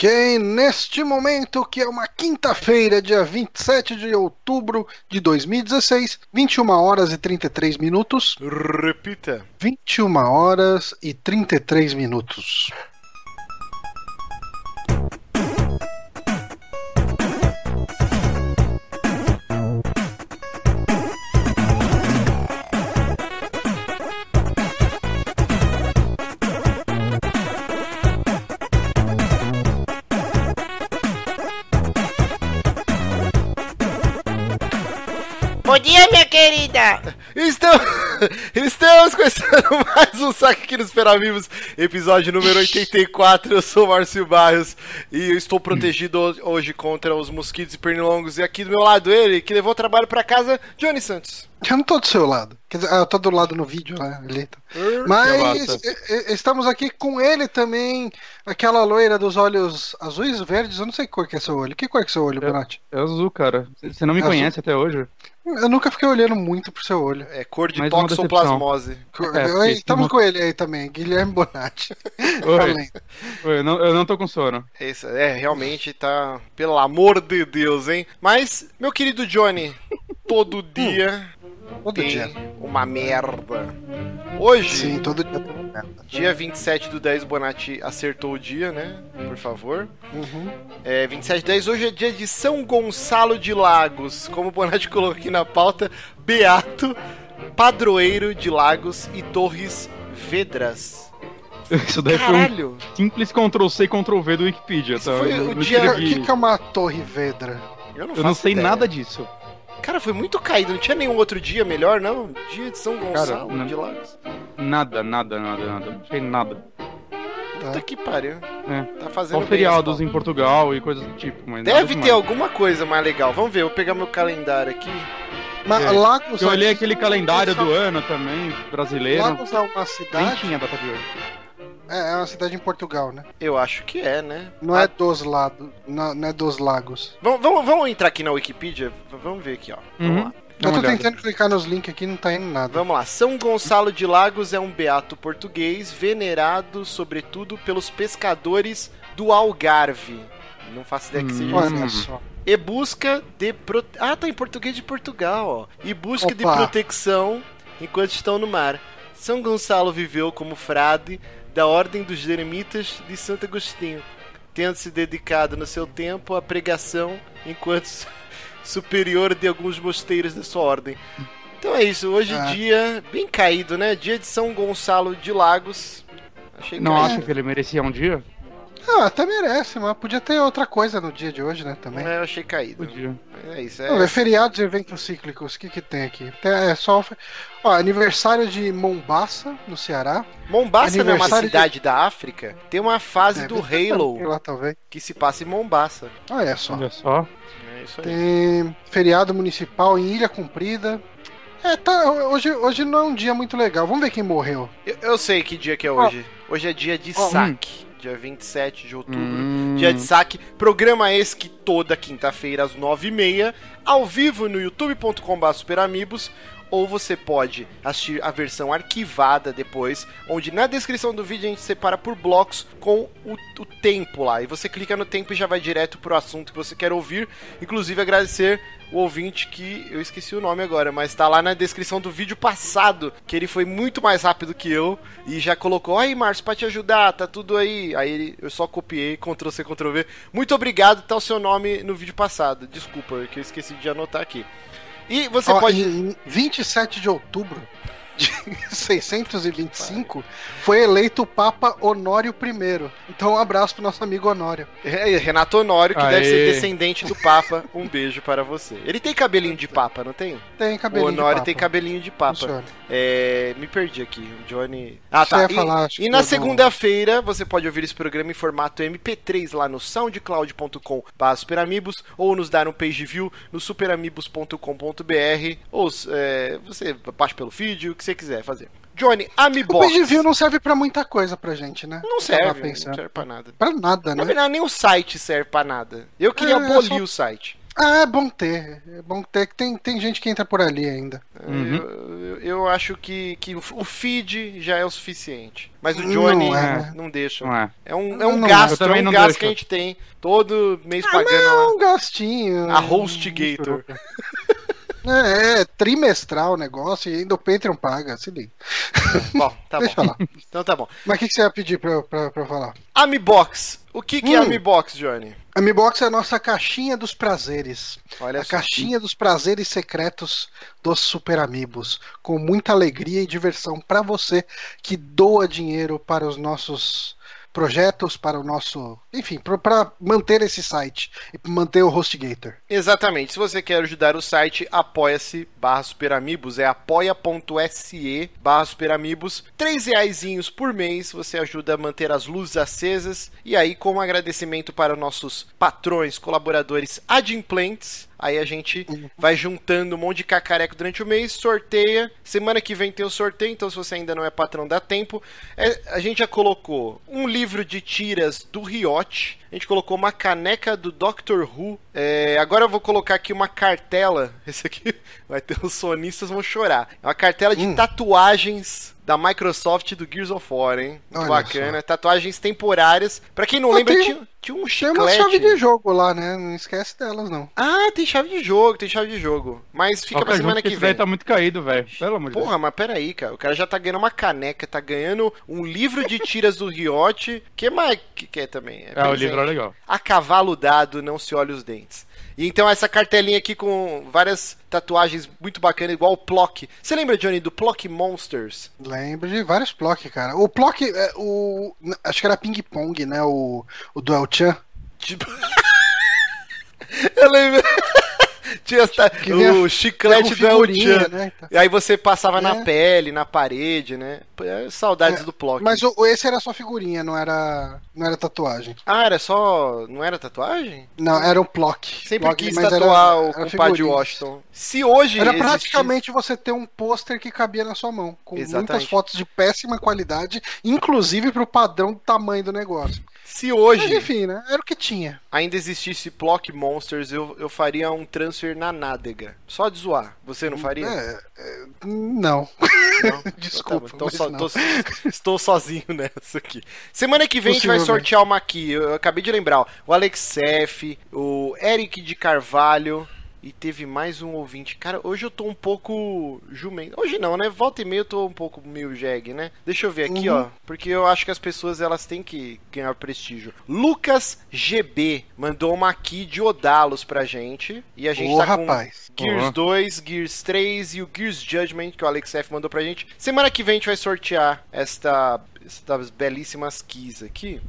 Ok, neste momento, que é uma quinta-feira, dia 27 de outubro de 2016, 21 horas e 33 minutos. Repita. 21 horas e 33 minutos. Estamos, estamos começando mais um Saque aqui nos Peramigos, episódio número 84. Eu sou o Márcio Barrios e eu estou protegido hoje contra os mosquitos e pernilongos. E aqui do meu lado ele, que levou o trabalho pra casa, Johnny Santos. Eu não tô do seu lado. Quer dizer, eu tô do lado no vídeo, né? Ali. tá. Mas estamos aqui com ele também, aquela loira dos olhos azuis, verdes, eu não sei que cor que é seu olho. Que cor que é seu olho, É. É azul, cara. Você não me Azul? conhece até hoje? Eu nunca fiquei olhando muito pro seu olho. É cor de uma toxoplasmose. É, Oi, estamos senão- com ele aí também, Guilherme Bonatti. Oi. Falei. Oi, eu, não, eu não tô com sono. Esse, é, realmente tá. Pelo amor de Deus, hein? Mas, meu querido Johnny, todo dia Todo tem dia. uma merda. Hoje, Sim, todo dia tem uma merda. dia 27 do 10, Bonatti acertou o dia, né? Por favor. Uhum. É, 27 do 10, hoje é dia de São Gonçalo de Lagos. Como o Bonatti colocou aqui na pauta, Beato, padroeiro de Lagos e Torres Vedras. Isso daí foi Caralho! um simples Ctrl-C e Ctrl-V do Wikipedia, tá? foi Eu o dia- O que, que é uma torre vedra? Eu não, Eu não sei ideia. nada disso. Cara, foi muito caído. Não tinha nenhum outro dia melhor, não? Dia de São Gonçalo não. de Lagos. Nada, nada, nada, nada. Não sei nada. Puta que pariu. É. Tá fazendo bem feriados em Portugal e coisas do tipo, mas Deve ter alguma coisa mais legal. Vamos ver, eu vou pegar meu calendário aqui. Mas É. Lagos, Eu olhei aquele calendário do ano também, brasileiro. Lagos é uma Nem cidade. tinha data de hoje. É, é uma cidade em Portugal, né? Eu acho que é, né? Não é dos lados. Não, não é dos lagos. Vamos, vamos, vamos entrar aqui na Wikipedia? Vamos ver aqui, ó. Vamos Uhum. lá. Dá Eu tô tentando clicar nos links aqui, não tá indo nada. Vamos lá. São Gonçalo de Lagos é um beato português venerado, sobretudo, pelos pescadores do Algarve. Não faço ideia que seja Hum. isso. Olha só. E busca de pro... Ah, tá em português de Portugal, ó. E busca de Opa. proteção enquanto estão no mar. São Gonçalo viveu como frade da Ordem dos Eremitas de Santo Agostinho, tendo se dedicado no seu tempo à pregação enquanto su- superior de alguns mosteiros da sua ordem. Então é isso, hoje Ah. dia bem caído, né? Dia de São Gonçalo de Lagos. Achei Não caído. acha que ele merecia um dia? Ah, até merece, mas podia ter outra coisa no dia de hoje, né? Também. É, eu achei caído. Podia. É isso, Vamos ver, é. feriados e eventos cíclicos, o que que tem aqui? É só. Ó, aniversário de Mombasa, no Ceará. Mombasa não é uma Aniversário de- cidade da África? Tem uma fase É, do sei Halo Lá, talvez. que se passa em Mombasa. Olha só. Olha só. É isso aí. Tem feriado municipal em Ilha Comprida. É, tá. Hoje, hoje não é um dia muito legal. Vamos ver quem morreu. Eu, eu sei que dia que é hoje. Hoje é dia de Ó, saque. Dia 27 de outubro. Hum. Dia de saque. Programa esse que toda quinta-feira às 9h30, ao vivo no youtube.com.br superamigos. Ou você pode assistir a versão arquivada depois, onde na descrição do vídeo a gente separa por blocos com o, o tempo lá. E você clica no tempo e já vai direto pro assunto que você quer ouvir. Inclusive agradecer o ouvinte que eu esqueci o nome agora, mas tá lá na descrição do vídeo passado, que ele foi muito mais rápido que eu e já colocou, aí Márcio, pra te ajudar, tá tudo aí. Aí eu só copiei, Ctrl C, Ctrl V. Muito obrigado, tá o seu nome no vídeo passado. Desculpa, que eu esqueci de anotar aqui. E você Ó, pode. Em 27 de outubro de 625, foi eleito o Papa Honório I. Então, um abraço pro nosso amigo Honório. É, Renato Honório, que Aê. deve ser descendente do Papa. Um beijo para você. Ele tem cabelinho de Papa, não tem? Tem O cabelinho. de Honório Papa. tem cabelinho de Papa. É, me perdi aqui. O Johnny. Ah, tá. E, falar, e na é segunda-feira você pode ouvir esse programa em formato MP3 lá no soundcloud.com superamigos ou nos dar um page view no superamigos.com.br ou é, você baixa pelo feed, o que você quiser fazer. Johnny, O Amibox. page view não serve pra muita coisa pra gente, né? Não serve, não serve pra nada. Pra nada, Na né? verdade, nem o site serve pra nada. Eu queria É, abolir só- o site. Ah, é bom ter. É bom ter que tem, tem gente que entra por ali ainda. Uhum. Eu, eu, acho que, que o feed já é o suficiente. Mas o Johnny não, é. não deixa. Não é. é um, é um gasto, é um gasto deixo. que a gente tem todo mês ah, pagando. Não, é um gastinho. A HostGator. É, é, trimestral o negócio e ainda o Patreon paga, se liga. Bom, tá Deixa bom. Falar. Então tá bom. Mas o que, que, você ia pedir pra, pra, pra eu falar? Amibox. O que, que é hum. é Amibox, Johnny? Amibox é a nossa caixinha dos prazeres. Olha a só. caixinha dos prazeres secretos dos Super Amigos. Com muita alegria e diversão para você que doa dinheiro para os nossos projetos para o nosso. Enfim, para manter esse site e manter o HostGator. Exatamente. Se você quer ajudar o site, apoia-se barra Superamigos. É apoia.se barra Superamigos. Três reaisinhos por mês você ajuda a manter as luzes acesas. E aí, como agradecimento para nossos patrões, colaboradores adimplentes, Aí a gente vai juntando um monte de cacareco durante o mês, sorteia. Semana que vem tem o sorteio, então se você ainda não é patrão, dá tempo. É, a gente já colocou um livro de tiras do Riot. A gente colocou uma caneca do Doctor Who. É, agora eu vou colocar aqui uma cartela. Esse aqui vai ter os sonistas vão chorar. É uma cartela de hum. tatuagens da Microsoft do Gears of War, hein? Muito Olha bacana. Só. Tatuagens temporárias. Pra quem não ah, lembra, tem, tinha, tinha um chiclete. Tem uma chave de jogo lá, né? Não esquece delas, não. Ah, tem chave de jogo, tem chave de jogo. Mas fica pra semana que, que vem. tá muito caído, velho. Pelo amor de Deus. Porra, mas peraí, cara. O cara já tá ganhando uma caneca, tá ganhando um livro de tiras do Riot. que mais que quer também? É, é o livro é legal. A cavalo dado, não se olha os dentes. E então essa cartelinha aqui com várias tatuagens muito bacanas, igual o Plock. Você lembra, Johnny, do Plock Monsters? Lembro de vários Plock, cara. O Plock, é, o, acho que era Ping Pong, né? O, o Duel Chan. Tipo... Eu lembro. Tinha essa, o chiclete do El Chan. Né? E aí você passava é. na pele, na parede, né? É, saudades é. do Plock. Mas o, esse era só figurinha, não era, não era tatuagem. Ah, era só. Não era tatuagem? Não, era um Plock. Sempre Plock, quis tatuar era, o compadre Washington. Se hoje. Era existisse... praticamente você ter um pôster que cabia na sua mão. Com Exatamente. muitas fotos de péssima qualidade, inclusive pro padrão do tamanho do negócio. Se hoje. Mas, enfim, né? Era o que tinha. Ainda existisse Plock Monsters, eu, eu faria um transfer na nádega. Só de zoar. Você não faria? É, é, não. não? Desculpa. Então, tá tô, estou sozinho nessa aqui. Semana que vem a gente vai sortear uma aqui. Eu, eu acabei de lembrar. Ó, o Alex F, o Eric de Carvalho. E teve mais um ouvinte. Cara, hoje eu tô um pouco jumento. Hoje não, né? Volta e meia eu tô um pouco meio jegue, né? Deixa eu ver aqui, uhum. ó. Porque eu acho que as pessoas elas têm que ganhar prestígio. Lucas GB mandou uma aqui de Odalos pra gente. E a gente tá rapaz. com Gears uhum. 2, Gears 3 e o Gears Judgment que o Alex F mandou pra gente. Semana que vem a gente vai sortear esta, estas belíssimas keys aqui.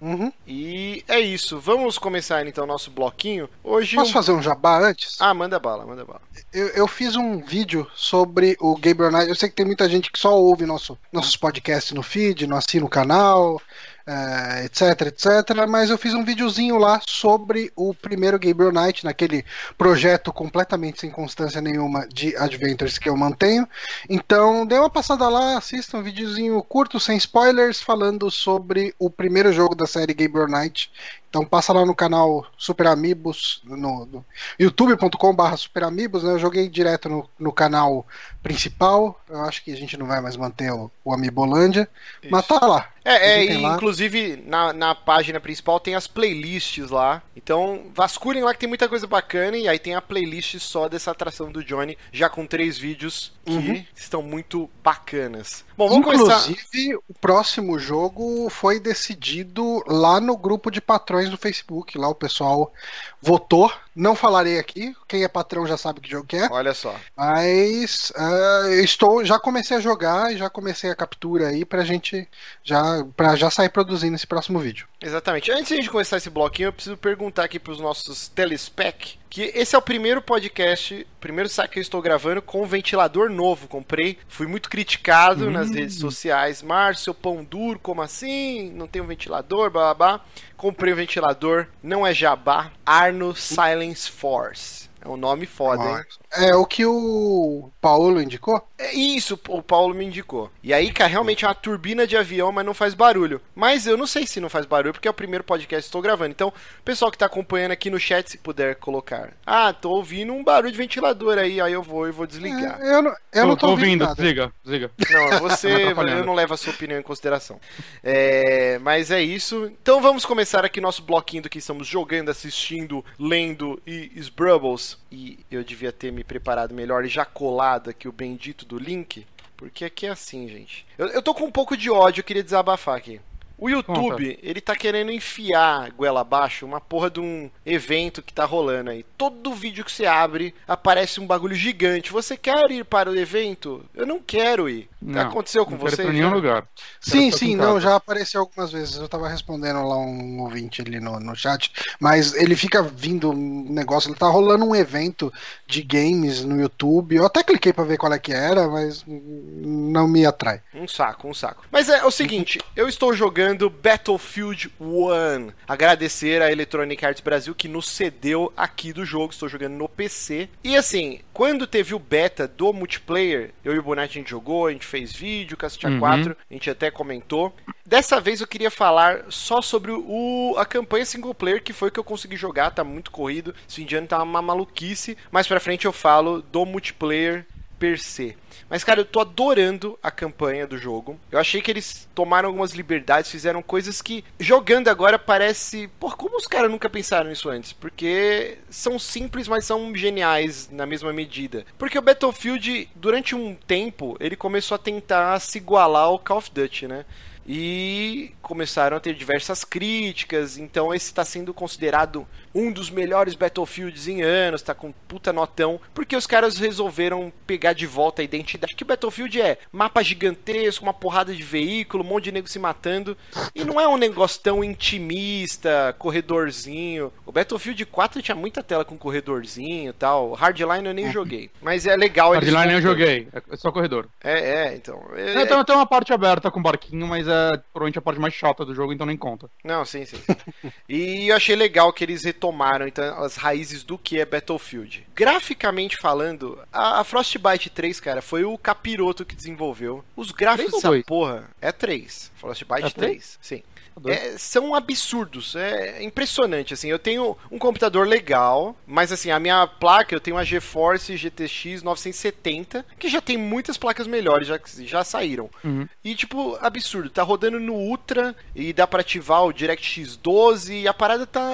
Uhum. E é isso. Vamos começar então nosso bloquinho. Hoje. Posso fazer um jabá antes? Ah, manda bala, manda bala. Eu, eu fiz um vídeo sobre o Gabriel Knight. Eu sei que tem muita gente que só ouve nosso, nossos podcasts no feed, não assina o canal uh, etc, etc. Mas eu fiz um videozinho lá sobre o primeiro Gabriel Knight, naquele projeto completamente sem constância nenhuma de Adventures que eu mantenho. Então, dê uma passada lá, assista um videozinho curto, sem spoilers, falando sobre o primeiro jogo da série Gabriel Knight então passa lá no canal Super Amigos, no, no youtube.com.br Super Amigos, né? Eu joguei direto no, no canal principal. Eu acho que a gente não vai mais manter o, o Amibolândia. Isso. Mas tá lá. É, é lá. inclusive na, na página principal tem as playlists lá. Então vasculhem lá que tem muita coisa bacana. E aí tem a playlist só dessa atração do Johnny, já com três vídeos que uhum. estão muito bacanas. Bom, vamos Inclusive, começar... o próximo jogo foi decidido lá no grupo de patrões do Facebook. Lá o pessoal votou. Não falarei aqui, quem é patrão já sabe que jogo que é. Olha só. Mas uh, estou, já comecei a jogar e já comecei a captura aí pra gente já, pra já sair produzindo esse próximo vídeo. Exatamente. Antes de a gente começar esse bloquinho, eu preciso perguntar aqui pros nossos telespec que esse é o primeiro podcast, primeiro saque que eu estou gravando com um ventilador novo. Comprei, fui muito criticado hum. nas redes sociais. Márcio, pão duro, como assim? Não tem um ventilador, blá blá blá. Comprei o um ventilador, não é jabá. Arno Silence Force. É um nome foda, hein? É o que o Paulo indicou? É isso, o Paulo me indicou. E aí, cara, realmente é uma turbina de avião, mas não faz barulho. Mas eu não sei se não faz barulho, porque é o primeiro podcast que estou gravando. Então, pessoal que tá acompanhando aqui no chat, se puder colocar. Ah, tô ouvindo um barulho de ventilador aí, aí eu vou e vou desligar. É, eu não, eu não tô, ouvindo, nada. desliga, desliga. Não, você, eu não levo a sua opinião em consideração. É, mas é isso. Então vamos começar aqui nosso bloquinho do que estamos jogando, assistindo, lendo e Sbrubbles. E eu devia ter me preparado melhor e já colado aqui o bendito do link. Porque aqui é assim, gente. Eu, eu tô com um pouco de ódio, eu queria desabafar aqui. O YouTube, ele tá querendo enfiar goela abaixo uma porra de um evento que tá rolando aí. Todo vídeo que você abre, aparece um bagulho gigante. Você quer ir para o evento? Eu não quero ir. Não, Aconteceu com não quero você? ir pra nenhum já? lugar. Sim, sim, não, já apareceu algumas vezes. Eu tava respondendo lá um ouvinte ali no, no chat, mas ele fica vindo um negócio, ele tá rolando um evento de games no YouTube. Eu até cliquei pra ver qual é que era, mas não me atrai. Um saco, um saco. Mas é o seguinte, eu estou jogando Battlefield 1. Agradecer a Electronic Arts Brasil que nos cedeu aqui do jogo. Estou jogando no PC. E assim, quando teve o beta do multiplayer, eu e o Bonatti a gente jogou, a gente fez vídeo, Cacete Uhum. A4, a gente até comentou. Dessa vez eu queria falar só sobre o, a campanha single player, que foi que eu consegui jogar, tá muito corrido. Esse fim de ano tá uma maluquice. Mais pra frente eu falo do multiplayer per se. Mas, cara, eu tô adorando a campanha do jogo. Eu achei que eles tomaram algumas liberdades, fizeram coisas que, jogando agora, parece. Pô, como os caras nunca pensaram nisso antes? Porque são simples, mas são geniais na mesma medida. Porque o Battlefield, durante um tempo, ele começou a tentar se igualar ao Call of Duty, né? E começaram a ter diversas críticas. Então, esse está sendo considerado um dos melhores Battlefields em anos, tá com puta notão, porque os caras resolveram pegar de volta a identidade. Que Battlefield é mapa gigantesco, uma porrada de veículo, um monte de nego se matando. E não é um negócio tão intimista, corredorzinho. O Battlefield 4 tinha muita tela com corredorzinho e tal. Hardline eu nem joguei. Mas é legal Hardline eu joguei, é só corredor. É, é, então. É- É, tem, tem uma parte aberta com barquinho, mas é provavelmente a parte mais chata do jogo, então nem conta. Não, sim, sim. sim. e eu achei legal que eles retomaram então, as raízes do que é Battlefield. Graficamente falando, a, a Frostbite 3, cara, foi o capiroto que desenvolveu. Os gráficos dessa porra é 3. Frostbite É 3, três? sim. É, são absurdos, é impressionante, assim, eu tenho um computador legal, mas assim, a minha placa, eu tenho uma GeForce GTX 970, que já tem muitas placas melhores, já, já saíram. Uhum. E tipo, absurdo, tá rodando no Ultra e dá pra ativar o DirectX 12 e a parada tá.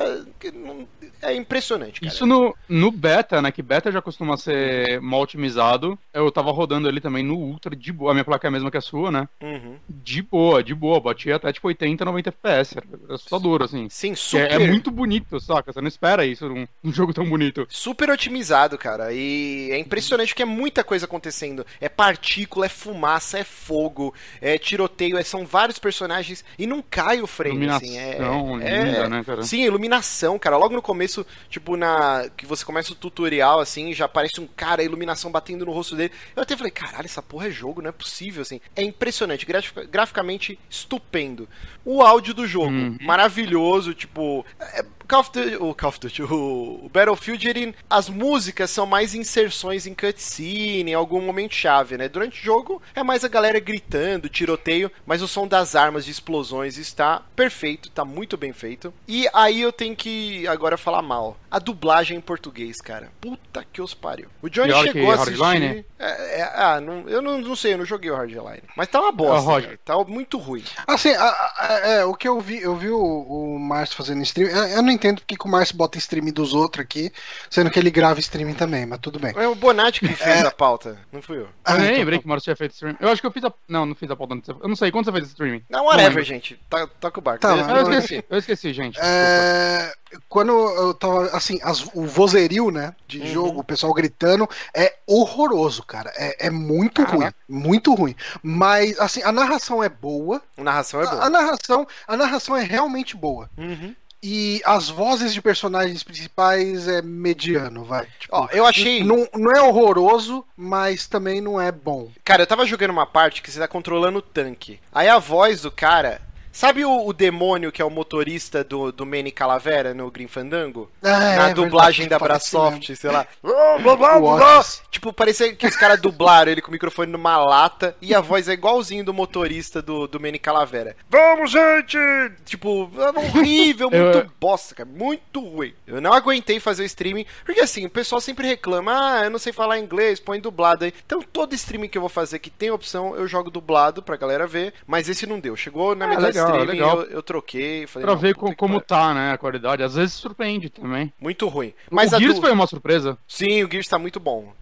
É impressionante, cara. Isso no, no beta, né? Que beta já costuma ser mal otimizado. Eu tava rodando ali também no Ultra, de boa. A minha placa é a mesma que a sua, né? Uhum. De boa, de boa. Batia até tipo 80, 90 FPS. Era assustador, assim. Sim, Que super. É, é muito bonito, saca? Você não espera isso num, num jogo tão bonito. Super otimizado, cara. E é impressionante porque é muita coisa acontecendo. É partícula, é fumaça, é fogo, é tiroteio, é- são vários personagens e não cai o frame, assim. É, Iluminação é- linda, né, cara? Sim, iluminação, cara. Logo no começo, tipo, na. Que você começa o tutorial, assim, já aparece um cara, a iluminação batendo no rosto dele. Eu até falei, caralho, essa porra é jogo, não é possível, assim. É impressionante, grafica- graficamente estupendo. O áudio do jogo, Uhum. maravilhoso, tipo. é- Call of Duty, o Call of Duty, o, Battlefield, ele, as músicas são mais inserções em cutscene, em algum momento chave, né? Durante o jogo é mais a galera gritando, tiroteio, mas o som das armas de explosões está perfeito, tá muito bem feito. E aí eu tenho que agora falar mal. A dublagem em português, cara. Puta que os pariu. O Johnny Pior chegou a assistir. Hardline? É, é, ah, não, eu não, não sei, eu não joguei o Hardline. Mas tá uma bosta, É o Roger. cara, tá muito ruim. Assim, a- a- é, o que eu vi, eu vi o, o Márcio fazendo stream. Eu, eu não entendo porque que o Márcio bota stream dos outros aqui, sendo que ele grava streaming também, mas tudo bem. É o Bonatti que fez a pauta, não fui eu. Ah, eu nem então lembrei tá. que o Márcio tinha feito streaming. Eu acho que eu fiz a. Não, não fiz a pauta antes. Eu não sei. Quando você fez streaming? Não, whatever, lembro. gente. Tá, toca o barco. Tá, mas- Eu não, esqueci, eu esqueci, gente. É, quando eu tava, assim, as- o vozerio, né, de Uhum. jogo, o pessoal gritando, é horroroso, cara. É, é muito Caraca. ruim, muito ruim. Mas, assim, a narração é boa. A narração é A, a boa. narração, a narração é realmente boa. Uhum. E as vozes de personagens principais é mediano, vai. Tipo, Ó, eu achei. não, não é horroroso, mas também não é bom. Cara, eu tava jogando uma parte que você tá controlando o tanque. Aí a voz do cara. Sabe o, o demônio que é o motorista do, do Manny Calavera no Green Fandango? Ah, Na é dublagem da Brasoft, sei lá. Tipo, parecia que os caras dublaram ele com o microfone numa lata e a voz é igualzinho do motorista do, do Manny Calavera. Vamos, gente! Tipo, é horrível, Eu- muito bosta, cara. Muito ruim. Eu não aguentei fazer o streaming, porque assim, o pessoal sempre reclama, ah, eu não sei falar inglês, põe dublado aí. Então todo streaming que eu vou fazer que tem opção, eu jogo dublado pra galera ver, mas esse não deu. Chegou na Ah, metade legal, streaming, legal. eu, eu troquei. Falei, Pra ver puta co- que como pariu. tá, né, a qualidade. Às vezes surpreende também. Muito ruim. Mas o Gears du- foi uma surpresa. Sim, o Gears tá muito bom.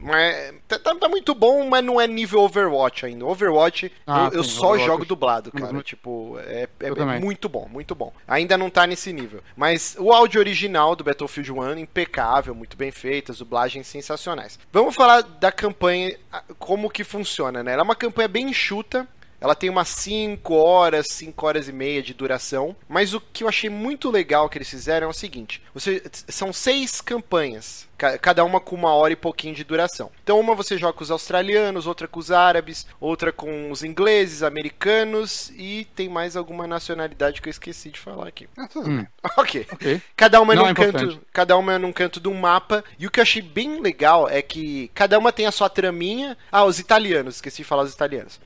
Mas, tá, tá- tá muito bom, mas não é nível Overwatch ainda. Overwatch, Ah, eu, eu sim, só Overwatch. jogo dublado, cara. Uhum. Tipo, é, é- Eu é muito bom, muito bom. Ainda não tá nesse nível. Mas o áudio original do Battlefield 1, impecável, muito bem feito, as dublagens sensacionais. Vamos falar da campanha, como que funciona, né? Ela é uma campanha bem enxuta, ela tem umas 5 horas, 5 horas e meia de duração. Mas o que eu achei muito legal que eles fizeram é o seguinte: você, são seis campanhas. ca- Cada uma com uma hora e pouquinho de duração. Então, uma você joga com os australianos, outra com os árabes, outra com os ingleses, americanos e tem mais alguma nacionalidade que eu esqueci de falar aqui. Ah, tudo Hum. bem. Ok. Ok. Cada uma é Não num é canto, importante. cada uma é num canto de um mapa. E o que eu achei bem legal é que cada uma tem a sua traminha. Ah, os italianos, esqueci de falar os italianos.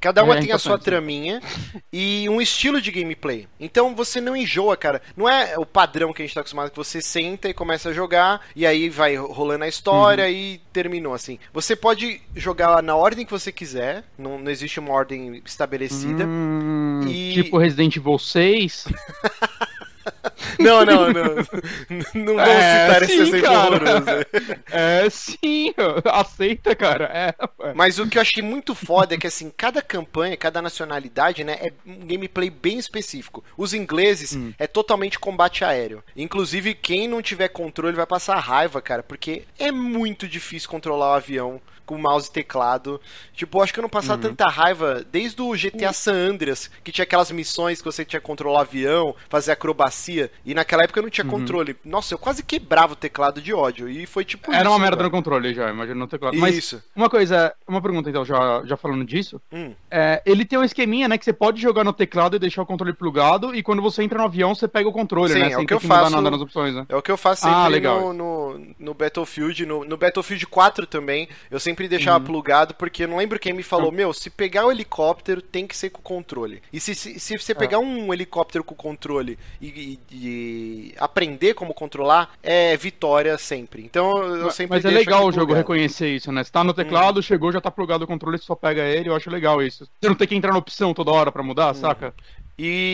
Cada uma É tem a sua traminha e um estilo de gameplay. Então você não enjoa, cara. Não é o padrão que a gente tá acostumado, que você senta e começa a jogar, e aí vai rolando a história Uhum. e terminou assim. Você pode jogar na ordem que você quiser, não, não existe uma ordem estabelecida. Hum, E- Tipo Resident Evil 6. Não, não, não. não vamos É, citar esse sim, exemplo cara. horroroso. É, sim. Aceita, cara. É. Mas o que eu achei muito foda é que, assim, cada campanha, cada nacionalidade, né, é um gameplay bem específico. Os ingleses Hum. é totalmente combate aéreo. Inclusive, quem não tiver controle vai passar raiva, cara, porque é muito difícil controlar o avião com mouse e teclado. Tipo, eu acho que eu não passava Uhum. tanta raiva desde o GTA San Andreas, que tinha aquelas missões que você tinha que controlar o avião, fazer acrobacia, e naquela época eu não tinha Uhum. controle. Nossa, eu quase quebrava o teclado de ódio, e foi tipo Era isso, uma merda cara. no controle já, imagina no teclado. Mas Isso. uma coisa, uma pergunta então, já, já falando disso. Hum. É, ele tem um esqueminha, né, que você pode jogar no teclado e deixar o controle plugado, e quando você entra no avião, você pega o controle, Sim, né? é o que eu que mudar faço- nada nas opções, né? É o que eu faço sempre Ah, no, legal. no, no Battlefield, no, no Battlefield 4 também, eu sempre deixava Uhum. plugado, porque eu não lembro quem me falou, meu, se pegar o helicóptero, tem que ser com controle. E se, se, se É. você pegar um helicóptero com controle e, e- e aprender como controlar, é vitória sempre. Então eu sempre Mas é legal o jogo reconhecer isso, né? Você tá no teclado, chegou, já tá plugado o controle, você só pega ele, eu acho legal isso. Você não tem que entrar na opção toda hora pra mudar, saca?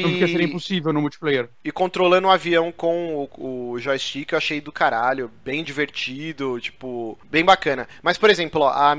Porque seria E, impossível no multiplayer. e controlando o avião com o, o joystick eu achei do caralho, bem divertido, tipo, bem bacana. Mas, por exemplo, ó, a,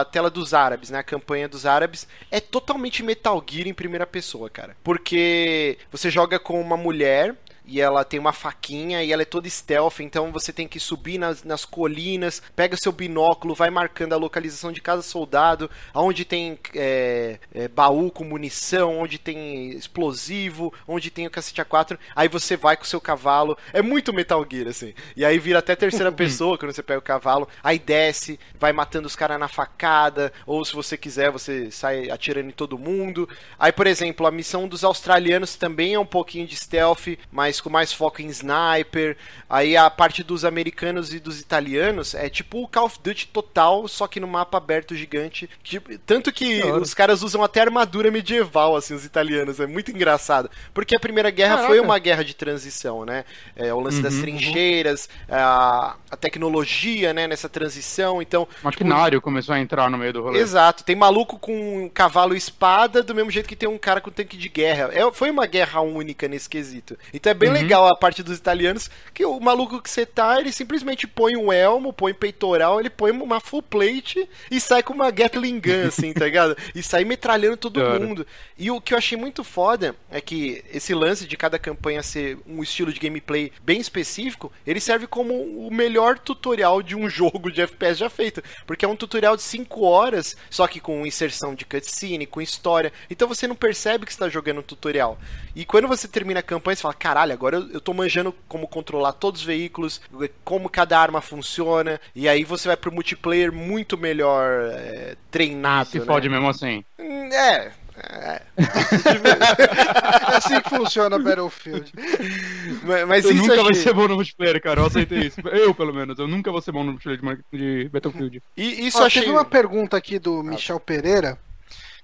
a tela dos árabes, né? A campanha dos árabes é totalmente Metal Gear em primeira pessoa, cara. Porque você joga com uma mulher. E ela tem uma faquinha e ela é toda stealth, então você tem que subir nas, nas colinas, pega seu binóculo, vai marcando a localização de cada soldado, aonde tem é, é, baú com munição, onde tem explosivo, onde tem o cacete A4, aí você vai com o seu cavalo, é muito Metal Gear, assim. E aí vira até terceira pessoa quando você pega o cavalo, aí desce, vai matando os caras na facada, ou se você quiser, você sai atirando em todo mundo. Aí, por exemplo, a missão dos australianos também é um pouquinho de stealth, mas com mais foco em sniper. Aí a parte dos americanos e dos italianos é tipo o Call of Duty total, só que no mapa aberto gigante. Tipo, tanto que hora. os caras usam até armadura medieval, assim, os italianos. É muito engraçado. Porque a Primeira Guerra Caraca. foi uma guerra de transição, né? É, o lance das Uhum, trincheiras, a, a tecnologia, né, nessa transição. Então, O maquinário começou a entrar no meio do rolê. Exato, tem maluco com um cavalo e espada, do mesmo jeito que tem um cara com tanque de guerra. É, foi uma guerra única nesse quesito. Então é bem Uhum. legal a parte dos italianos, que o maluco que você tá, ele simplesmente põe um elmo, põe peitoral, ele põe uma full plate e sai com uma Gatling Gun, assim, tá ligado? E sai metralhando todo hora. mundo. E o que eu achei muito foda é que esse lance de cada campanha ser um estilo de gameplay bem específico, ele serve como o melhor tutorial de um jogo de FPS já feito. Porque é um tutorial de 5 horas, só que com inserção de cutscene, com história. Então você não percebe que está jogando um tutorial. E quando você termina a campanha, você fala: caralho, agora eu, eu tô manjando como controlar todos os veículos, como cada arma funciona. E aí você vai pro multiplayer muito melhor é, treinado. Se né? fode mesmo assim. Hum, É, É. É assim que funciona Battlefield. Mas, mas Eu isso nunca eu vai achei- ser bom no multiplayer, cara. Eu aceitei isso. Eu, pelo menos. Eu nunca vou ser bom no multiplayer de Battlefield. E isso Ó, achei. Teve uma pergunta aqui do Michel Pereira,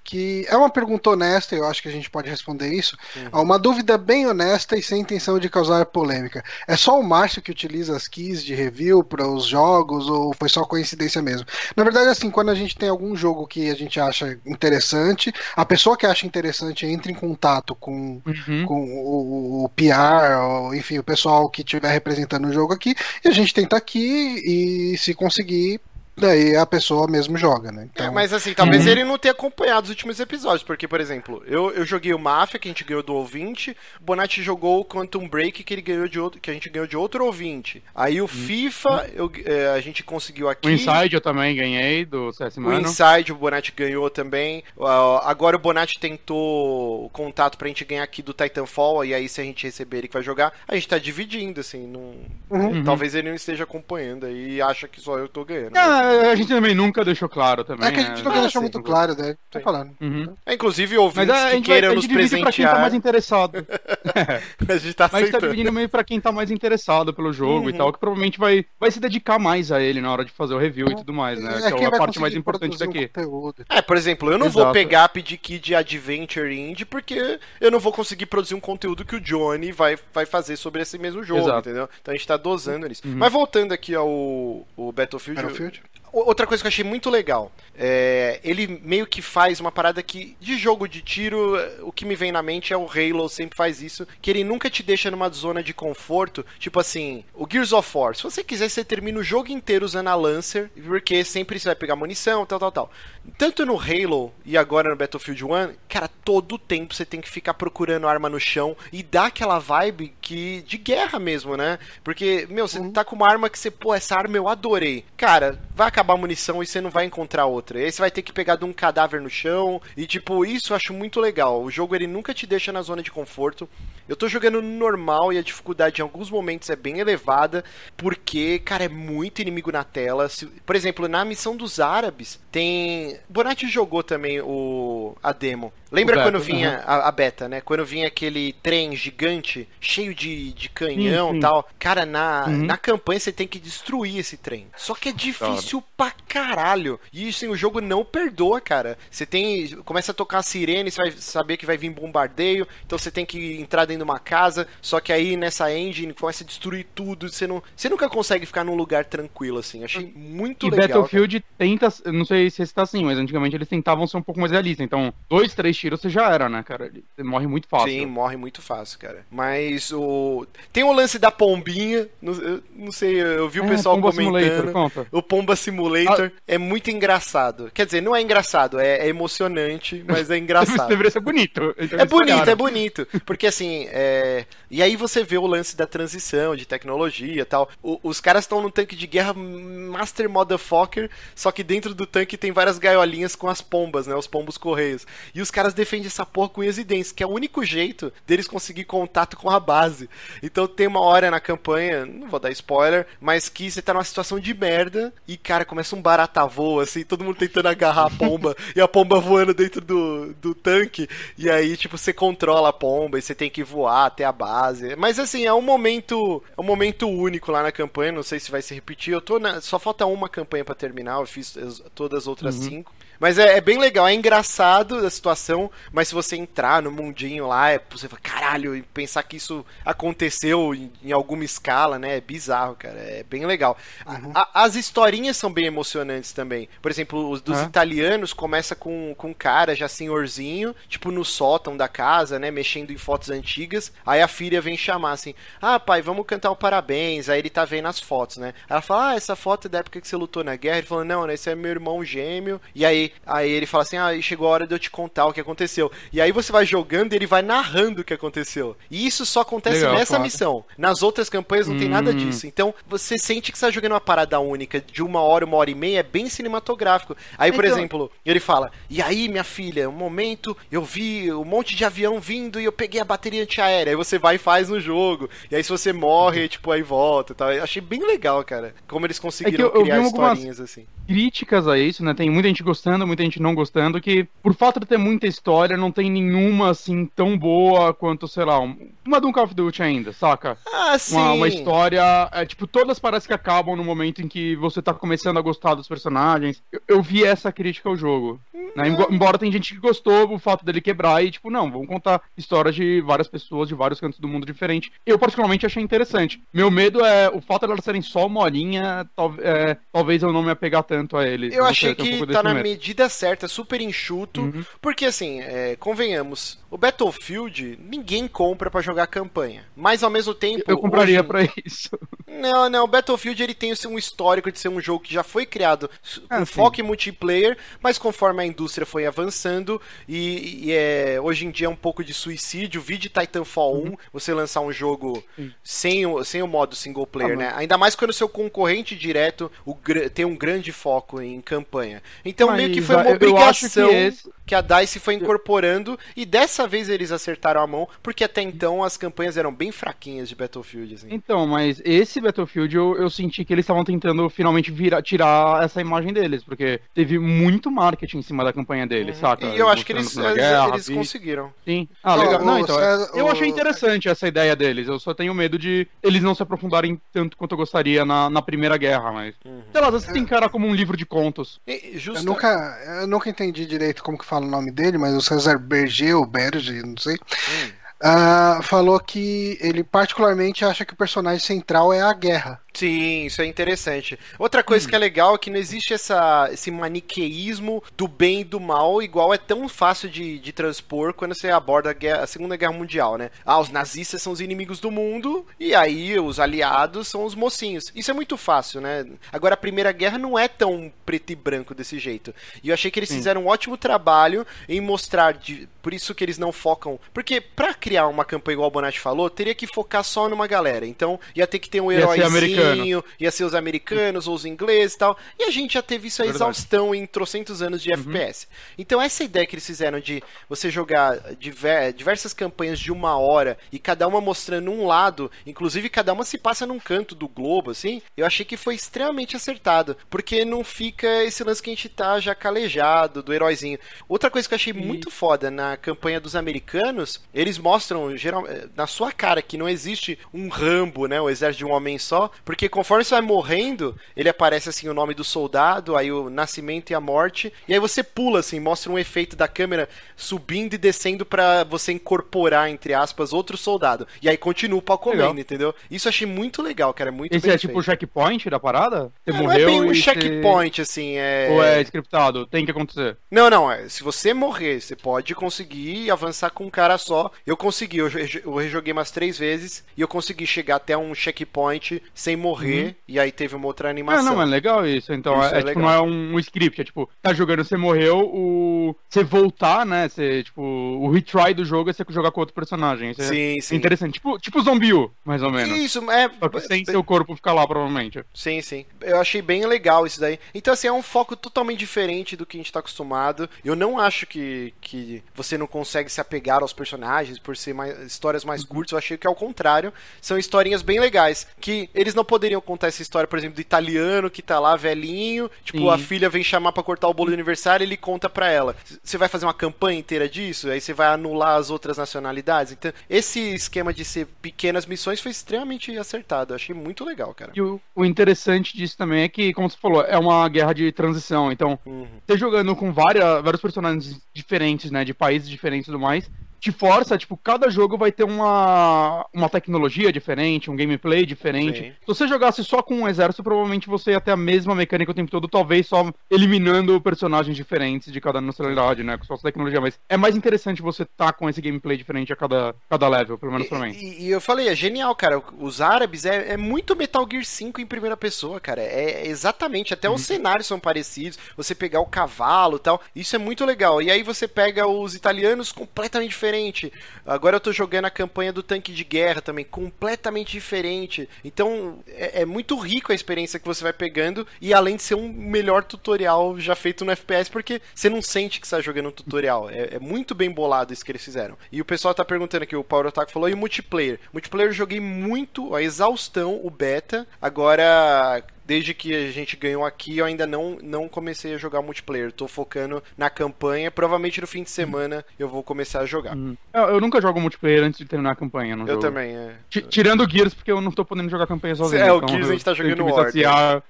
que é uma pergunta honesta, eu acho que a gente pode responder isso. Uhum. Uma dúvida bem honesta e sem intenção de causar polêmica. É só o Márcio que utiliza as keys de review para os jogos ou foi só coincidência mesmo? Na verdade, assim, quando a gente tem algum jogo que a gente acha interessante, a pessoa que acha interessante entra em contato com Uhum. com o, o PR, ou, enfim, o pessoal que estiver representando o jogo aqui, e a gente tenta aqui e se conseguir, daí a pessoa mesmo joga, né? É, Então, mas assim, talvez Uhum. ele não tenha acompanhado os últimos episódios, porque, por exemplo, eu, eu joguei o Mafia, que a gente ganhou do ouvinte, o Bonatti jogou o Quantum Break, que ele ganhou de outro, que a gente ganhou de outro ouvinte. Aí o FIFA, eu, é, a gente conseguiu aqui. O Inside eu também ganhei do CS O. Inside, o Bonatti ganhou também. Ah, agora o Bonatti tentou o contato pra gente ganhar aqui do Titanfall, e aí se a gente receber ele que vai jogar, a gente tá dividindo, assim, não... Uhum. talvez ele não esteja acompanhando aí e acha que só eu tô ganhando. Ah, a gente também nunca deixou claro também. é que a gente né? nunca Ah, deixou sim. muito claro, né? Tô Sim. falando. Uhum. É, inclusive, Mas ouvintes a que gente, vai, queiram a nos gente divide pra quem tá presentear, mais interessado. a gente tá Mas tá aceitando. dividindo meio pra quem tá mais interessado pelo jogo Uhum. e tal, que provavelmente vai, vai se dedicar mais a ele na hora de fazer o review e tudo mais, né? É que é a parte mais importante um daqui. conteúdo. É, por exemplo, eu não vou Exato. pegar pedir key de Adventure Indie porque eu não vou conseguir produzir um conteúdo que o Johnny vai, vai fazer sobre esse mesmo jogo, Exato. entendeu? Então a gente tá dosando nisso. Uhum. Mas voltando aqui ao o Battlefield, Battlefield? Outra coisa que eu achei muito legal, é, ele meio que faz uma parada que, de jogo de tiro, o que me vem na mente é o Halo sempre faz isso, que ele nunca te deixa numa zona de conforto, tipo assim, o Gears of War, se você quiser, você termina o jogo inteiro usando a Lancer, porque sempre você vai pegar munição, tal, tal, tal. Tanto no Halo e agora no Battlefield 1, cara, todo o tempo você tem que ficar procurando arma no chão e dá aquela vibe que de guerra mesmo, né? Porque, meu, você tá com uma arma que você, pô, essa arma eu adorei. Cara, vai acabar a munição e você não vai encontrar outra. Aí você vai ter que pegar de um cadáver no chão e, tipo, isso eu acho muito legal. O jogo ele nunca te deixa na zona de conforto. Eu tô jogando no normal e a dificuldade em alguns momentos é bem elevada, porque, cara, é muito inimigo na tela. Por exemplo, na missão dos árabes, tem. Bonatti jogou também o a demo. Lembra beta, quando vinha a, a beta, né? Quando vinha aquele trem gigante, cheio de, de canhão e tal. Cara, na, Uhum. na campanha você tem que destruir esse trem. Só que é difícil pra caralho. E assim, o jogo não perdoa, cara. Você tem. Começa a tocar a sirene, você vai saber que vai vir bombardeio. Então você tem que entrar dentro de uma casa. Só que aí nessa engine começa a destruir tudo. Você, não, você nunca consegue ficar num lugar tranquilo, assim. Achei muito E legal. Battlefield tenta, eu não sei se está assim, mas antigamente eles tentavam ser um pouco mais realistas. Então, dois, três tiros você já era, né, cara? Ele- Você morre muito fácil. Sim, morre muito fácil, cara. Mas o. Tem o lance da pombinha. Não, eu não sei, eu vi o É, pessoal Pomba comentando. Simulator. O Pomba Simulator Ah. é muito engraçado. Quer dizer, não é engraçado, é, é emocionante, mas é engraçado. deveria ser bonito. Então É bonito, é bonito. Porque assim, é... e aí você vê o lance da transição, de tecnologia e tal. O- os caras estão num tanque de guerra Master Motherfucker, só que dentro do tanque tem várias gaiolinhas com as pombas, né? Os pombos correios. E os caras defendem essa porra com unhas e dentes, que é o único jeito deles conseguir contato com a base. Então tem uma hora na campanha, não vou dar spoiler, mas que você tá numa situação de merda e, cara, começa um barata voa, assim, todo mundo tentando agarrar a pomba e a pomba voando dentro do, do tanque. E aí, tipo, você controla a pomba e você tem que voar até a base. Mas assim, é um momento. É um momento único lá na campanha. Não sei se vai se repetir. Eu tô na. Só falta uma campanha pra terminar. Eu fiz as- todas as outras cinco. Mas é, é bem legal, é engraçado a situação, mas se você entrar no mundinho lá, é, você fala, caralho, e pensar que isso aconteceu em, em alguma escala, né? É bizarro, cara. É bem legal. A- a- as historinhas são bem emocionantes também. Por exemplo, os dos É. italianos começa com, com um cara já senhorzinho, tipo no sótão da casa, né? Mexendo em fotos antigas. Aí a filha vem chamar assim: Ah, pai, vamos cantar o parabéns. Aí ele tá vendo as fotos, né? Ela fala: Ah, essa foto é da época que você lutou na guerra. Ele falou: Não, esse é meu irmão gêmeo. E aí, aí ele fala assim: Ah, chegou a hora de eu te contar o que aconteceu. E aí você vai jogando e ele vai narrando o que aconteceu. E isso só acontece Legal, nessa claro. missão. Nas outras campanhas não tem nada Hum. disso. Então você sente que você tá jogando uma parada única de uma hora, uma hora e meia, é bem cinematográfico. Aí, por Então- exemplo, ele fala: E aí, minha filha, um momento eu vi um monte de avião vindo e eu peguei a bateria antiaérea. Aí você vai e faz no jogo. E aí, se você morre, tipo, aí volta e tal. Eu achei bem legal, cara. Como eles conseguiram É que eu- eu vi criar historinhas assim. Críticas a isso, né? Tem muita gente gostando gostando, muita gente não gostando, que por fato de ter muita história, não tem nenhuma assim tão boa quanto, sei lá, um- uma de um Call of Duty ainda, saca? Ah, sim. Uma, uma história. É, tipo, todas parece que acabam no momento em que você tá começando a gostar dos personagens. Eu, eu vi essa crítica ao jogo. né? Embo- Embora tem gente que gostou o fato dele quebrar e, tipo, não, vamos contar histórias de várias pessoas de vários cantos do mundo diferente. Eu, particularmente, achei interessante. Meu medo é o fato de elas serem só uma horinha, tal- é, talvez eu não me apegar tanto a eles. Eu achei um que pouco tá na medo. Medida certa, super enxuto. Uhum. Porque assim, é, convenhamos, o Battlefield ninguém compra pra jogar campanha. Mas ao mesmo tempo. Eu compraria hoje- pra isso. Não, não, o Battlefield ele tem um histórico de ser um jogo que já foi criado s- com Ah, sim. foco em multiplayer, mas conforme a indústria foi avançando e, e é, hoje em dia é um pouco de suicídio, vídeo Titanfall Uhum. 1, você lançar um jogo sem o, sem o modo single player, Ah, né? Ainda mais quando seu concorrente direto o, tem um grande foco em campanha. Então meio que Mas, foi uma ah, acho que obrigação esse- que a DICE foi incorporando e dessa vez eles acertaram a mão, porque até então as campanhas eram bem fraquinhas de Battlefield, assim. Então, mas esse Battlefield eu, eu senti que eles estavam tentando finalmente virar, tirar essa imagem deles, porque teve muito marketing em cima da campanha deles, saca? Uhum. E eu acho que eles, Guerra, eles conseguiram. Sim. Ah, Ó, legal. Não, o então, César- eu o- achei interessante essa ideia deles. Eu só tenho medo de eles não se aprofundarem tanto quanto eu gostaria na, na Primeira Guerra, mas. Uhum. Sei lá, você tem cara como um livro de contos. E, Eu justa- nunca, eu nunca entendi direito como que fala o nome dele, mas o César Berger, ou Berger, não sei, Hum. Ah, falou que ele particularmente acha que o personagem central é a guerra. Sim, isso é interessante. Outra coisa que é legal é que não existe essa, esse maniqueísmo do bem e do mal, igual é tão fácil de, de transpor quando você aborda a, guerra- a Segunda Guerra Mundial, né? Ah, os nazistas são os inimigos do mundo e aí os aliados são os mocinhos. Isso é muito fácil, né? Agora, a Primeira Guerra não é tão preto e branco desse jeito. E eu achei que eles fizeram um ótimo trabalho em mostrar, de- por isso que eles não focam. Porque pra criar uma campanha igual o Bonatti falou, teria que focar só numa galera. Então ia ter que ter um Ia heróizinho americano. ia ser os americanos ou os ingleses e tal. E a gente já teve isso a Verdade. exaustão em trocentos anos de FPS. Então essa ideia que eles fizeram de você jogar diver- diversas campanhas de uma hora e cada uma mostrando um lado, inclusive cada uma se passa num canto do globo, assim, eu achei que foi extremamente acertado. Porque não fica esse lance que a gente tá já calejado do heróizinho. Outra coisa que eu achei muito foda na campanha dos americanos, eles mostram geral, eh, na sua cara que não existe um Rambo, né? O exército de um homem só, porque conforme você vai morrendo, ele aparece assim o nome do soldado, aí o nascimento e a morte, e aí você pula assim, mostra um efeito da câmera subindo e descendo pra você incorporar entre aspas outro soldado. E aí continua o pau comendo, Legal. entendeu? Isso eu achei muito legal, cara, muito Esse é tipo o feito. checkpoint da parada? Você É, não morreu é bem um você- checkpoint assim, é Ou é scriptado? Tem que acontecer. não, não, é, se você morrer, você pode conseguir avançar com um cara só. Eu consegui, eu, re- eu rejoguei umas três vezes e eu consegui chegar até um checkpoint sem morrer, e aí teve uma outra Ah, animação. não, é legal isso. Então, Isso é, é é, tipo, não é um, script, é tipo, tá jogando, você morreu, o. Você voltar, né? Você, tipo, o retry do jogo é você jogar com outro personagem. Isso é Sim, sim. interessante. Tipo, tipo Zombie U, mais ou menos. Isso, é. Só que sem seu corpo ficar lá, provavelmente. Sim, sim. Eu achei bem legal isso daí. Então, assim, é um foco totalmente diferente do que a gente tá acostumado. Eu não acho que, que você não consegue se apegar aos personagens por ser mais, histórias mais curtas. Eu achei que é o contrário. São historinhas bem legais. Que eles não poderiam contar essa história, por exemplo, do italiano que tá lá velhinho. Tipo, Sim. a filha vem chamar pra cortar o bolo de aniversário e ele conta pra ela. Você vai fazer uma campanha inteira disso? Aí você vai anular as outras nacionalidades? Então, esse esquema de ser pequenas missões foi extremamente acertado. Eu achei muito legal, cara. E o, o interessante disso também é que, como você falou, é uma guerra de transição. Então, Uhum. você jogando com várias, vários personagens diferentes, né? De países diferentes e tudo mais, te força, tipo, cada jogo vai ter uma, uma tecnologia diferente, um gameplay diferente. Sim. Se você jogasse só com um exército, provavelmente você ia ter a mesma mecânica o tempo todo, talvez só eliminando personagens diferentes de cada nacionalidade, né? Com sua tecnologia. Mas é mais interessante você tá com esse gameplay diferente a cada, cada level, pelo menos pra mim. E, e eu falei, é genial, cara. Os árabes é, é muito Metal Gear 5 em primeira pessoa, cara. É, é exatamente, até Uhum. os cenários são parecidos. Você pegar o cavalo e tal, isso é muito legal. E aí você pega os italianos completamente diferente. Agora eu tô jogando a campanha do tanque de guerra também, completamente diferente. Então é, é muito rico a experiência que você vai pegando. E além de ser um melhor tutorial já feito no FPS, porque você não sente que você tá jogando um tutorial. É, é muito bem bolado isso que eles fizeram. E o pessoal tá perguntando aqui, o Power Otaku falou, e multiplayer? Multiplayer eu joguei muito, a exaustão, o beta. Agora, desde que a gente ganhou aqui, eu ainda não, não comecei a jogar multiplayer. Tô focando na campanha. Provavelmente no fim de semana eu vou começar a jogar. Hum. Eu, eu nunca jogo multiplayer antes de terminar a campanha. Eu jogo. também, é. Ti- Tirando o Gears, porque eu não tô podendo jogar campanha sozinho. É, o então Gears a gente tá jogando War.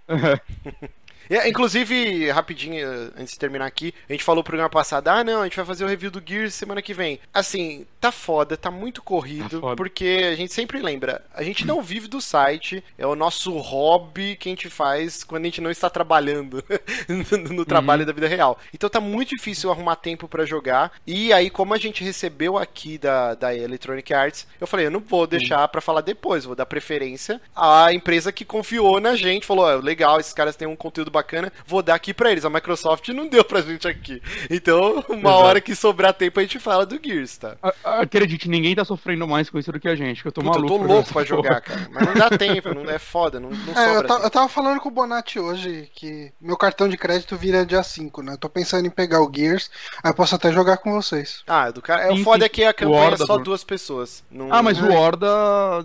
É, inclusive, rapidinho, antes de terminar aqui, a gente falou no programa passado, ah não, a gente vai fazer o review do Gears semana que vem. Assim, tá foda, tá muito corrido, Tá porque a gente sempre lembra, a gente não vive do site, é o nosso hobby que a gente faz quando a gente não está trabalhando no trabalho da vida real. Então tá muito difícil arrumar tempo pra jogar, e aí como a gente recebeu aqui da, da Electronic Arts, eu falei, eu não vou deixar pra falar depois, vou dar preferência à empresa que confiou na gente, falou, ó, legal, esses caras têm um conteúdo bacana, vou dar aqui pra eles. A Microsoft não deu pra gente aqui. Então, uma Exato. hora que sobrar tempo, a gente fala do Gears, tá? Acredite, ninguém tá sofrendo mais com isso do que a gente, que eu tô Puta, eu maluco. tô pra louco pra porra. jogar, cara. Mas não dá tempo, não é foda, não, não É, eu, tempo. eu tava falando com o Bonatti hoje que meu cartão de crédito vira dia 5, né? Eu tô pensando em pegar o Gears, aí eu posso até jogar com vocês. Ah, do cara. É, o foda sim. é que a campanha é Horda, só duas pessoas. Não- Ah, mas o É. Horda.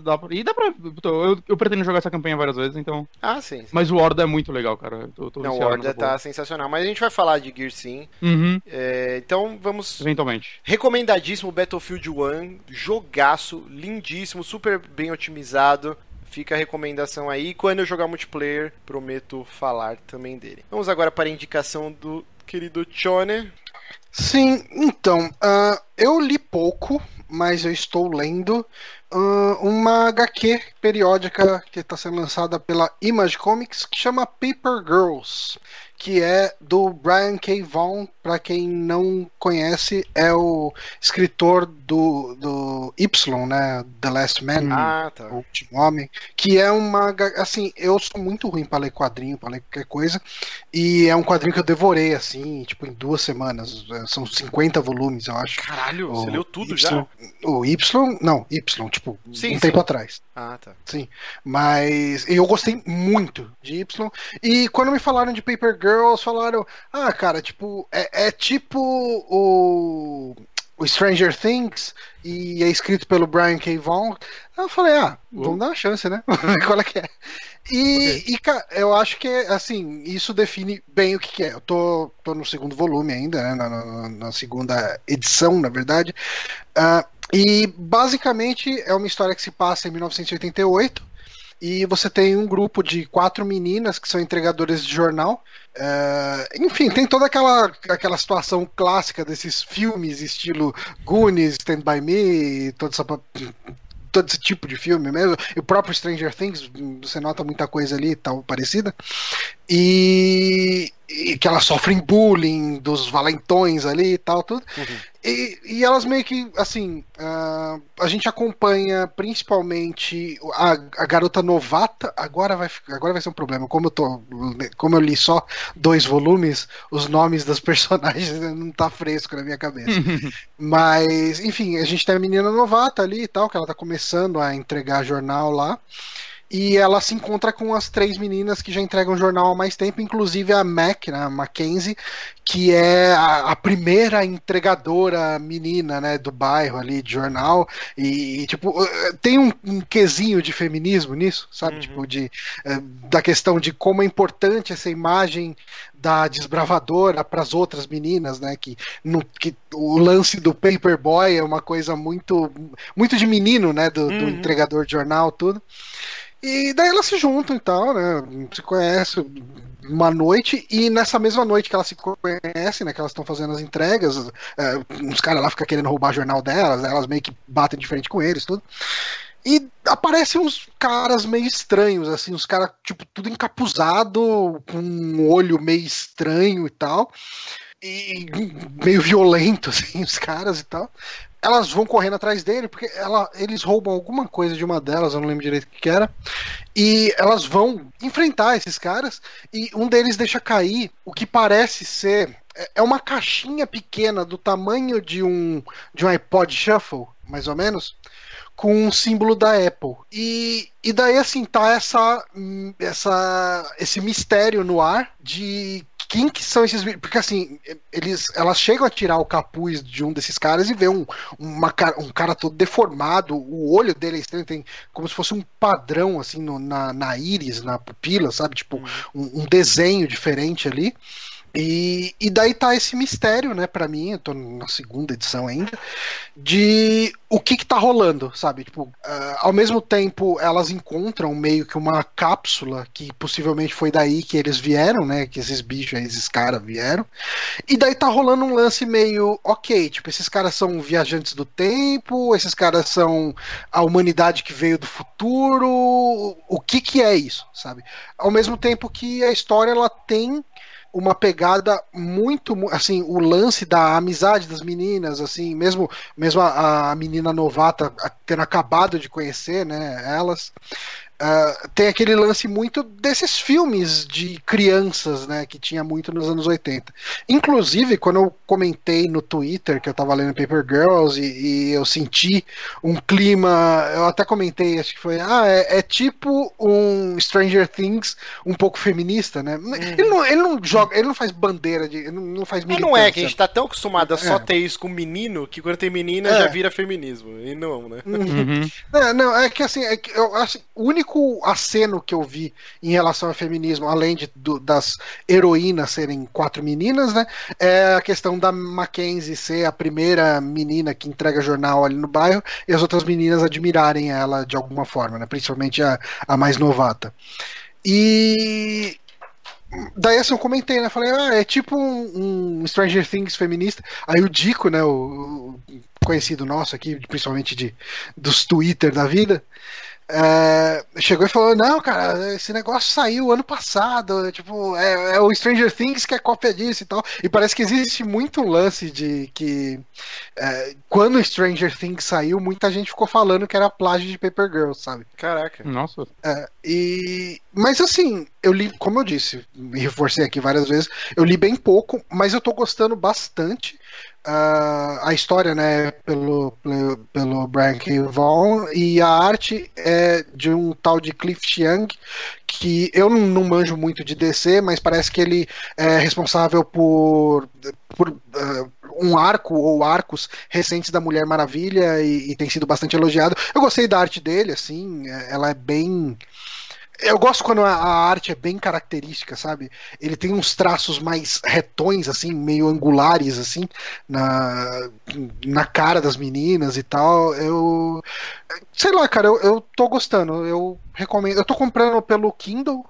Dá pra... E dá pra. Eu, eu pretendo jogar essa campanha várias vezes, então. Ah, sim. sim. Mas o Horda é muito legal, cara. Tô, tô Não, Horda tá porra. sensacional. Mas a gente vai falar de Gears sim. Uhum, É, então vamos eventualmente. Recomendadíssimo Battlefield 1, jogaço, lindíssimo, super bem otimizado. Fica a recomendação aí. Quando eu jogar multiplayer, prometo falar também dele. Vamos agora para a indicação do querido Chone. Sim, então, ah, eu li pouco, mas eu estou lendo uma HQ periódica que está sendo lançada pela Image Comics que chama Paper Girls, que é do Brian K. Vaughan. Para quem não conhece, é o escritor do, do Y, né? The Last Man. Ah, tá. O Último Homem, que é uma. Assim, eu sou muito ruim pra ler quadrinho, pra ler qualquer coisa, e é um quadrinho que eu devorei, assim, tipo, em duas semanas. São 50 volumes, eu acho. Caralho, você O leu tudo Y, já? O Y, não, Y, tipo, Sim, um sim. tempo atrás. Ah, tá. Sim, mas eu gostei muito de Y. E quando me falaram de Paper Girls, falaram: ah, cara, tipo, é, é tipo o, o Stranger Things e é escrito pelo Brian K. Vaughan. Eu falei: ah, vamos dar uma chance, né? Qual é que é? E, e, cara, eu acho que, assim, isso define bem o que, que é. Eu tô, tô no segundo volume ainda, né, na, na- na segunda edição, na verdade. Ah, e basicamente é uma história que se passa em 1988 e você tem um grupo de quatro meninas que são entregadoras de jornal. Ah, enfim, tem toda aquela, aquela situação clássica desses filmes, estilo Goonies, Stand By Me, essa todo esse tipo de filme mesmo. E o próprio Stranger Things, você nota muita coisa ali e tal, parecida. E, e que elas sofrem bullying dos valentões ali e tal, tudo. E, e elas meio que, assim, ah, a gente acompanha principalmente a, a garota novata. Agora vai, agora vai ser um problema. Como eu, tô, como eu li só dois volumes, os nomes das personagens não tá fresco na minha cabeça. Mas, enfim, a gente tem a menina novata ali e tal, que ela tá começando a entregar jornal lá. E ela se encontra com as três meninas que já entregam jornal há mais tempo, inclusive a Mac, né, a Mackenzie, que é a, a primeira entregadora menina, né, do bairro ali de jornal. E, e, tipo, eh, tem um, um quesinho de feminismo nisso, sabe? Uhum. Tipo, de, eh, da questão de como é importante essa imagem da desbravadora para as outras meninas, né? Que, no, que o lance do paperboy é uma coisa muito muito de menino, né? Do, do Uhum. entregador de jornal, tudo. E daí elas se juntam e tal, né? Se conhecem uma noite e nessa mesma noite que elas se conhecem, né? Que elas estão fazendo as entregas, é, uns caras lá ficam querendo roubar o jornal delas, elas meio que batem de frente com eles, tudo. E aparecem uns caras meio estranhos, assim, uns caras, tipo, tudo encapuzado, com um olho meio estranho e tal. E meio violento, assim, os caras e tal. Elas vão correndo atrás dele, porque ela, eles roubam alguma coisa de uma delas, eu não lembro direito o que era. E elas vão enfrentar esses caras, e um deles deixa cair o que parece ser. é- É uma caixinha pequena do tamanho de um, de um iPod Shuffle, mais ou menos com um símbolo da Apple. E, e daí assim tá essa, hum, essa esse mistério no ar de quem que são esses porque assim eles elas chegam a tirar o capuz de um desses caras e vê um, uma, um cara todo deformado o olho dele é estranho tem como se fosse um padrão assim no, na, na íris na pupila sabe? Tipo uhum. um, um desenho diferente ali e, e daí tá esse mistério, né, para mim, eu tô na segunda edição ainda, de o que que tá rolando, sabe? Tipo, uh, ao mesmo tempo elas encontram meio que uma cápsula que possivelmente foi daí que eles vieram, né, que esses bichos, esses caras vieram. E daí tá rolando um lance meio, ok, tipo, esses caras são viajantes do tempo, esses caras são a humanidade que veio do futuro, o que que é isso, sabe? Ao mesmo tempo que a história ela tem uma pegada muito assim o lance da amizade das meninas assim mesmo mesmo a, a menina novata tendo acabado de conhecer né elas Uh, tem aquele lance muito desses filmes de crianças, né, que tinha muito nos anos 80. Inclusive, quando eu comentei no Twitter que eu tava lendo Paper Girls e, e eu senti um clima, eu até comentei, acho que foi, ah, é, é tipo um Stranger Things um pouco feminista, né? Hum. Ele, não, ele não joga, ele não faz bandeira de, ele não faz Mas não é que a gente tá tão acostumado a só é. ter isso com menino que quando tem menina é. já vira feminismo. E não, né? Uhum. uhum. Não, não, é que assim, é que eu acho o único único aceno que eu vi em relação ao feminismo, além de, do, das heroínas serem quatro meninas, né? É a questão da Mackenzie ser a primeira menina que entrega jornal ali no bairro e as outras meninas admirarem ela de alguma forma, né? Principalmente a, a mais novata. E daí assim eu comentei, né? Falei, ah, é tipo um, um Stranger Things feminista. Aí o Dico, né? O, o conhecido nosso aqui, principalmente de, dos Twitter da vida, é, chegou e falou: Não, cara, esse negócio saiu ano passado. Tipo, é, é, o Stranger Things que é cópia disso e tal. E parece que existe muito um lance de que é, quando o Stranger Things saiu, muita gente ficou falando que era plágio de Paper Girls, sabe? Caraca. Nossa. É, e, mas assim, eu li, como eu disse, me reforcei aqui várias vezes, eu li bem pouco, mas eu tô gostando bastante uh, a história, né, pelo, pelo, pelo Brian K. Vaughan, e a arte é de um tal de Cliff Chiang, que eu não, manjo muito de DC, mas parece que ele é responsável por, por uh, um arco ou arcos recentes da Mulher Maravilha e, e tem sido bastante elogiado. Eu gostei da arte dele, assim, ela é bem eu gosto quando a, arte é bem característica, sabe? Ele tem uns traços mais retões, assim, meio angulares, assim, na, na cara das meninas e tal. Eu. Sei lá, cara, eu, eu tô gostando. Eu recomendo. Eu tô comprando pelo Kindle,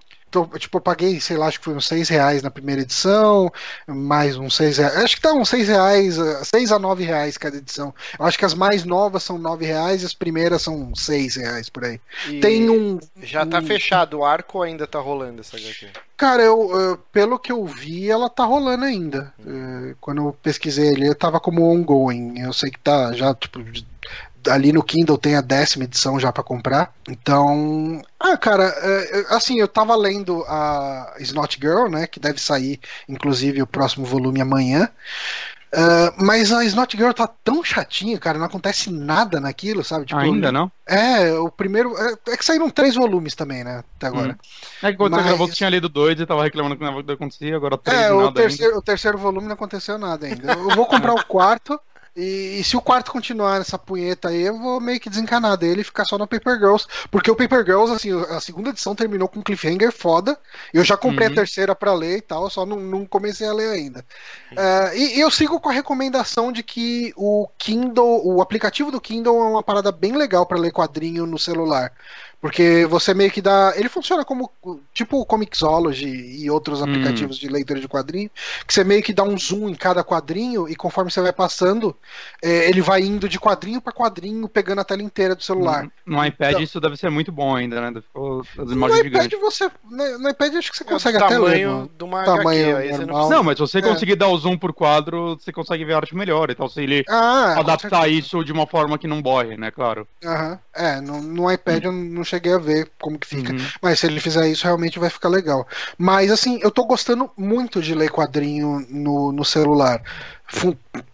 tipo, eu paguei, sei lá, acho que foi uns 6 reais na primeira edição, mais uns 6 reais. Acho que tá uns 6 reais, 6 a 9 reais cada edição. Eu acho que as mais novas são 9 reais e as primeiras são 6 reais por aí. E Tem um. Já tá um... fechado o arco ou ainda tá rolando essa HQ? Cara, eu, eu, pelo que eu vi, ela tá rolando ainda. Hum. Quando eu pesquisei ele, eu tava como ongoing. Eu sei que tá já, tipo, ali no Kindle tem a décima edição já para comprar. Então, ah, cara, é, é, assim, eu tava lendo a Snot Girl, né, que deve sair, inclusive, o próximo volume amanhã. Uh, mas a Snot Girl tá tão chatinha, cara, não acontece nada naquilo, sabe? Tipo, Ainda não? É, o primeiro. É, é, que saíram três volumes também, né? Até agora. Hum. É que quando mas... você tinha lido dois e tava reclamando que nada acontecia, agora três é, o terceiro, o terceiro volume não aconteceu nada ainda. Eu vou comprar o quarto. E, e, se o quarto continuar nessa punheta aí, eu vou meio que desencanar dele e ficar só no Paper Girls. Porque o Paper Girls, assim, a segunda edição terminou com um cliffhanger foda. Eu já comprei uhum. a terceira para ler e tal, só não, não comecei a ler ainda. Uh, e, e, eu sigo com a recomendação de que o Kindle, o aplicativo do Kindle é uma parada bem legal para ler quadrinho no celular. Porque você meio que dá. Ele funciona como tipo o Comixology e outros hum. aplicativos de leitura de quadrinho, que você meio que dá um zoom em cada quadrinho e conforme você vai passando, é, ele vai indo de quadrinho para quadrinho, pegando a tela inteira do celular. No, no iPad então, isso deve ser muito bom ainda, né? Ficou as imagens no iPad você. No, iPad acho que você é consegue até ler. No, de uma tamanho HQ, normal. Não, mas se você é. conseguir dar o zoom por quadro, você consegue ver a arte melhor. Então, se ele ah, adaptar isso de uma forma que não borre, né? Claro. Aham. É, no, no iPad eu não cheguei a ver como que fica. Uhum. Mas se ele fizer isso, realmente vai ficar legal. Mas assim, eu tô gostando muito de ler quadrinho no, no celular.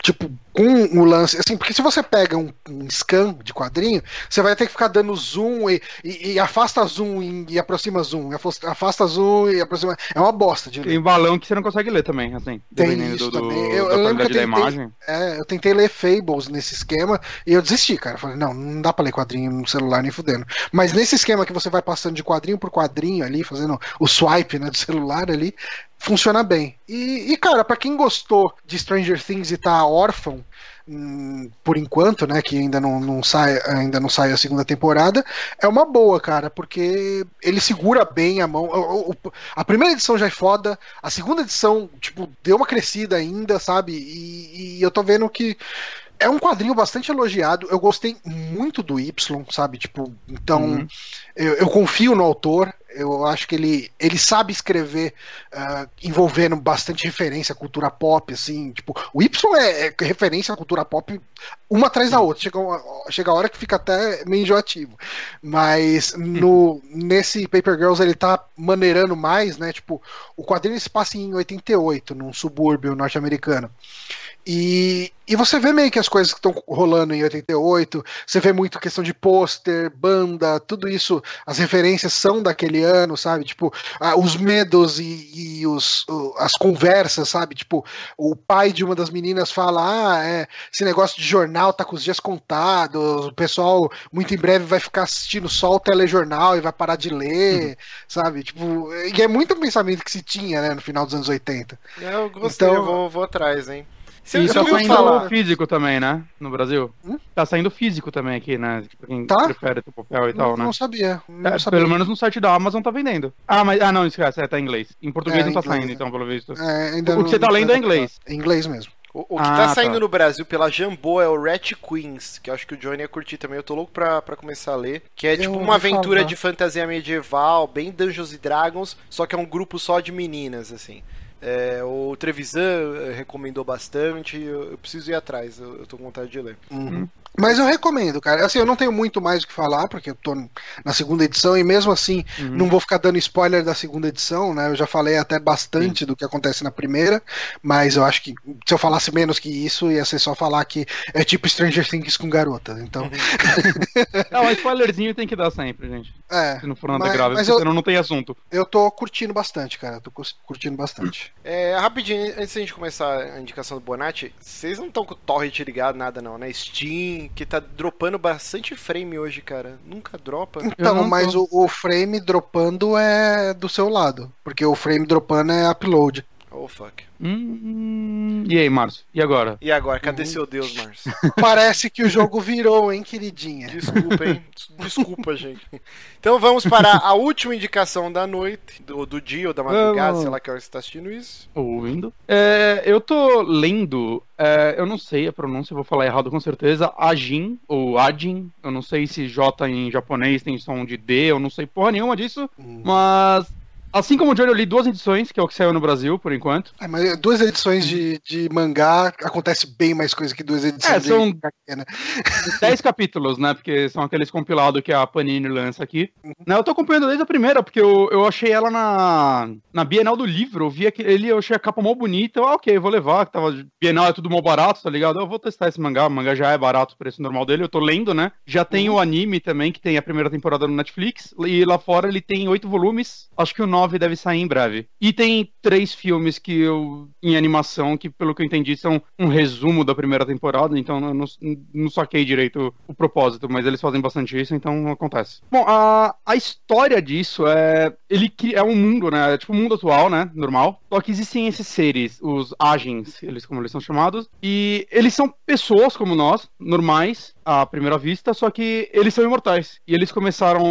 Tipo, com o lance, assim, porque se você pega um, um scan de quadrinho, você vai ter que ficar dando zoom e, e- e afasta zoom e, e aproxima zoom, afasta zoom e aproxima. É uma bosta de ler. Tem balão que você não consegue ler também, assim. Tem isso do, do- também. Eu- eu lembro qualidade que eu tentei-. É, eu tentei ler Fables nesse esquema e eu desisti, cara. Falei, não, não dá pra ler quadrinho no celular nem fudendo. Mas nesse esquema que você vai passando de quadrinho por quadrinho ali, fazendo o swipe né, do celular ali, funciona bem. E, e, cara, pra quem gostou de Stranger Things e tá órfão, hum, por enquanto, né, que ainda não, não sai, ainda não sai a segunda temporada, é uma boa, cara, porque ele segura bem a mão. A primeira edição já é foda, a segunda edição, tipo, deu uma crescida ainda, sabe? E, e eu tô vendo que é um quadrinho bastante elogiado. Eu gostei muito do Y, sabe? Tipo, então Uhum. eu, eu confio no autor. Eu acho que ele, ele sabe escrever ah, envolvendo bastante referência à cultura pop, assim. Tipo, o Y é, é referência à cultura pop uma atrás da outra. Chega, uma- chega a hora que fica até meio enjoativo. Mas no, nesse Paper Girls ele tá maneirando mais, né? Tipo, o quadrinho se passa em 88, num subúrbio norte-americano. E, e você vê meio que as coisas que estão rolando em 88, você vê muito questão de pôster, banda, tudo isso, as referências são daquele ano, sabe? Tipo, ah, os medos e, e os, o- as conversas, sabe? Tipo, o pai de uma das meninas fala: ah, é, esse negócio de jornal tá com os dias contados, o pessoal muito em breve vai ficar assistindo só o telejornal e vai parar de ler, sabe? Tipo, e é muito o pensamento que se tinha, né, no final dos anos 80. Eu gostei, Então- eu vou, vou atrás, hein? Você, E tá ouviu saindo falar? físico também, né? No Brasil. Hum? Tá saindo físico também aqui, né? Pra quem Tá? prefere o papel e não, tal, né? não sabia. Não É, sabia. pelo menos no site da Amazon tá vendendo. Ah, mas ah, não, esquece, é, tá em inglês. Em português É, não tá inglês, saindo, é. então, pelo visto. É, ainda O que não- você tá lendo é em inglês. Em inglês mesmo. O, o que Ah, tá tá. saindo no Brasil pela Jambô é o Rat Queens, que eu acho que o Johnny ia curtir também. Eu tô louco pra, pra começar a ler. Que é Eu tipo uma aventura falar. de fantasia medieval, bem Dungeons and Dragons, só que é um grupo só de meninas, assim. É, o Trevisan eh, recomendou bastante, eu, eu preciso ir atrás, eu, eu tô com vontade de ler. Uhum. Mas eu recomendo, cara. Assim, eu não tenho muito mais o que falar, porque eu tô na segunda edição, e mesmo assim, Uhum. não vou ficar dando spoiler da segunda edição, né? Eu já falei até bastante do que acontece na primeira, mas eu acho que se eu falasse menos que isso, ia ser só falar que é tipo Stranger Things com garotas. Então, Não, mas spoilerzinho tem que dar sempre, gente. é. Se não for nada Mas- grave, mas eu- senão não tem assunto. Eu tô curtindo bastante, cara. Eu tô curtindo bastante. É, rapidinho, antes da gente começar a indicação do Bonatti, vocês não estão com o torrent ligado, nada não, né? Steam, que tá dropando bastante frame hoje, cara. Nunca dropa. Então, não mas o, o frame dropando é do seu lado, porque o frame dropando é upload. Oh, fuck. Hum, e aí, Márcio? E agora? E agora, Uhum. cadê seu Deus, Márcio? Parece que o jogo virou, hein, queridinha? Desculpa, hein? Desculpa, gente. Então vamos para a última indicação da noite, do, do dia ou da madrugada, Vamos. sei lá que hora você tá assistindo isso. Ouvindo. É, eu tô lendo, é, eu não sei a pronúncia, eu vou falar errado com certeza, Ajin, ou Ajin, eu não sei se J em japonês tem som de D, eu não sei porra nenhuma disso, Hum. mas assim como o Johnny, eu li duas edições, que é o que saiu no Brasil, por enquanto. É, mas duas edições de, de mangá acontece bem mais coisa que duas edições É, são- de né? Dez capítulos, né, porque são aqueles compilados que a Panini lança aqui. Né, eu tô acompanhando desde a primeira, porque eu, eu achei ela na, na Bienal do Livro, eu vi ele, eu achei a capa mó bonita, eu, ah, ok, vou levar, que tava, Bienal é tudo mó barato, tá ligado? Eu vou testar esse mangá, o mangá já é barato, o preço normal dele, eu tô lendo, né? Já tem o anime também, que tem a primeira temporada no Netflix, e lá fora ele tem oito volumes, acho que o nove deve sair em breve. E tem três filmes que eu, em animação, que pelo que eu entendi são um resumo da primeira temporada, então eu não, não saquei direito o propósito, mas eles fazem bastante isso, então acontece. Bom, a, a história disso é. Ele é um mundo, né? É tipo um mundo atual, né? Normal. Só que existem esses seres, os Agens, eles como eles são chamados, e eles são pessoas como nós, normais, à primeira vista, só que eles são imortais. E eles começaram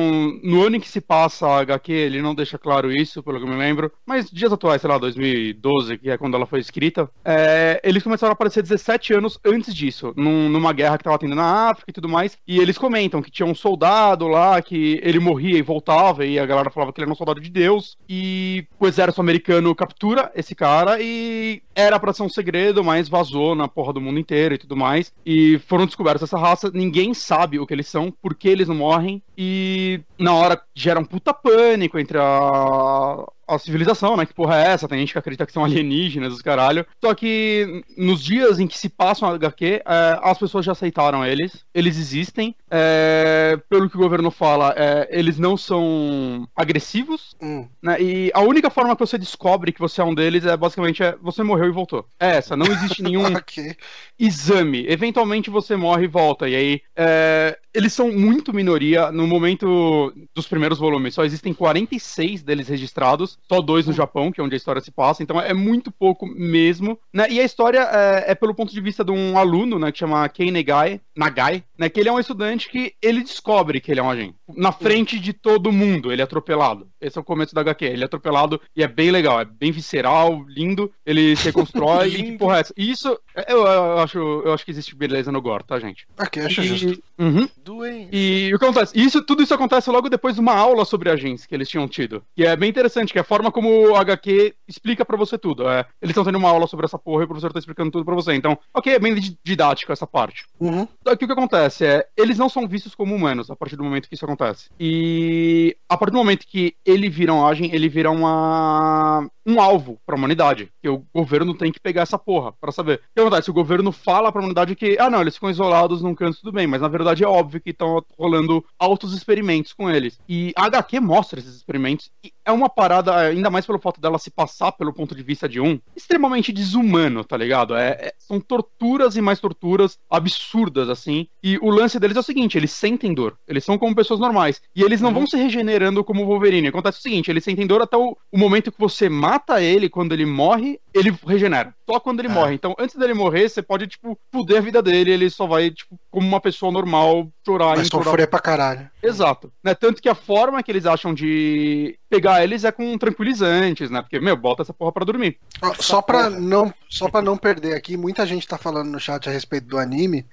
no ano em que se passa a HQ, ele não deixa claro isso, pelo que eu me lembro, mas dias atuais, sei lá, 2012, que é quando ela foi escrita, é, eles começaram a aparecer 17 anos antes disso, num- numa guerra que tava tendo na África e tudo mais, e eles comentam que tinha um soldado lá, que ele morria e voltava, e a galera falava que ele era um soldado de Deus, e o exército americano captura esse cara, e era pra ser um segredo, mas vazou na porra do mundo inteiro e tudo mais, e foram descobertos essa raça, ninguém sabe o que eles são, por que eles não morrem, e na hora gera um puta pânico entre a a civilização, né? Que porra é essa? Tem gente que acredita que são alienígenas, os caralho. Só que nos dias em que se passam a HQ, é, as pessoas já aceitaram eles, eles existem. É, pelo que o governo fala, é, eles não são agressivos, Hum. né? E a única forma que você descobre que você é um deles é basicamente é, você morreu e voltou. É essa, não existe nenhum Ok. exame. Eventualmente você morre e volta. E aí, é, eles são muito minoria. No momento dos primeiros volumes, só existem 46 deles registrados, só dois no Japão, que é onde a história se passa. Então é muito pouco mesmo. Né? E a história é, é pelo ponto de vista de um aluno, né, que chama Kei Negai, Nagai, né, que ele é um estudante que ele descobre que ele é um agente. Na frente de todo mundo, ele é atropelado. Esse é o começo da HQ. Ele é atropelado e é bem legal, é bem visceral, lindo. Ele se reconstrói e que porra é essa? Isso, eu, eu acho, eu acho que existe beleza no gore, tá, gente? Ok, acho E- justo. Uhum. Doente. E o que acontece? Isso, tudo isso acontece logo depois de uma aula sobre agentes que eles tinham tido. E é bem interessante, que é a forma como o HQ explica pra você tudo. É, eles estão tendo uma aula sobre essa porra e o professor tá explicando tudo pra você. Então, ok, é bem di- didático essa parte. Uhum. Que o que acontece é, eles não são vistos como humanos a partir do momento que isso acontece. E a partir do momento que ele vira um agente, ele vira uma um alvo pra humanidade. Que o governo tem que pegar essa porra pra saber. O que acontece? O governo fala pra humanidade que, ah, não, eles ficam isolados num canto, tudo bem, mas na verdade é óbvio que estão rolando altos experimentos com eles. E a HQ mostra esses experimentos e é uma parada, ainda mais pelo fato dela se passar pelo ponto de vista de um, extremamente desumano, tá ligado? É, é- são torturas e mais torturas absurdas, assim. E o lance deles é o seguinte: eles sentem dor. Eles são como pessoas normais. E eles não vão se regenerando como o Wolverine. Acontece o seguinte: eles sentem dor até o, o momento que você mata ele, quando ele morre, ele regenera. Só quando ele É. morre. Então, antes dele morrer, você pode, tipo, fuder a vida dele. Ele só vai, tipo, como uma pessoa normal, chorar Vai sofrer pra caralho. Exato. Né? Tanto que a forma que eles acham de pegar eles é com tranquilizantes, né? Porque, meu, bota essa porra pra dormir. Só pra, não, só pra não perder aqui, muita gente tá falando no chat a respeito do anime.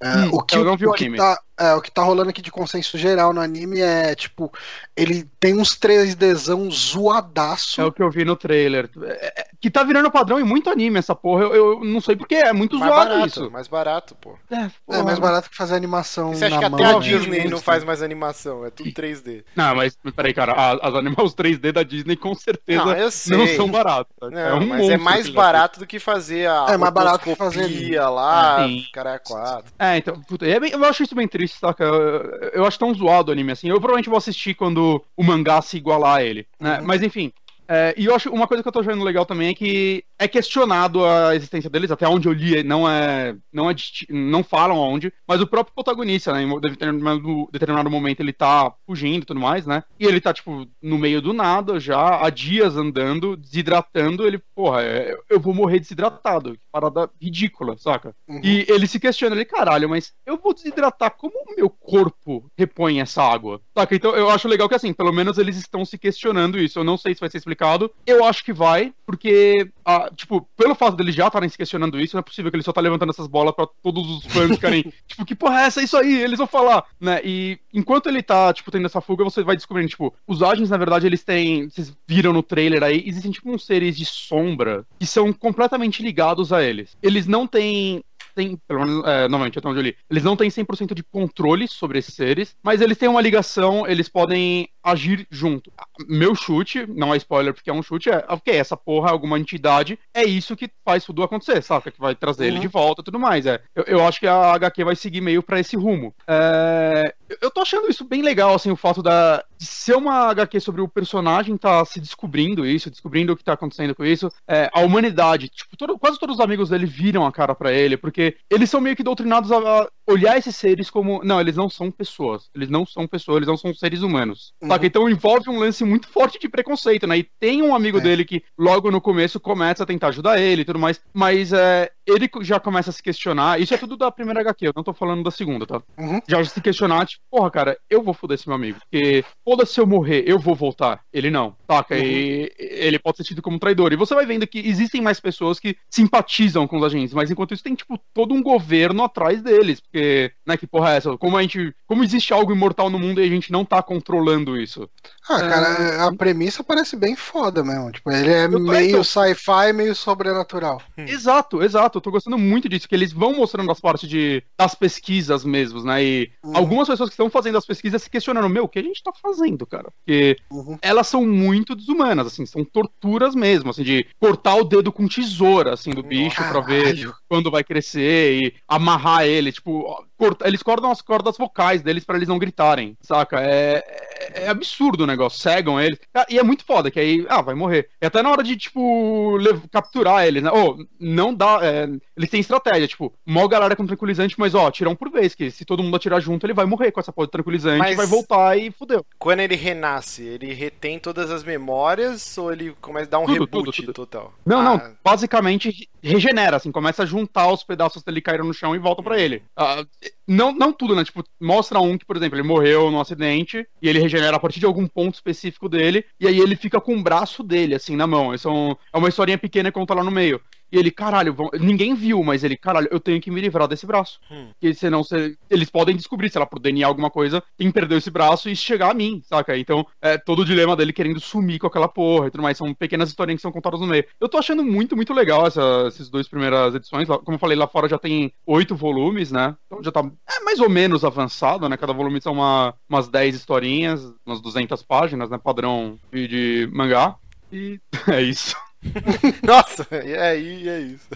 É, Hum, o, que, eu não vi o o, que anime. tá, é, o que tá rolando aqui de consenso geral no anime é, tipo, ele tem uns 3Dzão zoadaço. É o que eu vi no trailer. É- é- que tá virando padrão em muito anime essa porra. Eu, eu não sei porque é muito Mais zoado barato, isso. mais barato, pô. É, É mais barato que fazer animação Você acha na que até mão, a? Disney não faz mais animação? É tudo 3D. Não, mas peraí, cara. As animais 3D da Disney com certeza Não, não, são baratas. Não, é um mas é mais barato do que fazer a É mais barato que fazer lá, Sim. cara é quatro. É, então, puta, é bem- eu acho isso bem triste, saca? Eu, eu acho tão zoado o anime assim. Eu provavelmente vou assistir quando o mangá se igualar a ele, né? Uhum. Mas enfim. É, e eu acho uma coisa que eu tô achando legal também é que é questionado a existência deles, até onde eu li, não é. Não, é não falam onde, mas o próprio protagonista, né? Em determinado, determinado momento ele tá fugindo e tudo mais, né? E ele tá, tipo, no meio do nada, já há dias andando, desidratando. Ele, porra, é, eu vou morrer desidratado. Que parada ridícula, saca? Uhum. E ele se questiona, ele, caralho, mas eu vou desidratar, como o meu corpo repõe essa água? Saca? Então eu acho legal que assim, pelo menos eles estão se questionando isso. Eu não sei se vai ser explicado. Eu acho que vai, porque, ah, tipo, pelo fato deles já estarem se questionando isso, não é possível que ele só tá levantando essas bolas pra todos os fãs ficarem, tipo, que porra é essa? É Isso aí, eles vão falar, né? E enquanto ele tá, tipo, tendo essa fuga, você vai descobrindo, tipo, os agents, na verdade, eles têm, vocês viram no trailer aí, existem, tipo, uns seres de sombra que são completamente ligados a eles. Eles não têm tem, pelo menos, é, novamente, até onde eu li, eles não têm 100% de controle sobre esses seres, mas eles têm uma ligação, eles podem agir junto. Meu chute, não é spoiler porque é um chute, é, ok, essa porra é alguma entidade, é isso que faz tudo acontecer, saca? Que vai trazer ele Uhum. de volta e tudo mais. É. Eu, eu acho que a HQ vai seguir meio pra esse rumo. É, eu- tô achando isso bem legal, assim, o fato da, de ser uma HQ sobre o personagem tá se descobrindo isso, descobrindo o que tá acontecendo com isso. É, a humanidade, tipo, todo- quase todos os amigos dele viram a cara pra ele, porque eles são meio que doutrinados a, a olhar esses seres como. Não, eles não são pessoas. Eles não são pessoas, eles não são seres humanos. Uhum. Saca? Então envolve um lance muito forte de preconceito, né? E tem um amigo É. dele que logo no começo começa a tentar ajudar ele e tudo mais, mas é, ele já começa a se questionar. Isso é tudo da primeira HQ, eu não tô falando da segunda, tá? Uhum. Já se questionar, tipo, porra, cara, eu vou foder esse meu amigo. Porque foda se eu morrer, eu vou voltar. Ele não, saca? Uhum. E ele pode ser tido como traidor. E você vai vendo que existem mais pessoas que simpatizam com os agentes, mas enquanto isso tem, tipo, todo um governo atrás deles. Porque, né, que porra é essa? Como a gente. Como existe algo imortal no mundo e a gente não tá controlando isso? Ah, É. cara, a premissa parece bem foda mesmo. Tipo, ele é tô- meio então- sci-fi, meio sobrenatural. Hum. Exato, exato. Eu tô gostando muito disso, que eles vão mostrando as partes de, das pesquisas mesmo, né? E Uhum. algumas pessoas que estão fazendo as pesquisas se questionando, meu, o que a gente tá fazendo, cara? Porque Uhum. elas são muito desumanas, assim, são torturas mesmo, assim, de cortar o dedo com tesoura, assim, do bicho pra ver Caralho. Quando vai crescer e amarrar ele, tipo, corta- eles cortam as cordas vocais deles pra eles não gritarem, saca? É, é- é absurdo o negócio, cegam eles. Ah, E é muito foda, que aí, ah, vai morrer. E até na hora de, tipo, capturar eles, né? Ô, não dá. é, eles têm estratégia, tipo, mó galera com tranquilizante, mas ó, tira um por vez, que se todo mundo atirar junto, ele vai morrer com essa porra de tranquilizante, Mas- vai voltar e fudeu. Quando ele renasce, ele retém todas as memórias ou ele começa a dar um Tudo, reboot tudo, tudo. total? Não, Ah, não, basicamente regenera, assim, começa a juntar os pedaços dele caíram no chão e volta pra ele. Ah, não, não tudo, né? Tipo, mostra um que, por exemplo, ele morreu num acidente e ele regenera a partir de algum ponto específico dele, e aí ele fica com o braço dele, assim, na mão. Isso é, um- é uma historinha pequena que conta lá no meio. E ele, caralho, vão- ninguém viu, mas ele, caralho, eu tenho que me livrar desse braço. Hum. Porque senão eles podem descobrir, sei lá, por DNA alguma coisa, quem perdeu esse braço e chegar a mim, saca? Então, é todo o dilema dele querendo sumir com aquela porra e tudo mais. São pequenas historinhas que são contadas no meio. Eu tô achando muito, muito legal essa, essas duas primeiras edições. Como eu falei, lá fora já tem oito volumes, né? Então já tá é, mais ou menos avançado, né? Cada volume são uma, umas 10 historinhas, umas 200 páginas, né? Padrão de mangá. E é isso. Nossa, é, é isso.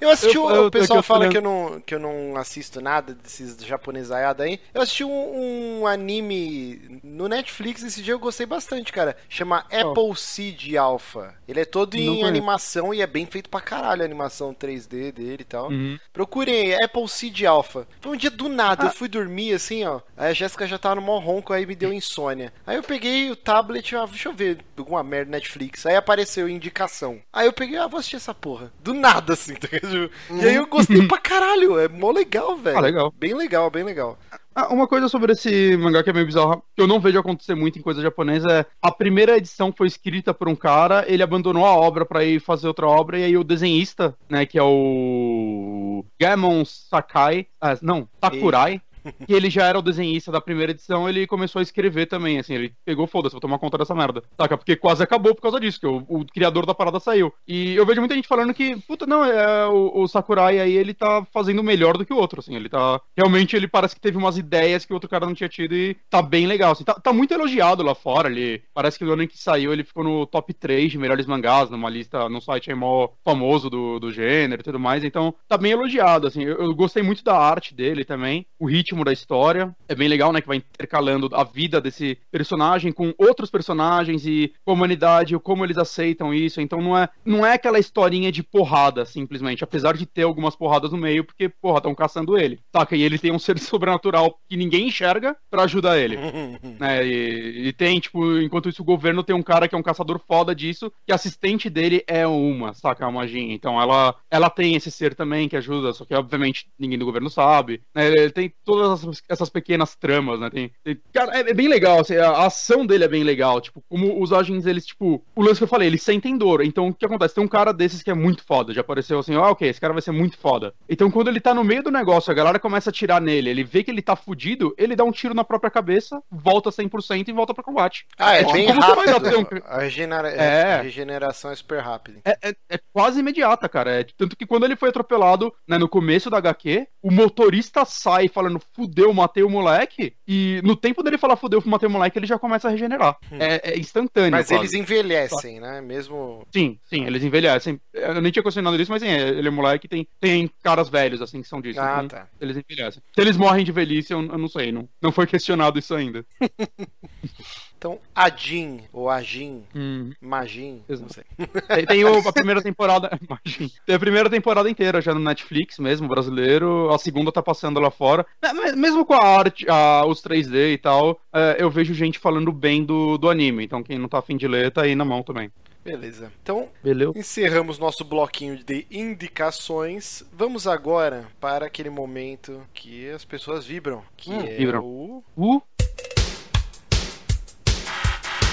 Eu assisti, Eu- eu o pessoal aqui fala que eu, não, que eu não assisto nada desses japonesaiada aí. Eu assisti um, um anime no Netflix esse dia eu gostei bastante, cara. Chama Apple Seed Alpha. Ele é todo Não em conheço. animação e é bem feito pra caralho a animação 3D dele e tal. Uhum. Procurem aí, Apple Seed Alpha. Foi um dia do nada, Ah. eu fui dormir assim, ó. Aí a Jéssica já tava no mó ronco, aí me deu insônia. Aí eu peguei o tablet, ah, deixa eu ver alguma merda Netflix. Aí apareceu indicação. Aí eu peguei, ah, vou assistir essa porra. Do nada, assim, tá ligado? E aí eu gostei pra caralho, é mó legal, velho. Ah, legal. Bem legal, bem legal. Ah, uma coisa sobre esse mangá que é meio bizarro, que eu não vejo acontecer muito em coisa japonesa, é a primeira edição foi escrita por um cara, ele abandonou a obra pra ir fazer outra obra, e aí o desenhista, né, que é o Gamon Sakai, ah, não, Sakurai, que ele já era o desenhista da primeira edição, ele começou a escrever também, assim, ele pegou, foda-se, vou tomar conta dessa merda, saca? Porque quase acabou por causa disso, que o, o criador da parada saiu. E eu vejo muita gente falando que, puta, não, é, o, o Sakurai aí, ele tá fazendo melhor do que o outro, assim, ele tá, realmente ele parece que teve umas ideias que o outro cara não tinha tido e tá bem legal, assim, tá, tá muito elogiado lá fora, ele, parece que no ano em que saiu, ele ficou no top 3 de melhores mangás, numa lista, num site aí mó famoso do, do gênero e tudo mais, então tá bem elogiado, assim, eu, eu gostei muito da arte dele também, o ritmo da história, é bem legal, né, que vai intercalando a vida desse personagem com outros personagens e com a humanidade, como eles aceitam isso, então não é, não é aquela historinha de porrada, simplesmente, apesar de ter algumas porradas no meio, porque, porra, estão caçando ele, saca, e ele tem um ser sobrenatural que ninguém enxerga pra ajudar ele, né, e, e tem, tipo, enquanto isso o governo tem um cara que é um caçador foda disso, que a assistente dele é uma, saca, a magia, então ela, ela tem esse ser também que ajuda, só que obviamente ninguém do governo sabe, né, ele tem todas essas, essas pequenas tramas, né, tem, tem- cara, é, é bem legal, assim, a, a ação dele é bem legal, tipo, como os agentes, eles, tipo, o lance que eu falei, eles sentem dor, então o que acontece, tem um cara desses que é muito foda, já apareceu assim, ah, ok, esse cara vai ser muito foda, então quando ele tá no meio do negócio, a galera começa a atirar nele, ele vê que ele tá fudido, ele dá um tiro na própria cabeça, volta 100% e volta pro combate. Ah, é, tipo, bem rápido. um- A, regenera... É. a regeneração é super rápida. É, é- é quase imediata, cara. É, tanto que quando ele foi atropelado, né, no começo da HQ, o motorista sai falando fudeu, matei o moleque, e no tempo dele falar fudeu, matei o moleque, ele já começa a regenerar. É, é instantâneo. Mas quase. eles envelhecem, né? Mesmo. Sim, sim, eles envelhecem. Eu nem tinha questionado isso, mas sim, ele é moleque tem tem caras velhos, assim, que são disso. Ah, então tá. Eles envelhecem. Se eles morrem de velhice, eu, eu não sei, não, não foi questionado isso ainda. Então, a Jin, ou a Jin, Hum. Magin, não Exato. sei. Tem, tem o- a primeira temporada. Imagina. Tem a primeira temporada inteira já no Netflix mesmo, brasileiro. A segunda tá passando lá fora. É, me- Mesmo com a arte, a- os 3D e tal, é, eu vejo gente falando bem do, do anime. Então quem não tá afim de ler, tá aí na mão também. Beleza. Então, Beleza? encerramos nosso bloquinho de indicações. Vamos agora para aquele momento que as pessoas vibram, que Hum, é vibram. o Uh!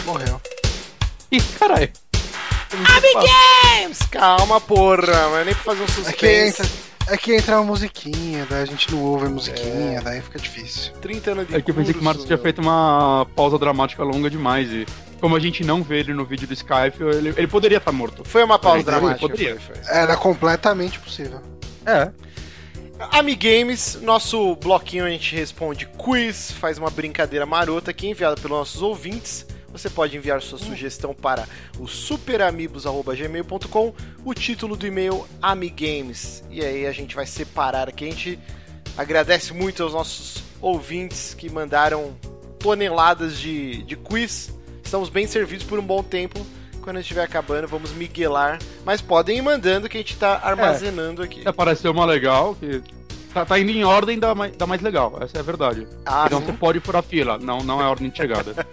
Morreu. Ih, caralho! Games. Calma, porra, mas nem pra fazer um É que entra, suspense. é que entra uma musiquinha, daí a gente não ouve a musiquinha, daí fica difícil. 30 anos de É que eu pensei que o Marcos tinha feito uma pausa dramática longa demais e. Como a gente não vê ele no vídeo do Skype, ele, ele poderia estar morto. Foi uma pausa dramática. poderia. Foi, foi. Era completamente possível. É. Amigames, nosso bloquinho a gente responde quiz, faz uma brincadeira marota aqui enviada pelos nossos ouvintes. Você pode enviar sua sugestão para o superamigos.gmail.com, o título do e-mail Amigames. E aí a gente vai separar aqui. A gente agradece muito aos nossos ouvintes que mandaram toneladas de, de quiz. Estamos bem servidos por um bom tempo. Quando estiver acabando, vamos miguelar. Mas podem ir mandando que a gente está armazenando aqui. Apareceu uma legal que. Tá, tá indo em ordem da mais, da mais legal, essa é a verdade. Ah, então sim. você pode ir por a fila, não, não é ordem de chegada.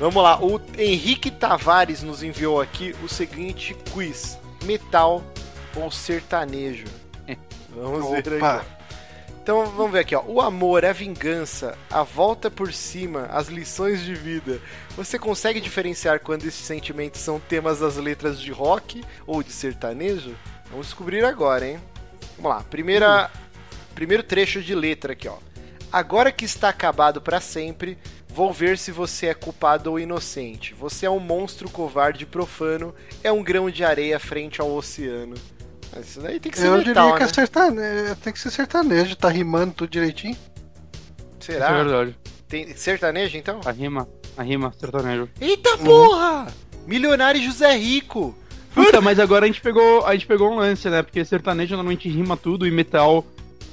Vamos lá, o Henrique Tavares nos enviou aqui o seguinte quiz: metal ou sertanejo? Vamos ver aqui. Opa. Então vamos ver aqui, ó. O amor, a vingança, a volta por cima, as lições de vida. Você consegue diferenciar quando esses sentimentos são temas das letras de rock ou de sertanejo? Vamos descobrir agora, hein? Vamos lá, primeira, primeiro trecho de letra aqui, ó. Agora que está acabado para sempre, vou ver se você é culpado ou inocente. Você é um monstro covarde e profano, é um grão de areia frente ao oceano. Mas Isso daí tem que ser Eu metal, diria que né? é sertanejo. Tem que ser sertanejo, tá rimando tudo direitinho. Isso é Será? verdade. Tem sertanejo então? A rima, a rima, sertanejo. Eita porra! Milionário José Rico! Puta, mas agora a gente pegou, a gente pegou um lance, né? Porque sertanejo normalmente rima tudo e metal,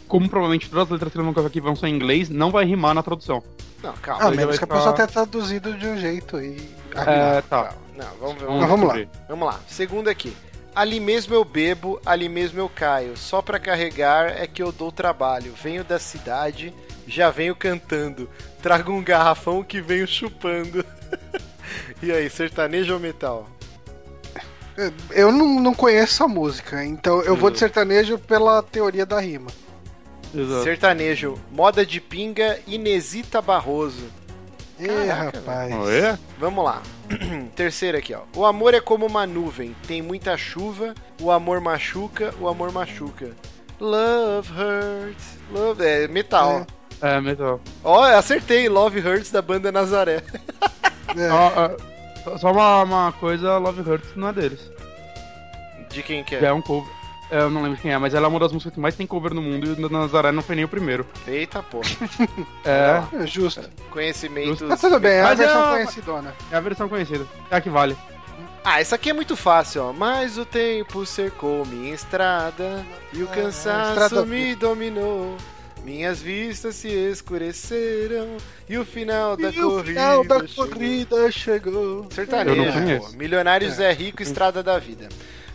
como provavelmente todas as letras que colocar aqui vão ser em inglês, não vai rimar na tradução. Não, A calma. ele menos vai que a pessoa tenha traduzido de um jeito e. É, tá. Não, vamos ver. Mas vamos lá. Vamos lá. Segundo aqui. Ali mesmo eu bebo, ali mesmo eu caio. Só pra carregar é que eu dou trabalho. Venho da cidade, já venho cantando. Trago um garrafão que venho chupando. e aí, sertanejo ou metal? Eu não, não conheço a música, então eu vou de Uhum. sertanejo pela teoria da rima. Exato. Sertanejo, moda de pinga, Inesita Barroso. Ih, Caraca, rapaz. Oi? Vamos lá. Terceiro aqui, ó. O amor é como uma nuvem, tem muita chuva, o amor machuca, o amor machuca. Love hurts. Love... É metal. É, metal. Ó, acertei. Love hurts da banda Nazaré. É. Ó, ó, só- uma, uma coisa, Love Hurts não é deles. De quem que é? é um cover. É, Eu não lembro quem é, mas ela é uma das músicas que mais tem cover no mundo e o Nazaré não foi nem o primeiro. Eita, porra. É, É justo. Conhecimentos. Mas tudo bem, é a é versão uma- conhecidona. é a versão conhecida. É a que vale. Ah, essa aqui é muito fácil, ó. Mas o tempo cercou minha estrada e o Ah, cansaço estrada- me dominou. Minhas vistas se escureceram e o final da E o corrida. final da chegou. corrida chegou. Sertanejo, conheço. pô. Milionário É. Zé Rico, Estrada da Vida.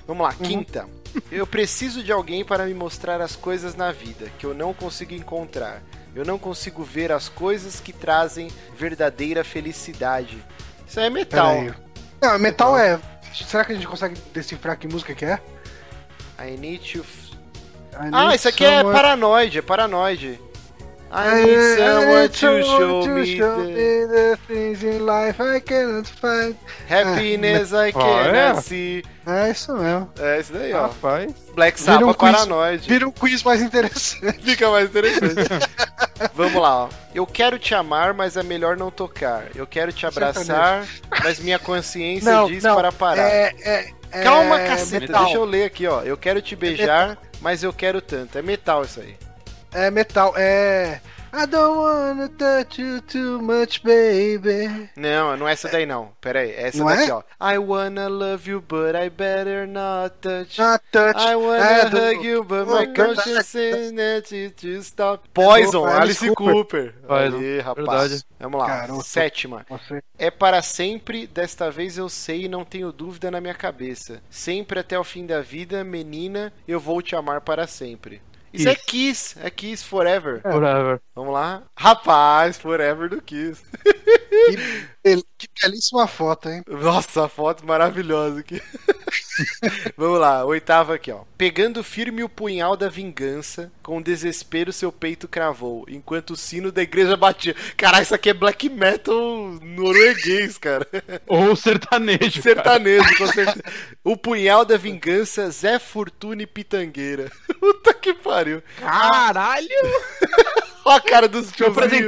Vamos Uhum. lá, quinta. Eu preciso de alguém para me mostrar as coisas na vida que eu não consigo encontrar. Eu não consigo ver as coisas que trazem verdadeira felicidade. Isso aí é metal. Não, metal é. Será que a gente consegue decifrar que música que é? I need to. I Ah, need isso aqui é someone- paranoide, é paranoide. I I need someone to show to me show the me the things in life I cannot find. happiness I Ah, cannot é? see. É isso mesmo. É isso daí, ó. Rapaz. Black um Sabbath quiz. paranoide. Vira um quiz mais interessante. Fica mais interessante. Vamos lá, ó. Eu quero te amar, mas é melhor não tocar. Eu quero te abraçar, mas minha consciência Não, diz não. para parar. É, é, é Calma, caceta, metal. deixa eu ler aqui, ó. Eu quero te beijar, mas eu quero tanto. É metal isso aí. É metal, é. I don't wanna touch you too much, baby. Não, não é essa daí não. Pera aí, é essa Não daqui, é? ó. I wanna love you, but I better not touch. Not touch. I wanna é, do- hug you, but my conscience that you to stop. Poison, Alice Alice Cooper. Poison, Aí, rapaz. verdade. Vamos lá, Garoto. sétima. Você- É para sempre, desta vez eu sei e não tenho dúvida na minha cabeça. Sempre até o fim da vida, menina, eu vou te amar para sempre. Isso é Kiss. É Kiss Forever. Forever. Vamos lá? Rapaz, Forever do Kiss. Que, que belíssima foto, hein? Nossa, a foto maravilhosa aqui. Vamos lá, oitava aqui, ó. Pegando firme o punhal da vingança, com desespero seu peito cravou, enquanto o sino da igreja batia. Caralho, isso aqui é black metal norueguês, cara. Ou sertanejo. cara. Sertanejo, com certeza. O punhal da vingança, Zé Fortuna e Pitangueira. Puta que pariu. Caralho! Ó a cara dos tiozinhos.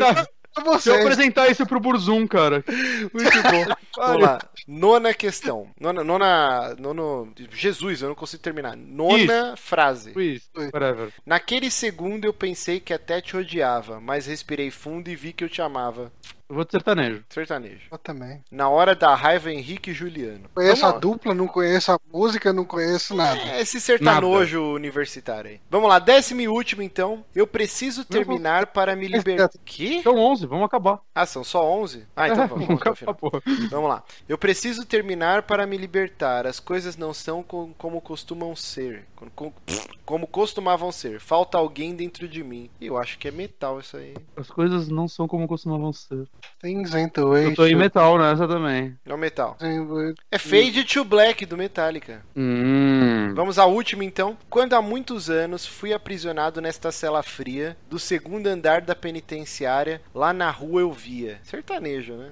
deixa eu apresentar isso pro Burzum, cara. Muito bom. Vamos lá. Nona questão. Nona, nona, nono, Jesus, eu não consigo terminar. Nona frase. Quiz, Oi. whatever. Naquele segundo eu pensei que até te odiava, mas respirei fundo e vi que eu te amava. Eu vou de sertanejo. Sertanejo. Eu também. Na hora da raiva, Henrique e Juliano. Conheço Vamos a dupla, não conheço a música, não conheço nada. É esse sertanojo universitário aí. Vamos lá, décimo e último então. Eu preciso terminar para me libertar. Que? Então 11, vamos acabar. Ah, são só 11? Ah, então vamos. vamos até o final. porra. Vamos lá. Eu preciso terminar para me libertar. As coisas não são com- como costumam ser. Com- com- Como costumavam ser. Falta alguém dentro de mim. E eu acho que é metal isso aí. As coisas não são como costumavam ser. Things ain't the way. Eu tô em metal nessa também. Não metal. should- É Fade to Black do Metallica. Hum. Vamos à última então. Quando há muitos anos fui aprisionado nesta cela fria do segundo andar da penitenciária, lá na rua eu via. Sertanejo, né?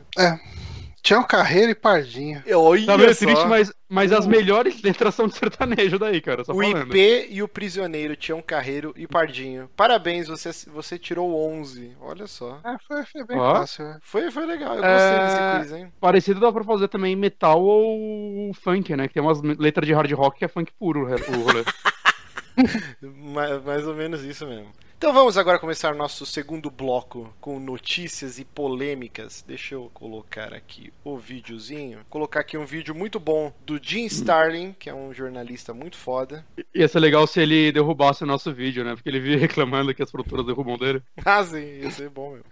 Tião Carreiro e Pardinho. Olha Tá meio só. triste, mas, mas as melhores letras são de sertanejo daí, cara. Só O falando. IP e o prisioneiro Tião Carreiro e Pardinho. Parabéns, você, você tirou 11. Olha só. É, foi, foi bem Ó. fácil. né? Foi, foi legal. Eu gostei É. desse quiz, hein? Parecido dá pra fazer também metal ou funk, né? Que tem umas letras de hard rock que é funk puro o rolê. Ma- Mais ou menos isso mesmo. Então vamos agora começar nosso segundo bloco com notícias e polêmicas. Deixa eu colocar aqui o videozinho. Colocar aqui um vídeo muito bom do Jim Starlin, que é um jornalista muito foda. Ia ser legal se ele derrubasse o nosso vídeo, né? Porque ele vinha reclamando que as produtoras derrubam dele. Ah, sim, ia ser bom mesmo.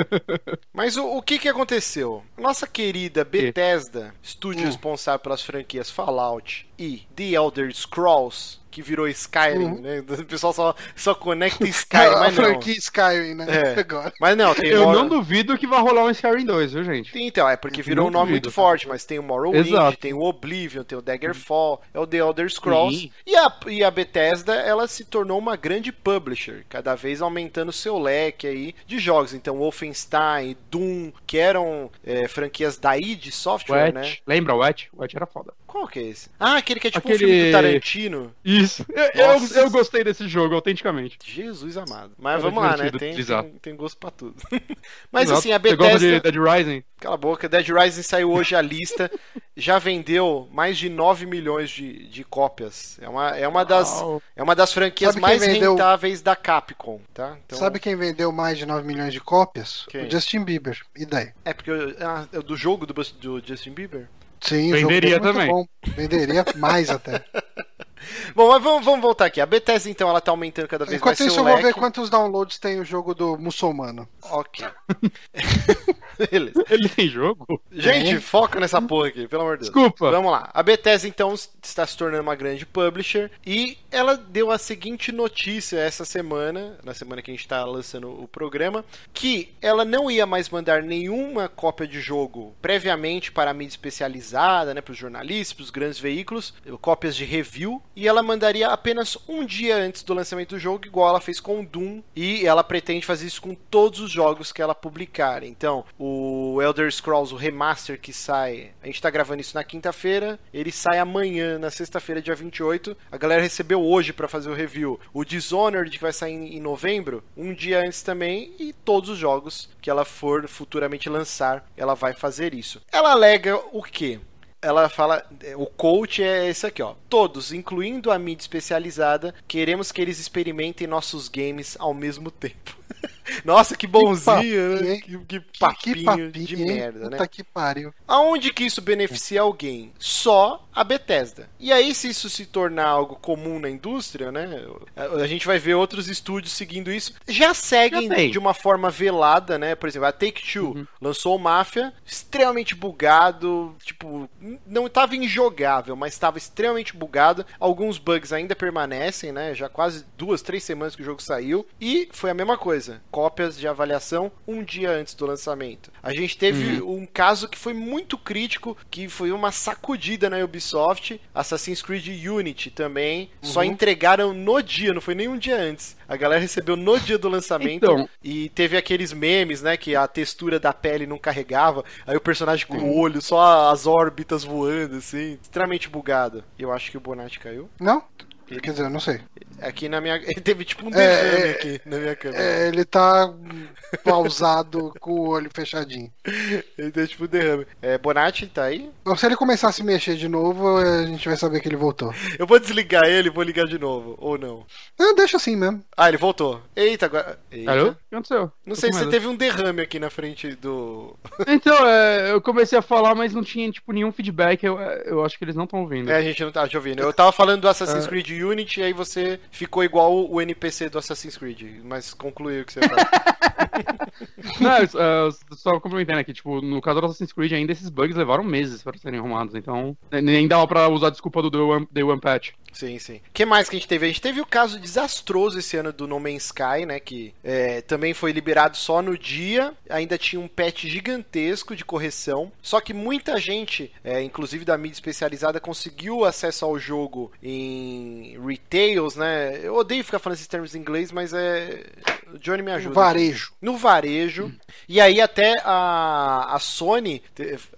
Mas o, o que que aconteceu? Nossa querida Bethesda, estúdio Hum. responsável pelas franquias Fallout e The Elder Scrolls, que virou Skyrim, Uhum. né? O pessoal só, só conecta Skyrim, mas não. franquia Skyrim, né? É. Agora. Mas não, tem Eu Mor- não duvido que vai rolar um Skyrim 2, viu, gente? Então, é porque virou um nome duvido. muito forte, mas tem o Morrowind, Exato. tem o Oblivion, tem o Daggerfall, é o The Elder Scrolls. Sim. E a, e a Bethesda, ela se tornou uma grande publisher, cada vez aumentando seu leque aí de jogos. Então, Wolfenstein, Doom, que eram é, franquias da id Software, Wet. né? Lembra o Wet? O Wet era foda. Qual que é esse? Ah, aquele que é tipo um Aquele- filme do Tarantino. Isso. Eu, eu, eu gostei desse jogo, autenticamente. Jesus amado. Mas Era vamos lá, né? Tem, tem, tem gosto pra tudo. Mas Exato. assim, a Você gosta Bethesda... de Dead Rising? Cala a boca, Dead Rising saiu hoje a lista, já vendeu mais de 9 milhões de, de cópias. É uma, é, uma das, é uma das franquias mais vendeu- rentáveis da Capcom, tá? Então, Sabe quem vendeu mais de 9 milhões de cópias? Quem? O Justin Bieber. E daí? É porque ah, é do jogo do, do Justin Bieber? Sim, Venderia é também. Venderia mais até. Bom, mas vamos, vamos voltar aqui. A Bethesda, então, ela tá aumentando cada vez Enquanto mais isso, seu eu vou leque. ver quantos downloads tem o jogo do muçulmano. Ok. Beleza. Ele tem jogo? Gente, Tem. foca nessa porra aqui, pelo amor de Deus. Desculpa. Vamos lá. A Bethesda, então, está se tornando uma grande publisher e ela deu a seguinte notícia essa semana, na semana que a gente está lançando o programa, que ela não ia mais mandar nenhuma cópia de jogo previamente para a mídia especializada, né, para os jornalistas, para os grandes veículos, cópias de review, e ela mandaria apenas um dia antes do lançamento do jogo, igual ela fez com o Doom, e ela pretende fazer isso com todos os jogos que ela publicar. Então, o Elder Scrolls, o remaster que sai, a gente tá gravando isso na quinta-feira, ele sai amanhã, na sexta-feira, dia 28. A galera recebeu hoje para fazer o review. O Dishonored, que vai sair em novembro, um dia antes também, e todos os jogos que ela for futuramente lançar, ela vai fazer isso. Ela alega o quê? Ela fala, o coach é esse aqui, ó. Todos, incluindo a mídia especializada, queremos que eles experimentem nossos games ao mesmo tempo. Nossa, que bonzinho, papinho, né? hein? Que, que Que- papinho, que papinho, de hein? merda, né? Puta que pariu. Aonde que isso beneficia alguém? Só a Bethesda. E aí, se isso se tornar algo comum na indústria, né? A gente vai ver outros estúdios seguindo isso. Já seguem Já de uma forma velada, né? Por exemplo, a Take-Two lançou o Mafia, extremamente bugado, tipo, não estava injogável, mas estava extremamente bugado. Alguns bugs ainda permanecem, né? Já quase duas, três semanas que o jogo saiu. E foi a mesma coisa. Cópias de avaliação um dia antes do lançamento. A gente teve um caso que foi muito crítico, que foi uma sacudida na Ubisoft, Assassin's Creed Unity também. Só entregaram no dia, não foi nem um dia antes. A galera recebeu no dia do lançamento Então. e teve aqueles memes, né, que a textura da pele não carregava, aí o personagem com o olho, só as órbitas voando assim, extremamente bugado. Eu acho que o Bonatti caiu. Não? Quer dizer, eu não sei. Aqui na minha. Ele teve tipo um É, derrame é, aqui na minha câmera. É, ele tá pausado com o olho fechadinho. Ele teve tipo um derrame. É, Bonatti tá aí? Então, se ele começar a se mexer de novo, a gente vai saber que ele voltou. Eu vou desligar ele e vou ligar de novo. Ou não? Ah, deixa assim mesmo. Ah, ele voltou. Eita, agora. Eita. Alô? O que aconteceu? Não Tô sei se você medo. teve um derrame aqui na frente do. Então, é, eu comecei a falar, mas não tinha, tipo, nenhum feedback. Eu, eu acho que eles não estão ouvindo. É, a gente não tá te ouvindo. Eu tava falando do Assassin's Creed Unity e aí você ficou igual o NPC do Assassin's Creed. Mas concluiu o que você falou. Não, eu só complementando aqui, tipo, no caso do Assassin's Creed ainda esses bugs levaram meses para serem arrumados, então ne- nem dava pra usar a desculpa do Day One, Day One Patch. Sim, sim. O que mais que a gente teve? A gente teve o caso desastroso esse ano do No Man's Sky, né? Que é, também foi liberado só no dia. Ainda tinha um patch gigantesco de correção. Só que muita gente, é, inclusive da mídia especializada, conseguiu acesso ao jogo em retails, né? Eu odeio ficar falando esses termos em inglês, mas é. O Johnny me ajuda. Varejo. no varejo. E aí até a, a Sony,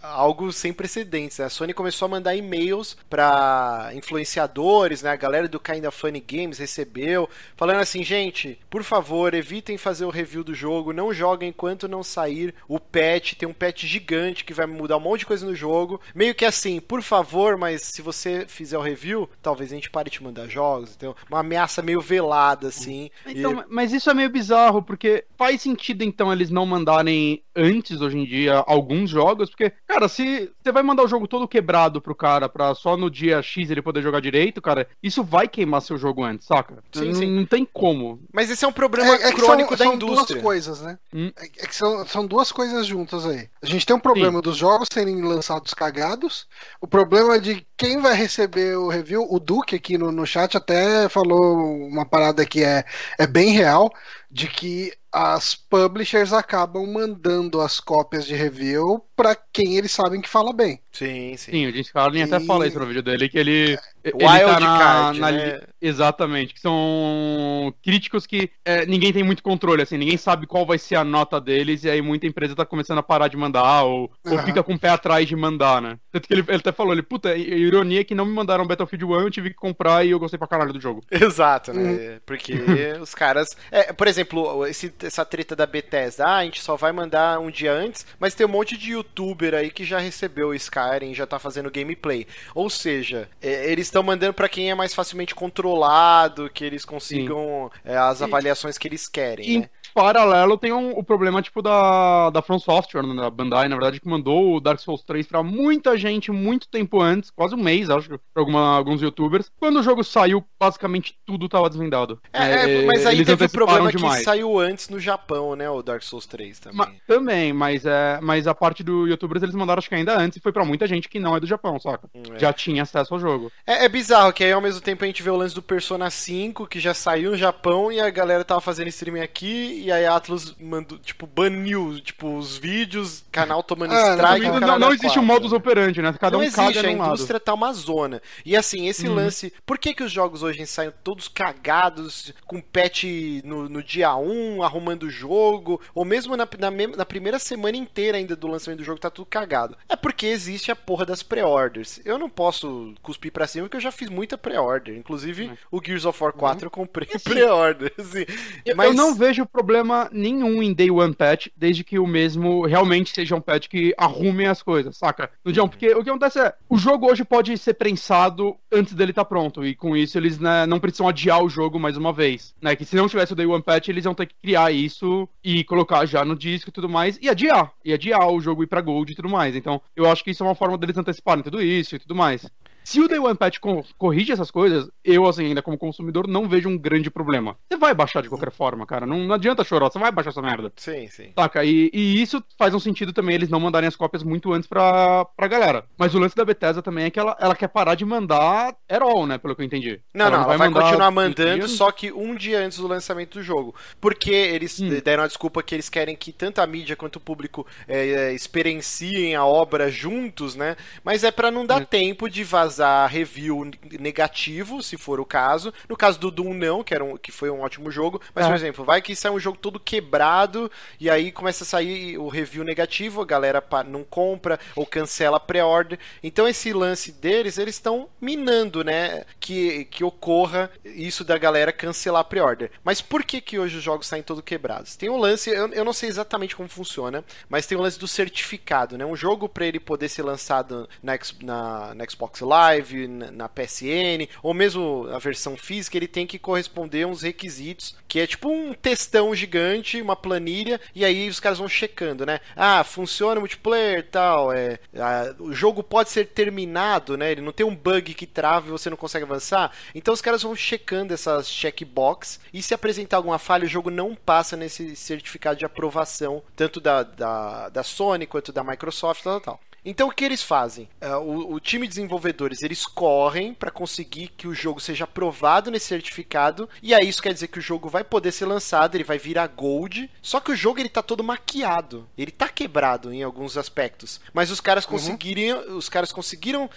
algo sem precedentes, né? a Sony começou a mandar e-mails para influenciadores, né? A galera do Kinda Funny Games recebeu, falando assim, gente, por favor, evitem fazer o review do jogo, não joguem enquanto não sair o patch, tem um patch gigante que vai mudar um monte de coisa no jogo. Meio que assim, por favor, mas se você fizer o review, talvez a gente pare de mandar jogos. Então, uma ameaça meio velada, assim. Então, E- ma- mas isso é meio bizarro, porque faz sentido então eles não mandarem antes, hoje em dia, alguns jogos, porque, cara, se você vai mandar o jogo todo quebrado pro cara pra só no dia X ele poder jogar direito, cara, isso vai queimar seu jogo antes, saca? Sim, N- sim. Não tem como. Mas esse é um problema É, é que crônico são, da são indústria. duas coisas, né? Hum. É, é que são, são duas coisas juntas aí. A gente tem um problema dos jogos serem lançados cagados, o problema de quem vai receber o review. O Duque aqui no, no chat até falou uma parada que é, é bem real, de que as publishers acabam mandando as cópias de review pra quem eles sabem que fala bem. Sim, sim. Sim, o James Carlin até E- fala isso no vídeo dele, que ele. ele Wild tá na, card, na né? Exatamente, que são críticos que é, ninguém tem muito controle, assim, ninguém sabe qual vai ser a nota deles, e aí muita empresa tá começando a parar de mandar, ou, ou Aham. fica com o pé atrás de mandar, né? Tanto que ele, ele até falou, ele, puta, a ironia é que não me mandaram Battlefield 1, eu tive que comprar e eu gostei pra caralho do jogo. Exato, Uhum. né? Porque os caras. é, por exemplo, esse- essa treta da Bethesda, ah, a gente só vai mandar um dia antes, mas tem um monte de youtuber aí que já recebeu o Skyrim, já tá fazendo gameplay. Ou seja, é, eles estão mandando pra quem é mais facilmente controlado, que eles consigam é, as E- avaliações que eles querem, Em né? paralelo, tem um- o problema, tipo, da, da From Software, né, da Bandai, na verdade, que mandou o Dark Souls 3 pra muita gente muito tempo antes, quase um mês, acho, pra alguma- alguns youtubers. Quando o jogo saiu, basicamente tudo tava desvendado. É, é, mas aí teve o problema demais. que saiu antes no Japão, né? O Dark Souls 3 também. Ma- também, mas, é, mas a parte do youtubers eles mandaram acho que ainda antes e foi pra muita gente que não é do Japão, saca? É. Já tinha acesso ao jogo. É, é bizarro que aí ao mesmo tempo a gente vê o lance do Persona 5, que já saiu no Japão, e a galera tava fazendo streaming aqui, e aí a Atlus mandou, tipo, baniu, tipo, os vídeos, canal tomando Ah, strike. não, não, não existe um modus né? Operandi, né? Cada não um caga existe, a num lado. indústria tá uma zona. E assim, esse Uhum. lance. Por que, que os jogos hoje saem todos cagados, com patch no, no dia 1, arrumando o jogo, ou mesmo na, na, na primeira semana inteira ainda do lançamento do jogo tá tudo cagado? É porque existe a porra das pré-orders. Eu não posso cuspir pra cima porque eu já fiz muita pré-order. Inclusive, o Gears of War 4 eu comprei pré-order. assim. Eu, Mas eu não vejo problema nenhum em Day One Patch, desde que o mesmo realmente seja um patch que arrume as coisas, saca? No dia um, porque o que acontece é, o jogo hoje pode ser prensado antes dele estar pronto, e com isso eles né, não precisam adiar o jogo mais uma vez, né? Que se não tivesse o Day One Patch, eles iam ter que criar isso e colocar já no disco e tudo mais, e adiar, e adiar o jogo ir pra Gold e tudo mais. Então, eu acho que isso é uma forma deles anteciparem tudo isso e tudo mais. Se o Day One Patch co- corrige essas coisas, eu, assim, ainda como consumidor, não vejo um grande problema. Você vai baixar de qualquer forma, cara. Não, não adianta chorar, você vai baixar essa merda. Sim, sim. Saca? E, e isso faz um sentido também eles não mandarem as cópias muito antes pra, pra galera. Mas o lance da Bethesda também é que ela, ela quer parar de mandar at all, né? Pelo que eu entendi. Não, não, ela vai, mandar continuar mandando, só que um dia antes do lançamento do jogo. Porque eles Hum. deram a desculpa que eles querem que tanto a mídia quanto o público é, é, experienciem a obra juntos, né? Mas é pra não dar Hum. tempo de vazar review negativo, se for o caso. No caso do Doom, não, que, era um, que foi um ótimo jogo. Mas, É. por exemplo, vai que sai um jogo todo quebrado e aí começa a sair o review negativo, a galera não compra ou cancela a pré-order. Então, esse lance deles, eles estão minando, né? Que, que ocorra isso da galera cancelar a pré-order. Mas por que, que hoje os jogos saem todo quebrados? Tem um lance, eu, eu não sei exatamente como funciona, mas tem um lance do certificado, né? Um jogo para ele poder ser lançado na, na- na Xbox Live, na, PSN, ou mesmo a versão física, ele tem que corresponder a uns requisitos, que é tipo um textão gigante, uma planilha, e aí os caras vão checando, né? Ah, funciona multiplayer tal, é, ah, o jogo pode ser terminado, né? Ele não tem um bug que trava e você não consegue avançar. Então os caras vão checando essas checkbox e se apresentar alguma falha, o jogo não passa nesse certificado de aprovação, tanto da, da, da Sony quanto da Microsoft, tal, tal. tal. Então o que eles fazem? É, o, o time de desenvolvedores eles correm para conseguir que o jogo seja aprovado nesse certificado e aí isso quer dizer que o jogo vai poder ser lançado, ele vai virar gold. Só que o jogo ele tá todo maquiado, ele tá quebrado em alguns aspectos, mas os caras conseguiriam, os caras conseguiram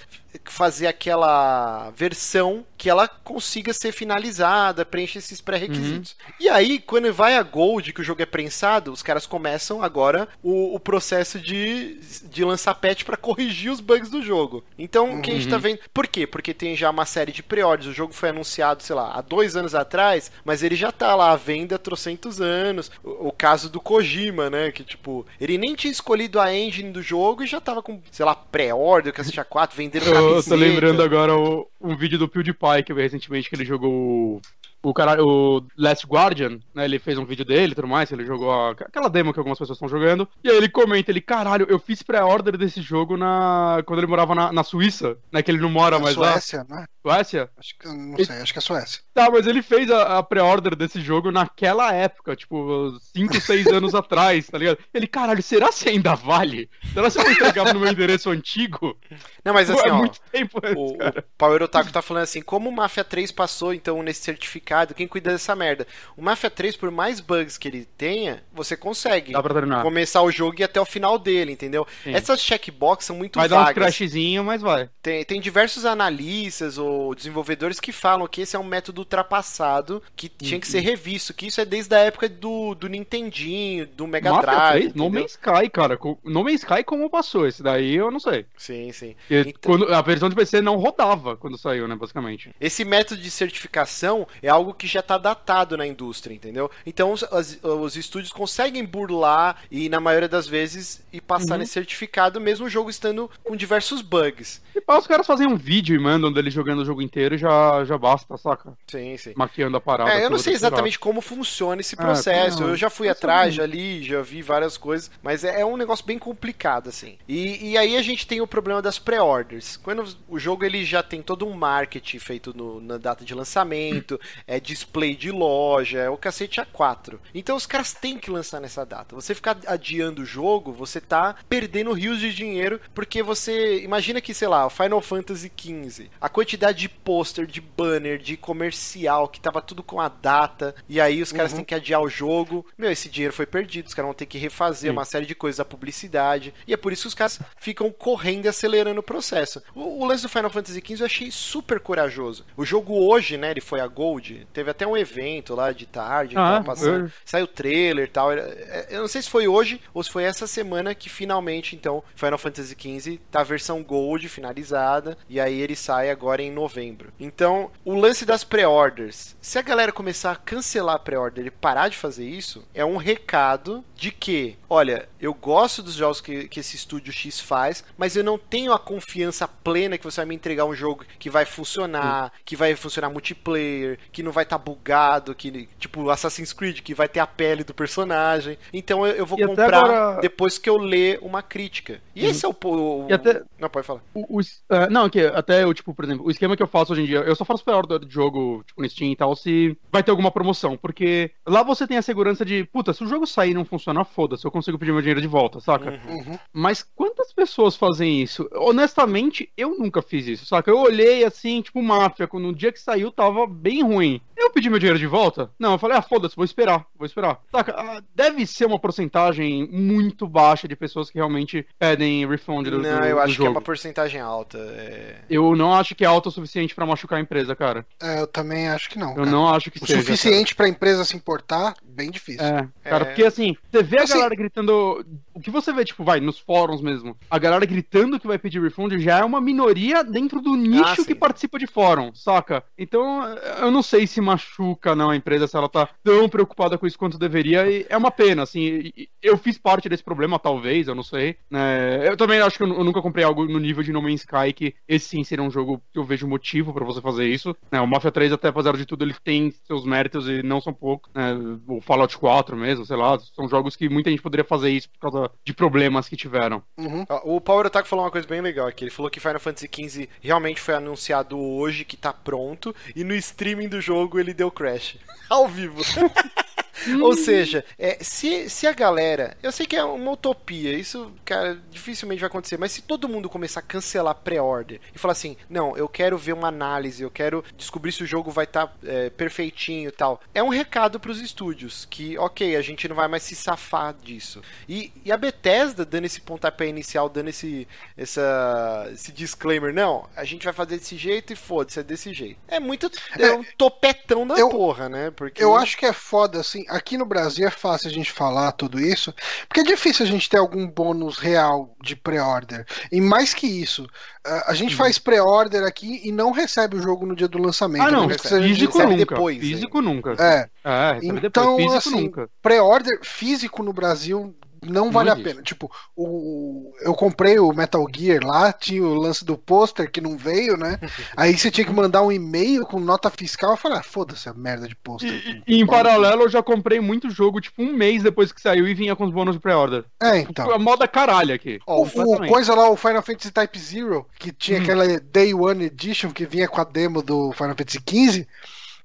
fazer aquela versão que ela consiga ser finalizada, preenche esses pré-requisitos. E aí, quando vai a Gold, que o jogo é prensado, os caras começam agora o, o processo de, de lançar patch para corrigir os bugs do jogo. Então, o que a gente tá vendo. Por quê? Porque tem já uma série de pre-orders. O jogo foi anunciado, sei lá, há dois anos atrás, mas ele já tá lá à venda há trocentos anos. O, o caso do Kojima, né? Que, tipo, ele nem tinha escolhido a engine do jogo e já tava com, sei lá, pré-order, Cacete A4, vendendo Eu tô camiseta. lembrando agora o, um vídeo do PewDiePie que eu vi recentemente que ele jogou o- o cara, o Last Guardian, né? Ele fez um vídeo dele e tudo mais, ele jogou a- aquela demo que algumas pessoas estão jogando. E aí ele comenta, ele, caralho, eu fiz pré-order desse jogo na quando ele morava na, na Suíça, né? Que ele não mora É mais lá. Suécia, né? Suécia? Acho que, não sei, acho que é Suécia. Tá, mas ele fez a, a pré-order desse jogo naquela época, tipo, 5, 6 anos atrás, tá ligado? Ele, caralho, será se ainda vale? Será se eu entregava no meu endereço antigo? Não, mas assim, é ó. muito tempo antes, O, o. Power Otaku tá falando assim, como o Mafia 3 passou então nesse certificado, quem cuida dessa merda? O Mafia 3, por mais bugs que ele tenha, você consegue Dá pra terminar. começar o jogo e ir até o final dele, entendeu? Sim. Essas checkbox são muito Vai dar uns vagas. crashzinho, mas vai. Tem, tem diversos analistas ou desenvolvedores que falam que esse é um método ultrapassado, que tinha que ser revisto, que isso é desde a época do, do Nintendinho, do Mega Mafia Drive. 3, No? Man's Sky, cara. No Man's Sky como passou? Esse daí eu não sei. Sim, sim. Então- quando- a versão de PC não rodava quando saiu, né, basicamente. Esse método de certificação é algo que já está datado na indústria, entendeu? Então os, as- os estúdios conseguem burlar e, na maioria das vezes, e passar nesse certificado, mesmo o jogo estando com diversos bugs. E pá, os caras fazem um vídeo e mandam dele jogando o jogo inteiro já, já basta, saca? Sim, sim. Maquiando a parada. É, eu não sei exatamente como funciona esse Ah, processo. não, eu já fui atrás, já li, já vi várias coisas, mas é, é um negócio bem complicado, assim. E, e aí a gente tem o problema das pré-orders. Quando o jogo ele já tem todo um marketing feito no- na data de lançamento, é display de loja, é o cacete A4. Então os caras têm que lançar nessa data. Você ficar adiando o jogo, você tá perdendo rios de dinheiro, porque você. Imagina que, sei lá, o Final Fantasy XV, a quantidade de pôster, de banner, de comercial, que tava tudo com a data, e aí os caras têm que adiar o jogo. Meu, esse dinheiro foi perdido, os caras vão ter que refazer Sim. uma série de coisas da publicidade, e é por isso que os caras ficam correndo e acelerando o processo. O, o lance do Final Fantasy XV eu achei super corajoso. O jogo hoje, né, ele foi a Gold, teve até um evento lá de tarde, Ah, passando, eu- saiu trailer e tal. É, Eu não sei se foi hoje ou se foi essa semana que finalmente, então, Final Fantasy XV tá a versão Gold finalizada e aí ele sai agora em novembro. Então, o lance das pré-orders. Se a galera começar a cancelar a pré-order e parar de fazer isso, é um recado de que, olha, eu gosto dos jogos que, que esse estúdio X faz, mas eu não tenho a confiança plena que você vai me entregar um jogo que vai funcionar, que vai funcionar multiplayer, que não vai estar bugado, que tipo Assassin's Creed, que vai ter a pele do personagem. Então eu, eu vou E comprar agora- depois que eu ler uma crítica. E esse é o, o até- Não pode falar. O, o é, não, que até eu, tipo, por exemplo, o esquema esquema que eu faço hoje em dia, eu só faço pré-order de jogo, tipo, no Steam e tal, se vai ter alguma promoção. Porque lá você tem a segurança de, puta, se o jogo sair e não funcionar, foda-se, eu consigo pedir meu dinheiro de volta, saca? Uhum. Mas quantas pessoas fazem isso? Honestamente, eu nunca fiz isso, saca? Eu olhei assim, tipo, máfia, quando no dia que saiu tava bem ruim. Eu pedi meu dinheiro de volta? Não, eu falei, ah, foda-se, vou esperar, vou esperar. Saca? Ah, Deve ser uma porcentagem muito baixa de pessoas que realmente pedem refund do, Não, do- eu acho que é jogo. uma porcentagem alta. é. Eu não acho que é alto o suficiente pra machucar a empresa, cara. É, eu também acho que não. Eu cara. não acho que O seja. suficiente pra empresa se importar, bem difícil. É, cara, É. porque assim, você vê a Assim- galera gritando. O que você vê, tipo, vai, nos fóruns mesmo, a galera gritando que vai pedir refund já é uma minoria dentro do nicho sim. que participa de fórum, saca? Então, eu não sei se machuca não a empresa, se ela tá tão preocupada com isso quanto deveria, e é uma pena, assim. Eu fiz parte desse problema, talvez, eu não sei. né? Eu também acho que eu eu nunca comprei algo no nível de No Man's Sky, que esse sim seria um jogo que eu vejo motivo pra você fazer isso. né? O Mafia 3, até apesar de tudo, ele tem seus méritos e não são poucos. né? O Fallout 4 mesmo, sei lá, são jogos que muita gente poderia fazer isso por causa de problemas que tiveram. Uhum. Ó, O Power Attack falou uma coisa bem legal aqui. Ele falou que Final Fantasy XV realmente foi anunciado hoje, que tá pronto, e no streaming do jogo ele deu crash. Ao vivo. Ou seja, é, se, se a galera. Eu sei que é uma utopia, isso, cara, dificilmente vai acontecer, mas se todo mundo começar a cancelar pré-order e falar assim: não, eu quero ver uma análise, eu quero descobrir se o jogo vai estar perfeitinho e tal, é um recado pros estúdios que, ok, a gente não vai mais se safar disso. E, e a Bethesda dando esse pontapé inicial, dando esse, essa, esse disclaimer: não, a gente vai fazer desse jeito e foda-se, é desse jeito. É muito. É um topetão da eu- porra, né? Porque. Eu acho que é foda, assim, aqui no Brasil é fácil a gente falar tudo isso, porque é difícil a gente ter algum bônus real de pré-order. E mais que isso, a gente Uhum. faz pré-order aqui e não recebe o jogo no dia do lançamento. Ah, não, seja físico recebe nunca. depois, físico nunca. É, recebe Então, depois. Físico assim, pré-order físico no Brasil não vale a existe. pena. Tipo, o, eu comprei o Metal Gear lá, tinha o lance do pôster que não veio, né? Aí você tinha que mandar um e-mail com nota fiscal. Eu falei, ah, foda-se a merda de pôster. E, e em paralelo, eu já comprei muito jogo, tipo, um mês depois que saiu e vinha com os bônus de pré-order. É, então. A moda caralho aqui. Ó, O, o coisa lá, o Final Fantasy Type Zero, que tinha Hum. aquela Day One Edition que vinha com a demo do Final Fantasy XV.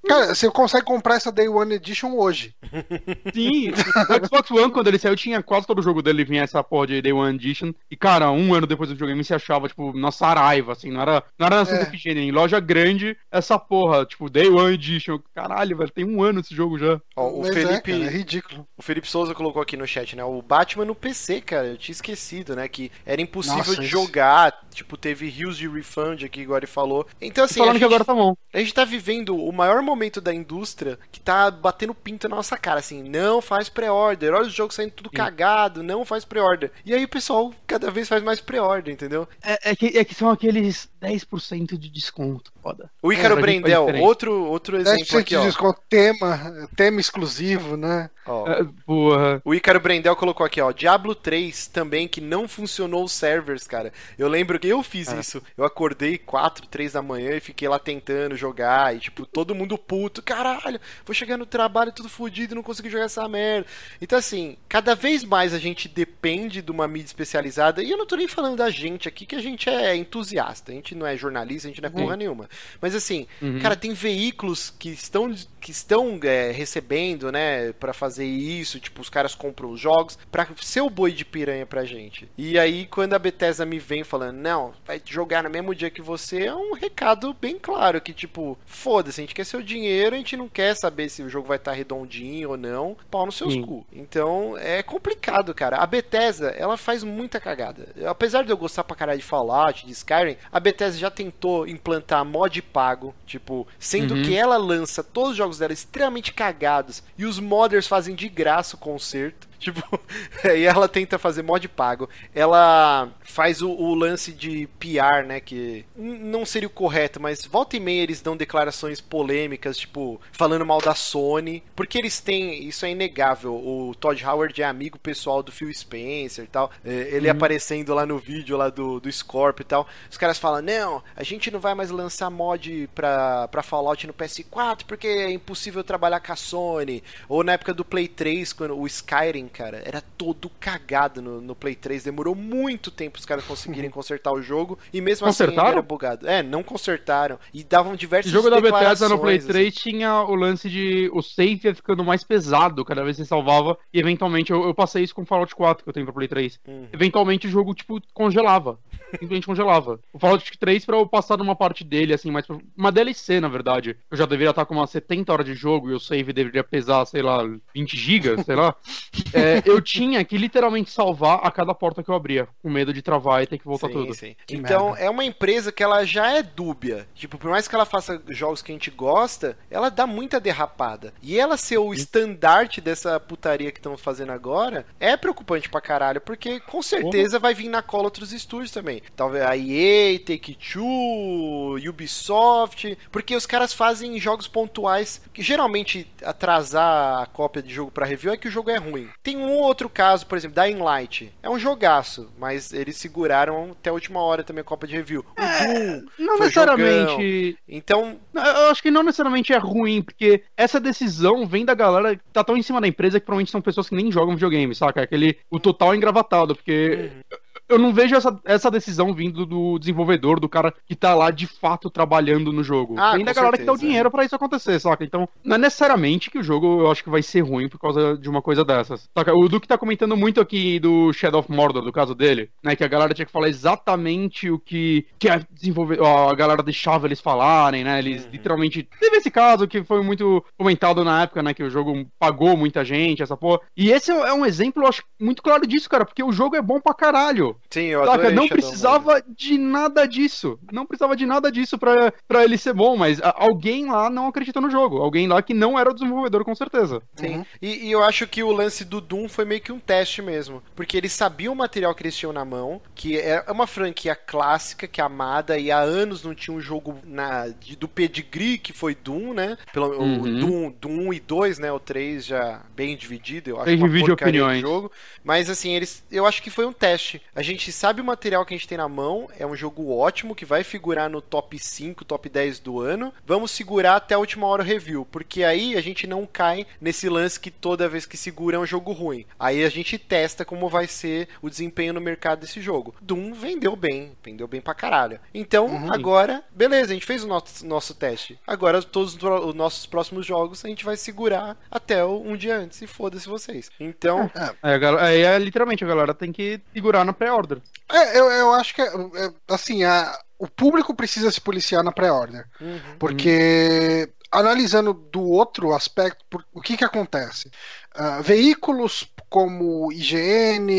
Cara, você consegue comprar essa Day One Edition hoje. Sim, o Xbox One, quando ele saiu, tinha quase todo o jogo dele vinha essa porra de Day One Edition. E, cara, um ano depois do videogame se achava, tipo, na Saraiva, assim, não era, não era na Santa É. Efigênia, em loja grande, essa porra, tipo, Day One Edition. Caralho, velho, tem um ano esse jogo já. Ó, o Mas Felipe. é, cara, é ridículo. O Felipe Souza colocou aqui no chat, né? O Batman no PC, cara, eu tinha esquecido, né? Que era impossível Nossa, de isso. jogar. Tipo, teve rios de refund aqui, igual ele falou. Então, assim, a falando gente, que agora tá bom. a gente tá vivendo o maior momento da indústria que tá batendo pinto na nossa cara, assim, não faz pré-order, olha os jogos saindo tudo cagado, não faz pré-order. E aí o pessoal cada vez faz mais pré-order, entendeu? É, é que, é que são aqueles 10% de desconto, foda. O Ícaro É, Brendel, diferente. outro, outro exemplo 10% aqui, de ó. desconto, tema, tema exclusivo, né? ó. É, porra. O Ícaro Brendel colocou aqui, ó, Diablo 3 também, que não funcionou os servers, cara. Eu lembro que eu fiz isso. Eu acordei 4, 3 da manhã e fiquei lá tentando jogar. E, tipo, todo mundo puto. Caralho, vou chegar no trabalho tudo fodido e não consegui jogar essa merda. Então, assim, cada vez mais a gente depende de uma mídia especializada. E eu não tô nem falando da gente aqui, que a gente é entusiasta. A gente não é jornalista, a gente não é porra nenhuma. Mas, assim, cara, tem veículos que estão, que estão é, recebendo, né, pra fazer isso. Tipo, os caras compram os jogos pra ser o boi de piranha pra gente. E aí, quando a Bethesda me vem falando, não, vai jogar no mesmo dia que você, é um recado bem claro que, tipo, foda-se, a gente quer seu dinheiro, a gente não quer saber se o jogo vai estar redondinho ou não, pau nos seus Sim. cu. Então, é complicado, cara. A Bethesda, ela faz muita cagada. Apesar de eu gostar pra caralho de Fallout, de Skyrim, a Bethesda já tentou implantar mod pago, tipo, sendo Uhum. que ela lança todos os jogos dela extremamente cagados e os modders fazem de graça o conserto. Tipo, e ela tenta fazer mod pago. Ela faz o, o lance de PR, né? Que não seria o correto, mas volta e meia eles dão declarações polêmicas, tipo, falando mal da Sony. Porque eles têm, isso é inegável. O Todd Howard é amigo pessoal do Phil Spencer e tal. É, Ele aparecendo lá no vídeo lá do, do Scorpio e tal. Os caras falam: não, a gente não vai mais lançar mod pra, pra Fallout no PS4 porque é impossível trabalhar com a Sony. Ou na época do Play 3, quando o Skyrim cara, era todo cagado no, no Play 3. Demorou muito tempo os caras conseguirem consertar o jogo. E mesmo assim Consertaram? era bugado. É, não consertaram. E davam O diversas jogo da Bethesda no Play declarações, 3 tinha o lance de o save ia ficando mais pesado cada vez que você salvava. E eventualmente, eu, eu passei isso com Fallout 4 que eu tenho pra Play 3. Uhum. Eventualmente o jogo, tipo, congelava. Simplesmente congelava. O Fallout 3, pra eu passar numa parte dele, assim, mais. pra- Uma DLC, na verdade. Eu já deveria estar com umas 70 horas de jogo e o save deveria pesar, sei lá, 20 gigas, sei lá. É, eu tinha que literalmente salvar a cada porta que eu abria, com medo de travar e ter que voltar Sim, tudo. sim. Então, merda. é uma empresa que ela já é dúbia. Tipo, por mais que ela faça jogos que a gente gosta, ela dá muita derrapada. E ela ser o estandarte dessa putaria que estão fazendo agora é preocupante pra caralho, porque com certeza vai vir na cola outros estúdios também. Talvez a EA, Take-Two, Ubisoft, porque os caras fazem jogos pontuais que geralmente atrasar a cópia de jogo pra review é que o jogo é ruim. Tem um outro caso, por exemplo, Dying Light. É um jogaço, mas eles seguraram até a última hora também a cópia de review. O Doom Não necessariamente. Então, Eu acho que não necessariamente é ruim, porque essa decisão vem da galera que tá tão em cima da empresa que provavelmente são pessoas que nem jogam videogame, saca? Aquele. O total engravatado, porque. Eu não vejo essa, essa decisão vindo do desenvolvedor, do cara que tá lá de fato trabalhando no jogo. Ah, Vem com da galera que dá o certeza, dinheiro pra isso acontecer, saca? Então, não é necessariamente que o jogo eu acho que vai ser ruim por causa de uma coisa dessas. Saca? O Duke tá comentando muito aqui do Shadow of Mordor, do caso dele, né? Que a galera tinha que falar exatamente o que, que a, desenvolve... ó, a galera deixava eles falarem, né? Eles Uhum. literalmente. Teve esse caso que foi muito comentado na época, né? Que o jogo pagou muita gente, essa porra. E esse é um exemplo, eu acho, muito claro disso, cara, porque o jogo é bom pra caralho. Sim, eu Saca, adorei não Shadow precisava de nada disso. Não precisava de nada disso pra, pra ele ser bom, mas a- alguém lá não acreditou no jogo. Alguém lá que não era o desenvolvedor, com certeza. Sim. Uhum. E, e eu acho que o lance do Doom foi meio que um teste mesmo. Porque eles sabiam o material que eles tinham na mão, que é uma franquia clássica, que é amada, e há anos não tinha um jogo na, de- do pedigree que foi Doom, né? Pelo, O Uhum. Doom, Doom 1 e 2, né? O 3 já bem dividido, eu acho Bem uma divide porcaria de opiniões. jogo. Mas assim, eles, eu acho que foi um teste. A gente sabe o material que a gente tem na mão, é um jogo ótimo, que vai figurar no top 5, top 10 do ano. Vamos segurar até a última hora o review, porque aí a gente não cai nesse lance que toda vez que segura é um jogo ruim. Aí a gente testa como vai ser o desempenho no mercado desse jogo. Doom vendeu bem, vendeu bem pra caralho. Então, agora, beleza, a gente fez o nosso, nosso teste. Agora, todos os os nossos próximos jogos a gente vai segurar até o- um dia antes, e foda-se vocês. Então, Aí, a galera, aí é literalmente a galera tem que segurar na pré-order. É, eu, eu acho que, é, é, assim, a- o público precisa se policiar na pré-order. uhum. Porque, analisando do outro aspecto, por- o que que acontece? Ah, veículos como IGN,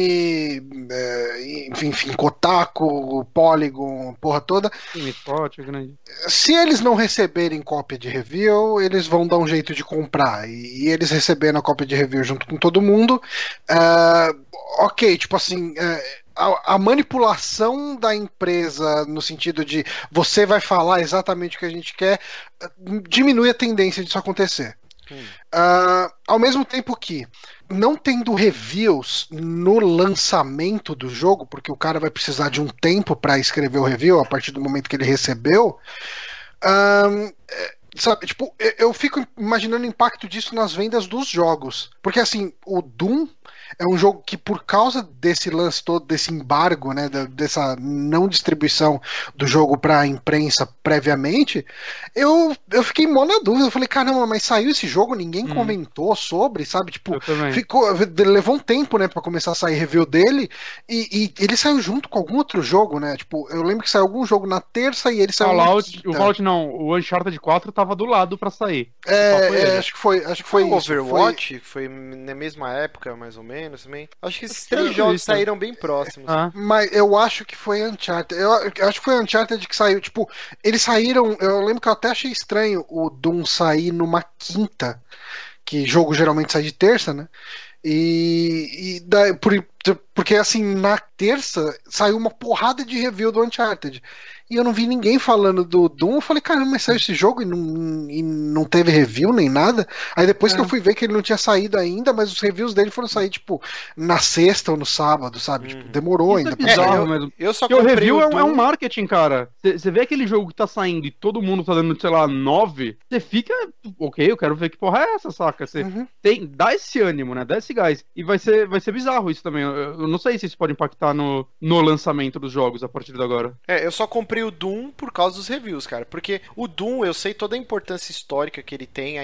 eh, enfim, enfim, Kotaku, Polygon, porra toda, Spot, grande. se eles não receberem cópia de review, eles vão dar um jeito de comprar. E, eles recebendo a cópia de review junto com todo mundo, ah, ok, tipo assim. eh, a, a manipulação da empresa no sentido de você vai falar exatamente o que a gente quer diminui a tendência disso acontecer. Hum. Ah, ao mesmo tempo que não tendo reviews no lançamento do jogo, porque o cara vai precisar de um tempo para escrever o review a partir do momento que ele recebeu. é, sabe, tipo, eu- eu fico imaginando o impacto disso nas vendas dos jogos. Porque assim, o Doom é um jogo que, por causa desse lance todo, desse embargo, né, dessa não distribuição do jogo para a imprensa previamente, eu, eu fiquei mó na dúvida. Eu falei, caramba, mas saiu esse jogo, ninguém Hum. comentou sobre, sabe? Tipo, ficou, levou um tempo, né, para começar a sair review dele, e, e ele saiu junto com algum outro jogo, né? Tipo, eu lembro que saiu algum jogo na terça e ele saiu na Fallout, quinta. o Fallout não, o Uncharted 4 tava do lado pra sair. É, foi é, ele. acho que foi, acho que foi, Foi o isso, foi- Overwatch, que foi na mesma época, mais ou menos, também. Acho que esses três jogos isso. saíram bem próximos. Ah, Mas eu acho que foi Uncharted. Eu, eu acho que foi Uncharted que saiu. Tipo, eles saíram. Eu lembro que eu até achei estranho o Doom sair numa quinta. Que jogo geralmente sai de terça, né? E, e da- por, Porque assim, na terça saiu uma porrada de review do Uncharted e eu não vi ninguém falando do Doom. Eu falei, caramba, mas saiu esse jogo e não, e não teve review nem nada. Aí depois é. que eu fui ver que ele não tinha saído ainda, mas os reviews dele foram sair, tipo, na sexta ou no sábado, sabe? Tipo, uhum. demorou Isso é ainda. É bizarro, é, eu, mesmo. eu só comprei o review o é, um marketing, cara. Você vê aquele jogo que tá saindo e todo mundo tá dando, sei lá, nove, você fica, ok, eu quero ver que porra é essa, saca? Você uhum. tem, dá esse ânimo, né? Dá esse gás. E vai ser, vai ser bizarro isso também. Eu, eu não sei se isso pode impactar no, no lançamento dos jogos a partir de agora. É, eu só comprei comprei o Doom por causa dos reviews, cara. Porque o Doom, eu sei toda a importância histórica que ele tem,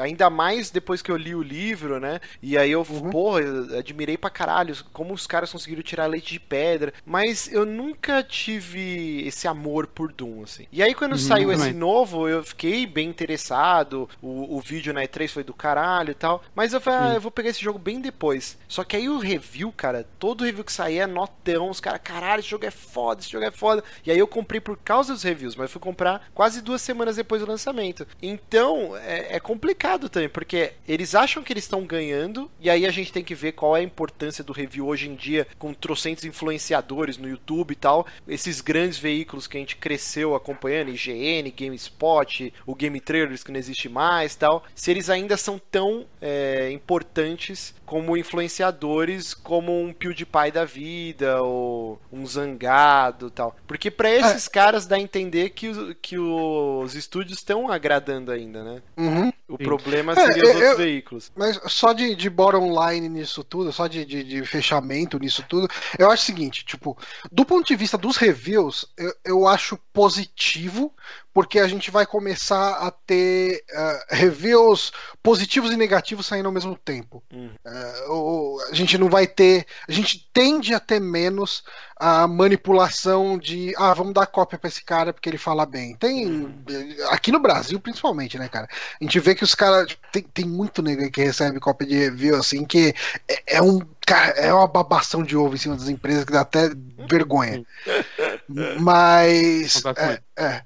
ainda mais depois que eu li o livro, né? E aí eu, uhum. porra, eu admirei pra caralho como os caras conseguiram tirar leite de pedra. Mas eu nunca tive esse amor por Doom, assim. E aí quando uhum, saiu também. esse novo, eu fiquei bem interessado. O, o vídeo na E3 foi do caralho e tal. Mas eu falei, ah, eu vou pegar esse jogo bem depois. Só que aí o review, cara, todo review que saía é notão. Os caras, caralho, esse jogo é foda, esse jogo é foda. E aí eu comprei por causa dos reviews, mas fui comprar quase duas semanas depois do lançamento. Então, é, é complicado também, porque eles acham que eles estão ganhando, e aí a gente tem que ver qual é a importância do review hoje em dia, com trocentos influenciadores no YouTube e tal, esses grandes veículos que a gente cresceu acompanhando, IGN, GameSpot, o Game Trailers que não existe mais tal, se eles ainda são tão é, importantes como influenciadores, como um PewDiePie da vida, ou um Zangado tal. Porque para esses é. caras dá a entender que, os, que os estúdios estão agradando ainda, né? Uhum. O Sim. problema seria é, os outros eu, veículos. Mas só de, de bottom line nisso tudo, só de, de, de, fechamento nisso tudo, eu acho o seguinte, tipo, do ponto de vista dos reviews, eu, eu acho positivo, porque a gente vai começar a ter uh, reviews positivos e negativos saindo ao mesmo tempo. Uhum. Uh, a gente não vai ter. A gente tende a ter menos a manipulação de ah, vamos dar cópia para esse cara porque ele fala bem. Tem. Uhum. Aqui no Brasil, principalmente, né, cara? A gente vê que os caras. Tem, tem muito nego que recebe cópia de review, assim, que é, é um. Cara, é uma babação de ovo em cima das empresas que dá até vergonha. Mas. É, é.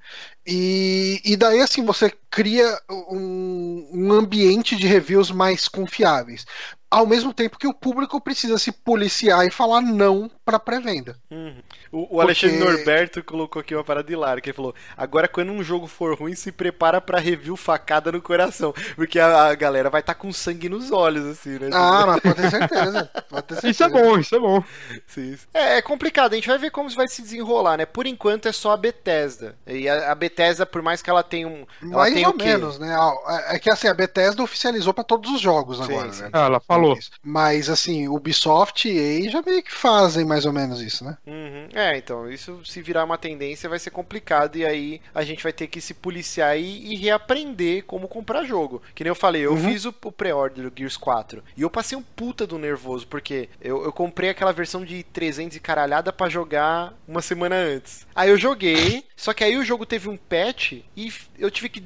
E, e daí, assim, você cria um, um ambiente de reviews mais confiáveis ao mesmo tempo que o público precisa se policiar e falar não para pré-venda. Uhum. O, o, Alexandre Porque... Norberto colocou aqui uma parada hilária, que ele falou: agora quando um jogo for ruim, se prepara para review facada no coração, porque a, a galera vai estar tá com sangue nos olhos, assim, né? Ah, mas pode ter certeza. Pode ter certeza. Isso é bom, isso é bom. Sim, é, é, complicado, a gente vai ver como vai se desenrolar, né? Por enquanto é só a Bethesda. E a, a Bethesda, por mais que ela tenha um. Ela mais tem ou menos, né? É, é que assim, a Bethesda oficializou para todos os jogos agora, sim. né? Ah, ela falou. Mas assim, Ubisoft e EA já meio que fazem mais ou menos isso, né? Uhum. É, então, isso se virar uma tendência vai ser complicado e aí a gente vai ter que se policiar e, e reaprender como comprar jogo. Que nem eu falei, eu uhum. fiz o, o pré-order do Gears 4 e eu passei um puta do nervoso, porque eu, eu comprei aquela versão de 300 e caralhada para jogar uma semana antes. Aí eu joguei, só que aí o jogo teve um patch e eu tive que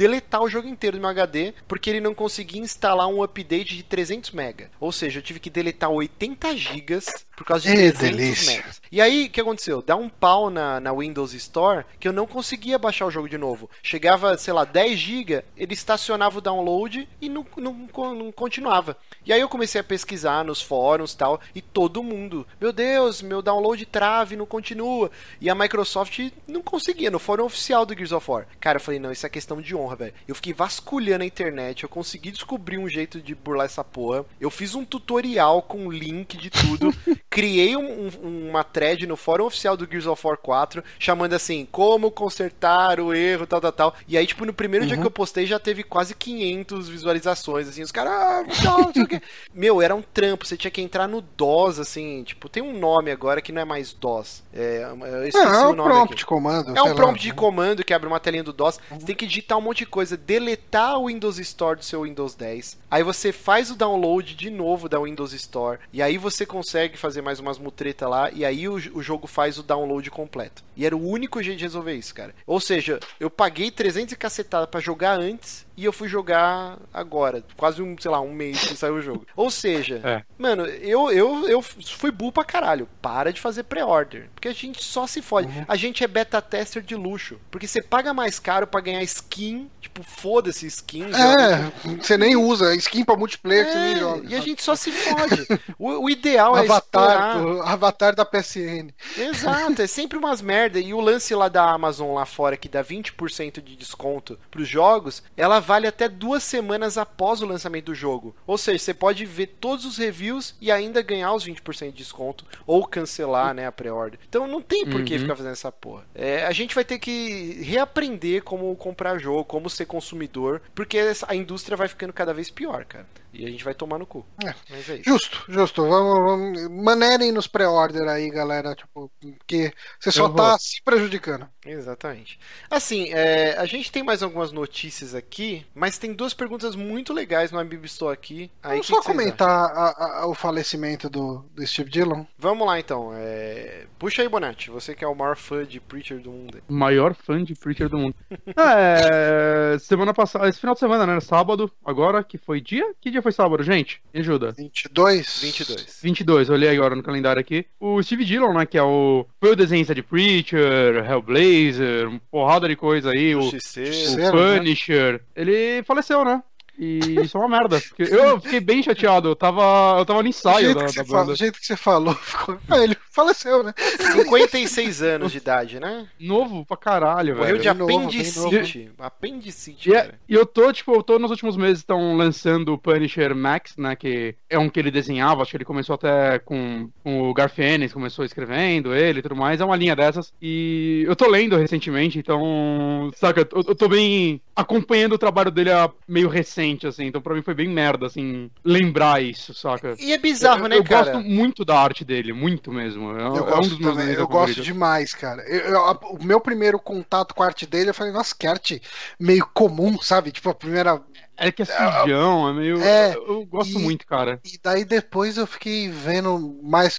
deletar o jogo inteiro do meu HD porque ele não conseguia instalar um update de 300 MB. Ou seja, eu tive que deletar 80 GB por causa de é 300 MB. E aí, o que aconteceu? Dá um pau na, na Windows Store que eu não conseguia baixar o jogo de novo. Chegava, sei lá, 10 GB, ele estacionava o download e não, não, não continuava. E aí eu comecei a pesquisar nos fóruns tal, e todo mundo, meu Deus, meu download trave, não continua. E a Microsoft não conseguia, no fórum oficial do Gears of War. Cara, eu falei, não, isso é questão de honra velho. Eu fiquei vasculhando a internet, eu consegui descobrir um jeito de burlar essa porra. Eu fiz um tutorial com link de tudo. criei um, um, uma thread no fórum oficial do Gears of War 4, chamando assim, como consertar o erro, tal, tal, tal. E aí, tipo, no primeiro uhum. dia que eu postei já teve quase 500 visualizações, assim, os caras, ah, não, quê. Meu, era um trampo, você tinha que entrar no DOS, assim, tipo, tem um nome agora que não é mais DOS. É, eu esqueci é, é o nome. prompt aqui. de comando. É um prompt lá. de comando que abre uma telinha do DOS. Uhum. Você tem que digitar um monte de coisa, deletar o Windows Store do seu Windows 10. Aí você faz o download de novo da Windows Store. E aí você consegue fazer mais umas mutretas lá. E aí o, o jogo faz o download completo. E era o único jeito de resolver isso, cara. Ou seja, eu paguei 300 e cacetada pra jogar antes e eu fui jogar agora. Quase um, sei lá, um mês que saiu o jogo. Ou seja, é. mano, eu, eu, eu fui burro pra caralho. Para de fazer pré-order. Porque a gente só se fode. Uhum. A gente é beta tester de luxo. Porque você paga mais caro pra ganhar skin, tipo, foda-se skin. É, você nem usa skin pra multiplayer, você nem É, joga. e a gente só se fode. O, o ideal é Avatar, esperar. o avatar da PSN. Exato, é sempre umas merda. E o lance lá da Amazon lá fora, que dá 20% de desconto pros jogos, ela vale até duas semanas após o lançamento do jogo. Ou seja, você pode ver todos os reviews e ainda ganhar os 20% de desconto. Ou cancelar, né, a pré-order. Então não tem por que Uhum. ficar fazendo essa porra. É, a gente vai ter que reaprender como comprar jogo, como ser consumidor, porque a indústria vai ficando cada vez pior, cara. E a gente vai tomar no cu. É. Mas é isso. Justo, justo. Vamos, vamos manerem nos pré-order aí, galera. Tipo, porque você só tá se prejudicando. Exatamente. Assim, é, a gente tem mais algumas notícias aqui, mas tem duas perguntas muito legais no Amiibo Store aqui. Aí, Vamos que só comentar a- a- o falecimento do, do Steve Dillon. Vamos lá então. é, Puxa aí, Bonatti. Você que é o maior fã de Preacher do mundo. Maior fã de Preacher do mundo. É, semana passada, esse final de semana, né? Sábado, agora, que foi dia? Que dia foi sábado, gente? Me ajuda. 22? 22. 22, eu olhei agora no calendário aqui. O Steve Dillon, né, que é o... Foi o desenhista de Preacher, Hellblazer, uma porrada de coisa aí, o, o Justiceiro, né? Punisher. Ele faleceu, né? E isso é uma merda. porque eu fiquei bem chateado, eu tava, eu tava no O ensaio da, da fala- banda. o jeito que você falou, ficou... ah, ele faleceu, né? 56 anos de idade, né? Novo pra caralho, Morreu velho. de novo, bem apendicite. Apendicite, E, é- e eu tô, tipo, eu tô nos últimos meses estão lançando o Punisher Max, né? Que é um que ele desenhava, acho que ele começou até com, com o Garfienes, começou escrevendo ele e tudo mais. É uma linha dessas. E eu tô lendo recentemente, então, saca, eu, eu tô bem acompanhando o trabalho dele a meio recente, assim. Então pra mim foi bem merda, assim, lembrar isso, saca? E é bizarro, eu, né, eu cara? gosto muito da arte dele, muito mesmo. É, Eu é um gosto dos meus também, eu gosto demais, cara. Eu- eu- a- o meu primeiro contato com a arte dele, eu falei, nossa, que arte meio comum, sabe? Tipo, a primeira. É que é sujão, é meio. É, eu, eu gosto e- muito, cara. E daí depois eu fiquei vendo mais.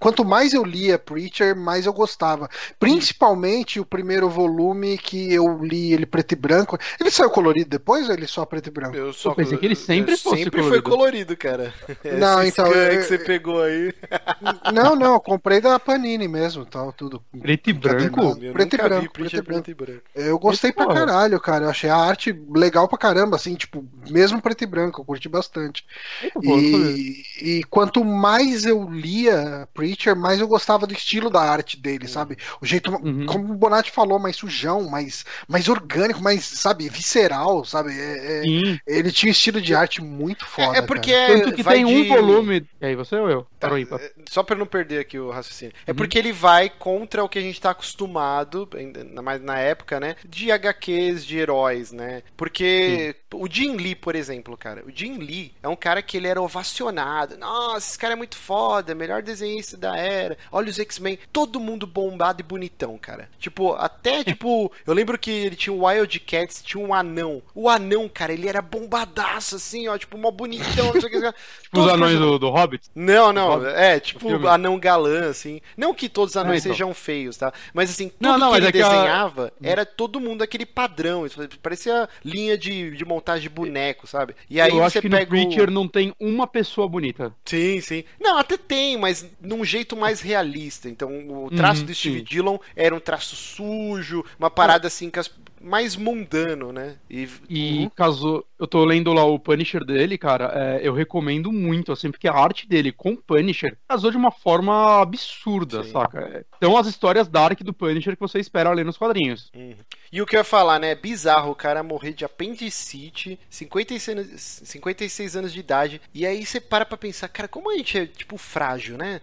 Quanto mais eu lia Preacher, mais eu gostava. Principalmente o primeiro volume que eu li ele preto e branco. Ele saiu colorido depois ou ele só preto e branco? Eu só pensei que ele sempre eu fosse sempre foi colorido. colorido, cara. Não, Esse então, scan eu- que você pegou aí. Não, não, eu comprei da Panini mesmo, tal, tudo. Preto e branco? Preto Eu e branco, preto e preto e branco. Eu gostei pra Porra. caralho, cara. Eu achei a arte legal pra caramba, assim, tipo, mesmo preto e branco, eu curti bastante. Sabia. E, e quanto mais eu lia Preacher, mais eu gostava do estilo da arte dele, sabe? O jeito, Uhum. como o Bonatti falou, mais sujão, mais, mais orgânico, mais, sabe, visceral, sabe? É- é- Sim. ele tinha um estilo de arte muito foda. É, é porque cara. é, Tanto que tem de- um volume. E aí, você ou eu? Tá, é, Só pra não perder aqui o raciocínio. É Uhum. porque ele vai contra o que a gente tá acostumado, ainda mais na época, né? De HQs de heróis, né? Porque o Jim Lee, por exemplo, cara. O Jim Lee é um cara que ele era ovacionado. Nossa, esse cara é muito foda, melhor desenhista da era. Olha os X-Men, todo mundo bombado e bonitão, cara. Tipo, até tipo, eu lembro que ele tinha o Wildcats, tinha um anão. O anão, cara, ele era bombadaço assim, ó, tipo, mó bonitão, não sei o que. Tipo os anões do, do Hobbit. Não, não, Hobbit? é, tipo anão galã, assim. Não que todos os anões É, então. sejam feios, tá? Mas assim, tudo Não, não, que ele é que a- desenhava era todo mundo aquele padrão. Parecia linha de, de montagem de boneco, sabe? E aí eu você acho que no pega Preacher o... não tem uma pessoa bonita. Sim, sim. Não, até tem, mas num jeito mais realista. Então, o traço Uhum, do Steve sim. Dillon era um traço sujo, uma parada assim, que as- mais mundano, né? E, E Uhum. caso eu tô lendo lá o Punisher dele, cara, é, eu recomendo muito, assim, porque a arte dele com o Punisher casou de uma forma absurda, Sim. saca? É, Então as histórias dark do Punisher que você espera ler nos quadrinhos. Uhum. E o que eu ia falar, né? É bizarro o cara morrer de apendicite, 56, anos- 56 anos de idade. E aí você para pra pensar, cara, como a gente é, tipo, frágil, né?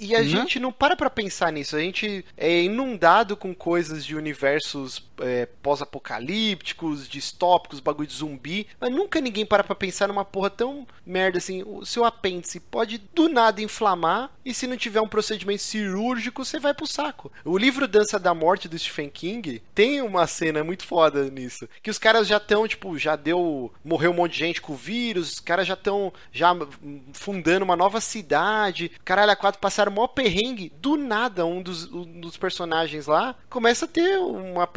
E a Né? gente não para pra pensar nisso. A gente é inundado com coisas de universos é, pós-apocalípticos, distópicos, bagulho de zumbi. Mas nunca ninguém para pra pensar numa porra tão merda assim. O seu apêndice pode do nada inflamar. E se não tiver um procedimento cirúrgico, você vai pro saco. O livro Dança da Morte do Stephen King tem uma uma cena muito foda nisso. Que os caras já estão, tipo, já deu. Morreu um monte de gente com o vírus, os caras já estão já fundando uma nova cidade. Caralho, a quatro passaram maior perrengue. Do nada, um dos, um dos personagens lá começa a ter uma,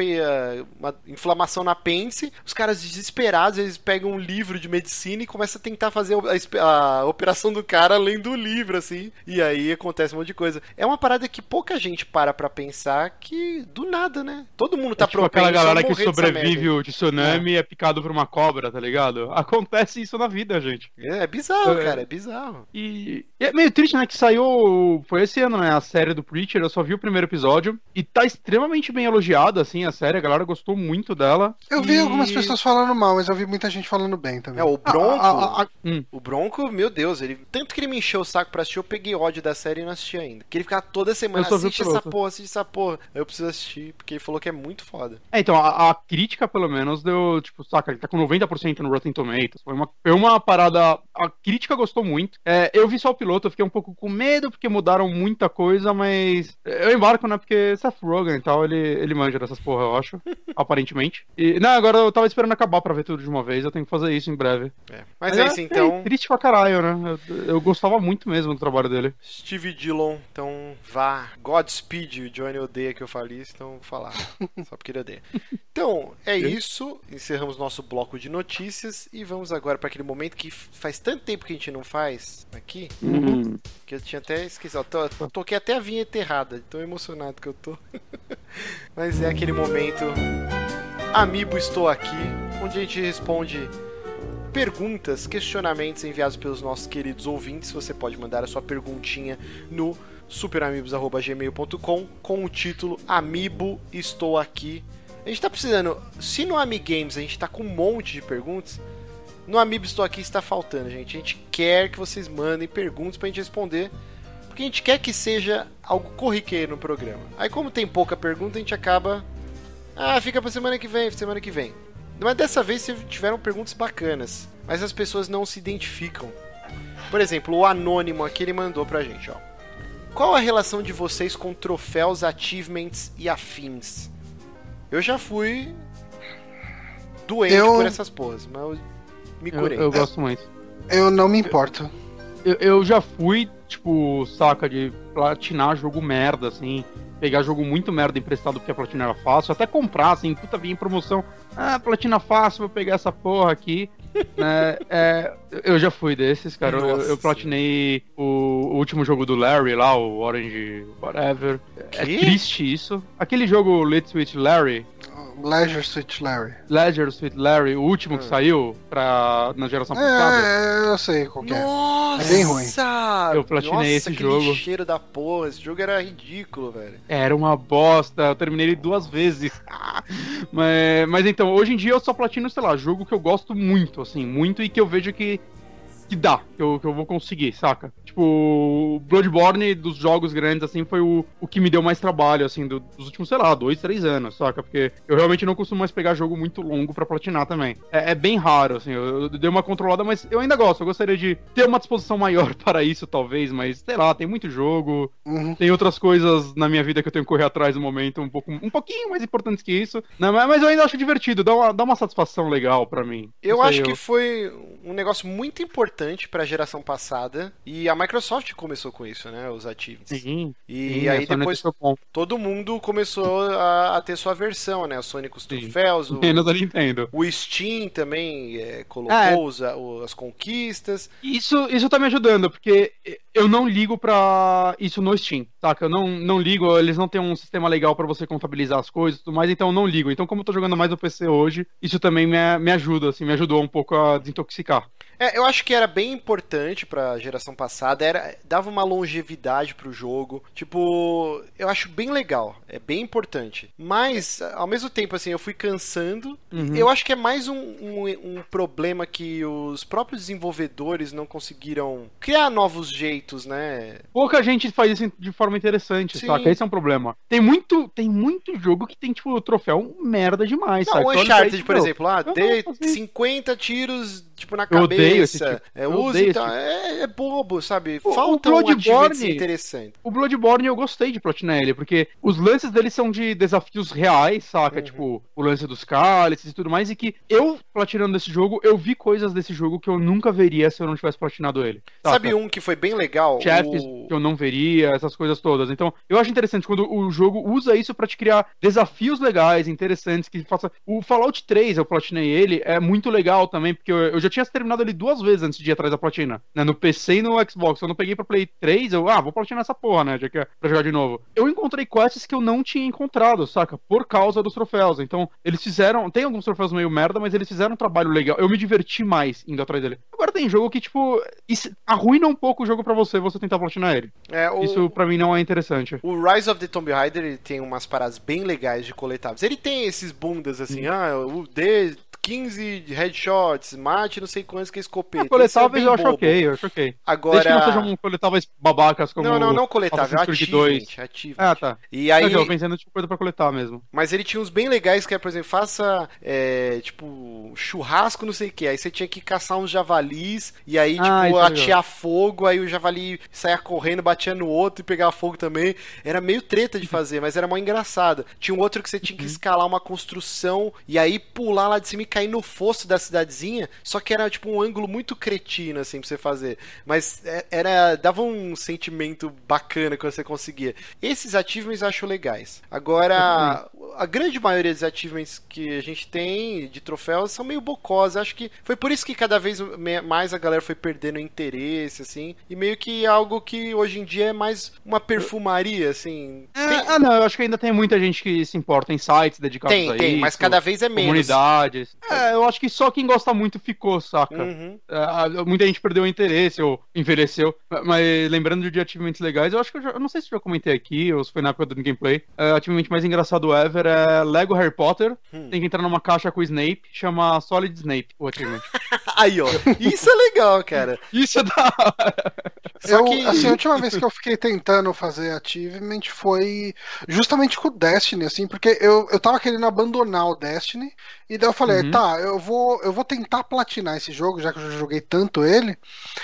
uma inflamação na apêndice. Os caras desesperados, eles pegam um livro de medicina e começam a tentar fazer a, a operação do cara além do livro, assim. E aí acontece um monte de coisa. É uma parada que pouca gente para pra pensar que do nada, né? Todo mundo tá é tipo aquela galera que sobrevive o tsunami é. é picado por uma cobra, tá ligado? Acontece isso na vida, gente. É, é bizarro, é, cara, é bizarro. E, e, é meio triste, né, que saiu, foi esse ano, né, a série do Preacher, eu só vi o primeiro episódio, e tá extremamente bem elogiada, assim, a série, a galera gostou muito dela. Eu vi algumas pessoas falando mal, mas eu vi muita gente falando bem também. É, o Bronco, ah, ah, ah, hum. o Bronco, meu Deus, ele, tanto que ele me encheu o saco pra assistir, eu peguei ódio da série e não assisti ainda. Que ele ficava toda semana, assiste essa porra, assiste essa porra. Eu preciso assistir, porque ele falou que é muito foda. É, então, a, a crítica, pelo menos, deu, tipo, saca, ele tá com 90% no Rotten Tomatoes. Foi uma, foi uma parada. A crítica gostou muito. É, eu vi só o piloto, eu fiquei um pouco com medo, porque mudaram muita coisa, mas eu embarco, né? Porque Seth Rogen e tal, ele, ele manja dessas porra, eu acho. aparentemente. E, não, agora eu tava esperando acabar pra ver tudo de uma vez, eu tenho que fazer isso em breve. É. Mas, mas é isso, então. É, triste pra caralho, né? Eu, eu, gostava muito mesmo do trabalho dele. Steve Dillon, então vá. Godspeed, o Johnny odeia que eu fale isso, então vou falar. Só porque ele odeia. Então, é isso. Encerramos nosso bloco de notícias e vamos agora para aquele momento que faz tanto tempo que a gente não faz aqui. Uhum. Que eu tinha até esquecido. Tô, toquei até a vinheta errada, tão emocionado que eu tô. Mas é aquele momento. Amiibo, estou aqui, onde a gente responde perguntas, questionamentos enviados pelos nossos queridos ouvintes. Você pode mandar a sua perguntinha no superamigos.gmail.com com o título Amiibo Estou Aqui. A gente tá precisando. Se no Amigames a gente tá com um monte de perguntas, no Amiibo Estou Aqui está faltando, gente. A gente quer que vocês mandem perguntas pra gente responder. Porque a gente quer que seja algo corriqueiro no programa. Aí, como tem pouca pergunta, a gente acaba. Ah, fica pra semana que vem, semana que vem. Mas dessa vez tiveram perguntas bacanas, mas as pessoas não se identificam. Por exemplo, o anônimo aqui ele mandou pra gente, ó. Qual a relação de vocês com troféus, achievements e afins? Eu já fui doente eu... por essas porras, mas eu me curei. Eu, eu gosto muito. Eu não me importo. Eu, eu já fui, tipo, saca, de platinar jogo merda, assim pegar jogo muito merda emprestado porque a platina era fácil, até comprar, assim, puta, vinha em promoção, ah, platina fácil, vou pegar essa porra aqui. é, é, eu já fui desses, cara. Eu, eu, platinei o, o, último jogo do Larry lá, o Orange Whatever. É que? É triste isso. Aquele jogo Let's Switch Larry, Leisure Suit Larry. Leisure Suit Larry, o último que é. saiu pra, na geração é, passada. É, eu sei qual é. Nossa! É bem ruim. Eu platinei Nossa, esse jogo. cheiro da porra, esse jogo era ridículo, velho. Era uma bosta, eu terminei ele duas vezes. mas, mas então, hoje em dia eu só platino, sei lá, jogo que eu gosto muito, assim, muito e que eu vejo que que dá, que eu, que eu vou conseguir, saca? Tipo, Bloodborne dos jogos grandes, assim, foi o, o que me deu mais trabalho, assim, do, dos últimos, sei lá, dois, três anos, saca? Porque eu realmente não costumo mais pegar jogo muito longo para platinar também. É, é, bem raro, assim, eu, eu, dei uma controlada, mas eu ainda gosto, eu gostaria de ter uma disposição maior para isso, talvez, mas, sei lá, tem muito jogo, uhum. tem outras coisas na minha vida que eu tenho que correr atrás no momento, um, pouco, um pouquinho mais importantes que isso, né? mas eu ainda acho divertido, dá uma, dá uma satisfação legal para mim. Eu acho eu... que foi um negócio muito importante importante para a geração passada e a Microsoft começou com isso, né? Os Achievements. Sim. E sim, aí depois todo mundo começou a, a, ter sua versão, né? O Sonic os troféus, o, Menos a Nintendo. o Steam também é, colocou é. Os, as conquistas. Isso, isso tá me ajudando, porque eu não ligo para isso no Steam, saca? Eu não, não ligo, eles não têm um sistema legal para você contabilizar as coisas e tudo mais, então eu não ligo. Então, como eu tô jogando mais no PC hoje, isso também me, me ajuda, assim, me ajudou um pouco a desintoxicar. É, eu acho que era bem importante para a geração passada, era dava uma longevidade pro jogo. Tipo, eu acho bem legal, é bem importante. Mas ao mesmo tempo assim, eu fui cansando. Uhum. Eu acho que é mais um, um, um, problema que os próprios desenvolvedores não conseguiram criar novos jeitos, né? Pouca gente faz isso de forma interessante, Sim. saca? Esse é um problema. Tem muito, tem muito jogo que tem tipo troféu merda demais, não, saca? O Uncharted, por exemplo, ah, dê 50 tiros tipo, na Eu odeio esse cabeça. tipo. É, Eu e tipo. É, é bobo, sabe? O- Falta o um Bloodborne- achievement interessante. O Bloodborne eu gostei de platinar ele, porque os lances dele são de desafios reais, saca? Uhum. Tipo, o lance dos cálices e tudo mais, e que eu, platinando esse jogo, eu vi coisas desse jogo que eu nunca veria se eu não tivesse platinado ele. saca? Sabe um que foi bem legal? Chefes O- que eu não veria, essas coisas todas. Então, eu acho interessante quando o jogo usa isso pra te criar desafios legais, interessantes, que faça. O Fallout 3, eu platinei ele, é muito legal também, porque eu, eu já tinha terminado ele duas vezes antes de ir atrás da platina, né? No PC e no Xbox. Quando eu peguei pra Play 3, eu, ah, vou platinar essa porra, né? Já que é pra jogar de novo. Eu encontrei quests que eu não tinha encontrado, saca? Por causa dos troféus. Então, eles fizeram. Tem alguns troféus meio merda, mas eles fizeram um trabalho legal. Eu me diverti mais indo atrás dele. Agora tem jogo que, tipo, arruina um pouco o jogo pra você, você tentar platinar ele. É, o, Isso pra mim não é interessante. o Rise of the Tomb Raider ele tem umas paradas bem legais de coletáveis. Ele tem esses bundas assim, ah, o D 15 headshots, mate não sei quantos que é escopeta. É, coletáveis Isso é eu acho bobo. ok, eu acho ok. Agora. Desde que não sejam coletáveis babacas como Não, não, não coletável, 2. achievement. Ah, tá. E aí. Eu pensando tipo coisa pra coletar mesmo. mas ele tinha uns bem legais que é, por exemplo, faça é, tipo churrasco, não sei o que. Aí você tinha que caçar uns javalis e aí Ah, tipo isso é fogo, aí o javali saia correndo, batia no outro e pegava fogo também. Era meio treta de fazer, mas era mó engraçado. Tinha um outro que você tinha que escalar uma construção e aí pular lá de cima e cair no fosso da cidadezinha, só que era tipo um ângulo muito cretino assim pra você fazer. Mas é- era dava um sentimento bacana quando você conseguia. Esses achievements eu acho legais. Agora, a grande maioria dos achievements que a gente tem de troféus são meio bocosos. Acho que foi por isso que cada vez mais a galera foi perdendo interesse, assim. E meio que algo que hoje em dia é mais uma perfumaria, assim. É, Tem- Ah, não, eu acho que ainda tem muita gente que se importa em sites dedicados tem, a tem, isso. mas cada vez é menos. Comunidades. É, eu acho que só quem gosta muito ficou, saca? Uhum. É, muita gente perdeu o interesse ou envelheceu. Mas lembrando de achievements legais, eu acho que eu, já, eu não sei se eu já comentei aqui ou se foi na época do gameplay. É, o achievement mais engraçado ever é Lego Harry Potter. Hum. Tem que entrar numa caixa com o Snape, chama Solid Snape, o achievement. Aí, ó. Isso é legal, cara. Isso é da eu, que- assim, a última vez que eu fiquei tentando fazer achievement foi justamente com o Destiny, assim, porque eu, eu tava querendo abandonar o Destiny, e daí eu falei, Uhum. tá, eu vou, eu vou tentar platinar esse jogo, já que eu já joguei tanto ele,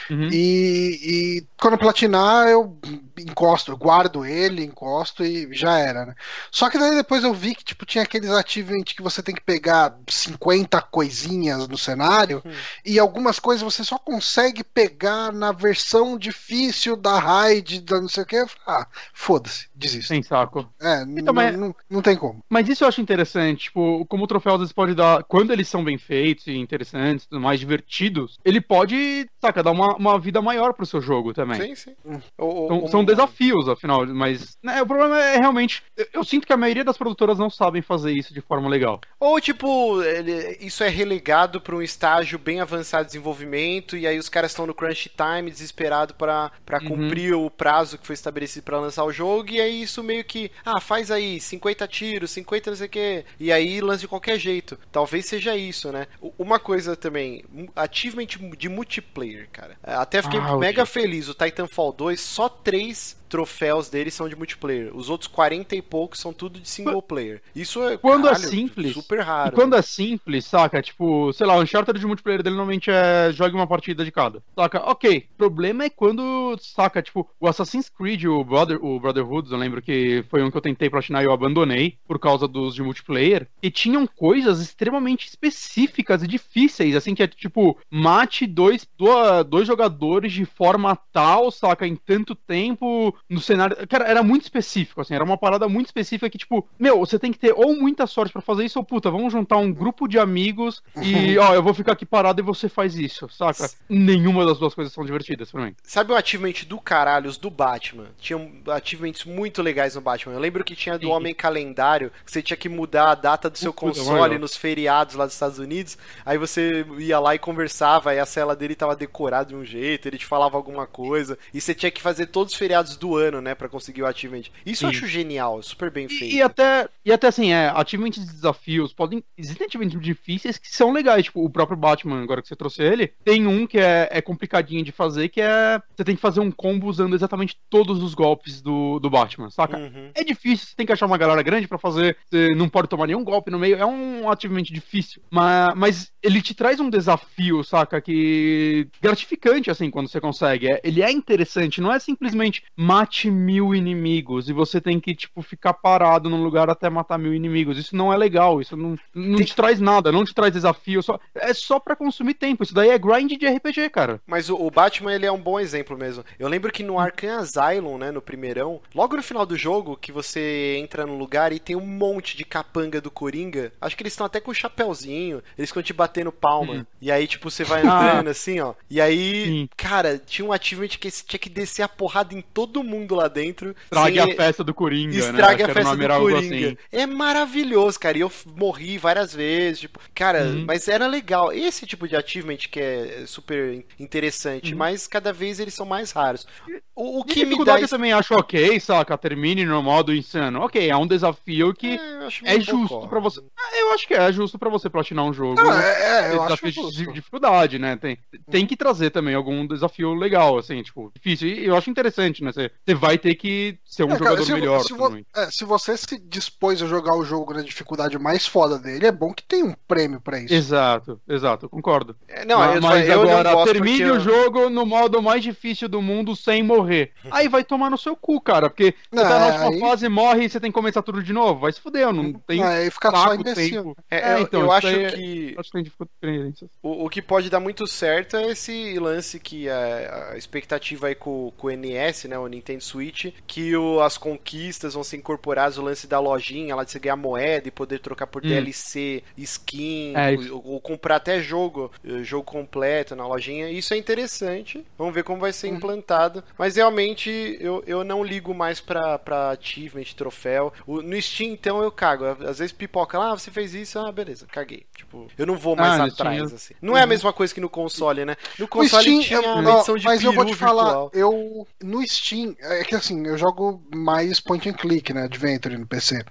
Uhum. e, e quando eu platinar, eu encosto, eu guardo ele, encosto e já era, né? Só que daí depois eu vi que, tipo, tinha aqueles achievement que você tem que pegar 50 coisinhas no cenário, e algumas coisas você só consegue pegar na versão difícil da raid, da não sei o que. Eu falei, Ah, foda-se, desisto. Sem saco. É, Então, mas- não, não tem como. Mas isso eu acho interessante, tipo, como o troféu às vezes pode dar, quando eles são bem feitos e interessantes, tudo mais divertidos, ele pode, saca, dar uma, uma vida maior pro seu jogo também. Sim, sim. O- o- São, desafios, afinal, mas né, o problema é realmente. eu- Eu sinto que a maioria das produtoras não sabem fazer isso de forma legal. Ou, tipo, ele- isso é relegado para um estágio bem avançado de desenvolvimento, e aí os caras estão no crunch time, desesperado para para Uhum. cumprir o prazo que foi estabelecido para lançar o jogo, e aí isso meio que, ah, faz aí 50 tiros, 50 não sei o que, e aí lança de qualquer jeito. Talvez seja isso, né? Uma coisa também, achievement de multiplayer, cara. Até fiquei Ah, mega feliz, o Titanfall 2, só três troféus dele são de multiplayer. Os outros 40 e poucos são tudo de single player. Isso é Quando é caralho, simples, super raro. E quando é simples, saca? Tipo, sei lá, o Uncharted de multiplayer dele normalmente é jogue uma partida de cada. Saca? Ok. O problema é quando, saca, tipo, o Assassin's Creed, o, Brother, o Brotherhood, eu lembro que foi um que eu tentei platinar e eu abandonei por causa dos de multiplayer. E tinham coisas extremamente específicas e difíceis, assim, que é tipo, mate dois, do- dois jogadores de forma tal, saca, em tanto tempo no cenário. Cara, era muito específico, assim, era uma parada muito específica que, tipo, meu, você tem que ter ou muita sorte pra fazer isso, ou puta, vamos juntar um grupo de amigos e, ó, eu vou ficar aqui parado e você faz isso, saca? Nenhuma das duas coisas são divertidas pra mim. Sabe o achievement do caralho, os do Batman? Tinham achievements muito legais no Batman. Eu lembro que tinha do Sim. Homem Calendário, que você tinha que mudar a data do seu Puta, console nos feriados lá dos Estados Unidos. Aí você ia lá e conversava, aí a cela dele tava decorada de um jeito, ele te falava alguma coisa. E você tinha que fazer todos os feriados do do ano, né, para conseguir o achievement. Isso eu Sim. acho genial, super bem feito. E, e até, e até assim, é, achievements de desafios, podem. Existem achievements difíceis que são legais, tipo, o próprio Batman, agora que você trouxe ele, tem um que é, é complicadinho de fazer, que é. Você tem que fazer um combo usando exatamente todos os golpes do, do Batman, saca? Uhum. É difícil, você tem que achar uma galera grande pra fazer, você não pode tomar nenhum golpe no meio, é um achievement difícil. Mas, mas ele te traz um desafio, saca? Que. gratificante, assim, quando você consegue. É- ele é interessante, não é simplesmente mate mil inimigos e você tem que, tipo, ficar parado num lugar até matar mil inimigos. Isso não é legal, isso não, não Tem- te traz nada, não te traz desafio, só, é só pra consumir tempo. Isso daí é grind de RPG, cara. Mas o, o Batman, ele é um bom exemplo mesmo. Eu lembro que no Arkham Asylum, né, no primeirão, logo no final do jogo, que você entra no lugar e tem um monte de capanga do Coringa, acho que eles estão até com um chapéuzinho, eles ficam te batendo palma. Hum. E aí, tipo, você vai Ah. entrando assim, ó. E aí, cara, tinha um achievement que você tinha que descer a porrada em todo mundo lá dentro. Traga sem- a festa do Coringa, né? Acho Estraga que a festa do Coringa. assim. É maravilhoso, cara. E eu morri várias vezes. Tipo, cara, Uhum. mas era legal. Esse tipo de achievement que é super interessante, Uhum. mas cada vez eles são mais raros. O, o que me dá. dificuldade eu também acho ok, saca? Termine no modo insano. Ok, é um desafio que É, acho é justo pra você. Ah, eu acho que é justo pra você platinar um jogo. Ah, é, é, eu acho desafios de dificuldade, né? Tem, tem que trazer também algum desafio legal, assim, tipo, difícil. E eu acho interessante, né? Você, você vai ter que ser um É, cara, jogador se, melhor. se vo- é, se você se dispôs a jogar o jogo na dificuldade mais foda dele, é bom que tenha um prêmio pra isso. Exato, exato, eu concordo. É, Não, mas eu, mas eu agora, não gosto termine porque o eu- jogo no modo mais difícil do mundo sem morrer. Aí vai tomar no seu cu, cara, porque você tá na Não, última aí- fase, morre e você tem que começar tudo de novo. Vai se fuder, não tem aí fica só imbecil. tempo. É, É, eu, então, eu acho é- que Acho que tem diferenças. O, o que pode dar muito certo é esse lance que a, a expectativa aí com, com o NS, né, o Nintendo Switch, que o- as conquistas vão ser incorporadas, o lance da lojinha, lá de você ganhar moeda e poder trocar por Hum. DLC, skin, É, ou, ou comprar até jogo, eh, jogo completo na lojinha. Isso é interessante. Vamos ver como vai ser implantado. Mas realmente eu, eu não ligo mais pra, pra achievement, troféu. O- no Steam, então, eu cago. Às vezes pipoca lá, ah, você fez isso, ah, beleza, caguei. Tipo, eu não vou mais Ah, atrás, Steam, assim. Não é a mesma coisa que no console, né? No console Steam, tinha eu- uma edição de mas eu vou te falar, virtual. eu no Steam, é que assim, eu jogo mais point and click, né, Adventure no PC.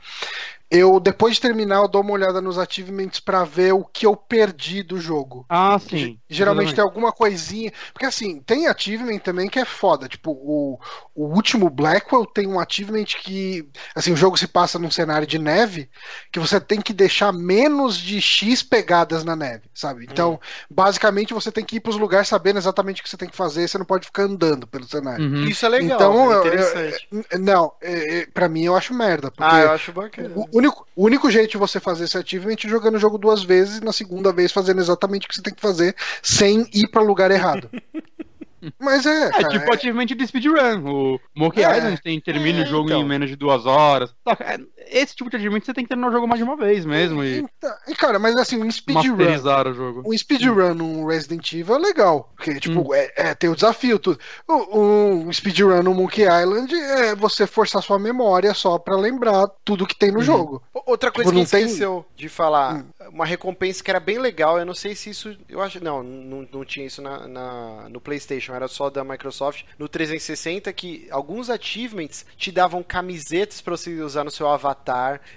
Eu depois de terminar, eu dou uma olhada nos achievements pra ver o que eu perdi do jogo. Ah, sim. Geralmente tem exatamente. alguma coisinha. Porque assim, tem achievement também que é foda. Tipo, o, o último Blackwell tem um achievement que. Assim, o jogo se passa num cenário de neve que você tem que deixar menos de X pegadas na neve, sabe? Então, basicamente, você tem que ir pros lugares sabendo exatamente o que você tem que fazer, você não pode ficar andando pelo cenário. Uhum. Isso é legal, Então, é eu- interessante. eu- Não, é, é, pra mim eu acho merda. Porque ah, eu acho bacana. o único, o único jeito de você fazer esse achievement é jogando o jogo duas vezes e na segunda vez fazendo exatamente o que você tem que fazer sem ir para lugar errado. Mas é, É cara, tipo achievement de speedrun. O Monkey É. Island tem, termina É, o jogo então. em menos de duas horas. É, Esse tipo de achievement você tem que terminar o jogo mais de uma vez mesmo e Então, e, cara, mas assim, um speedrun. o jogo. Um speedrun num Resident Evil é legal. Porque, tipo, Hum. é, é, tem o desafio, tudo. Um um speedrun no Monkey Island é você forçar sua memória só pra lembrar tudo que tem no Uhum. jogo. Outra coisa Tipo, que não tem- esqueceu de falar, Hum. uma recompensa que era bem legal, eu não sei se isso. Eu acho. Não, não, não tinha isso na, na- no PlayStation, era só da Microsoft. No 360, que alguns achievements te davam camisetas pra você usar no seu avatar.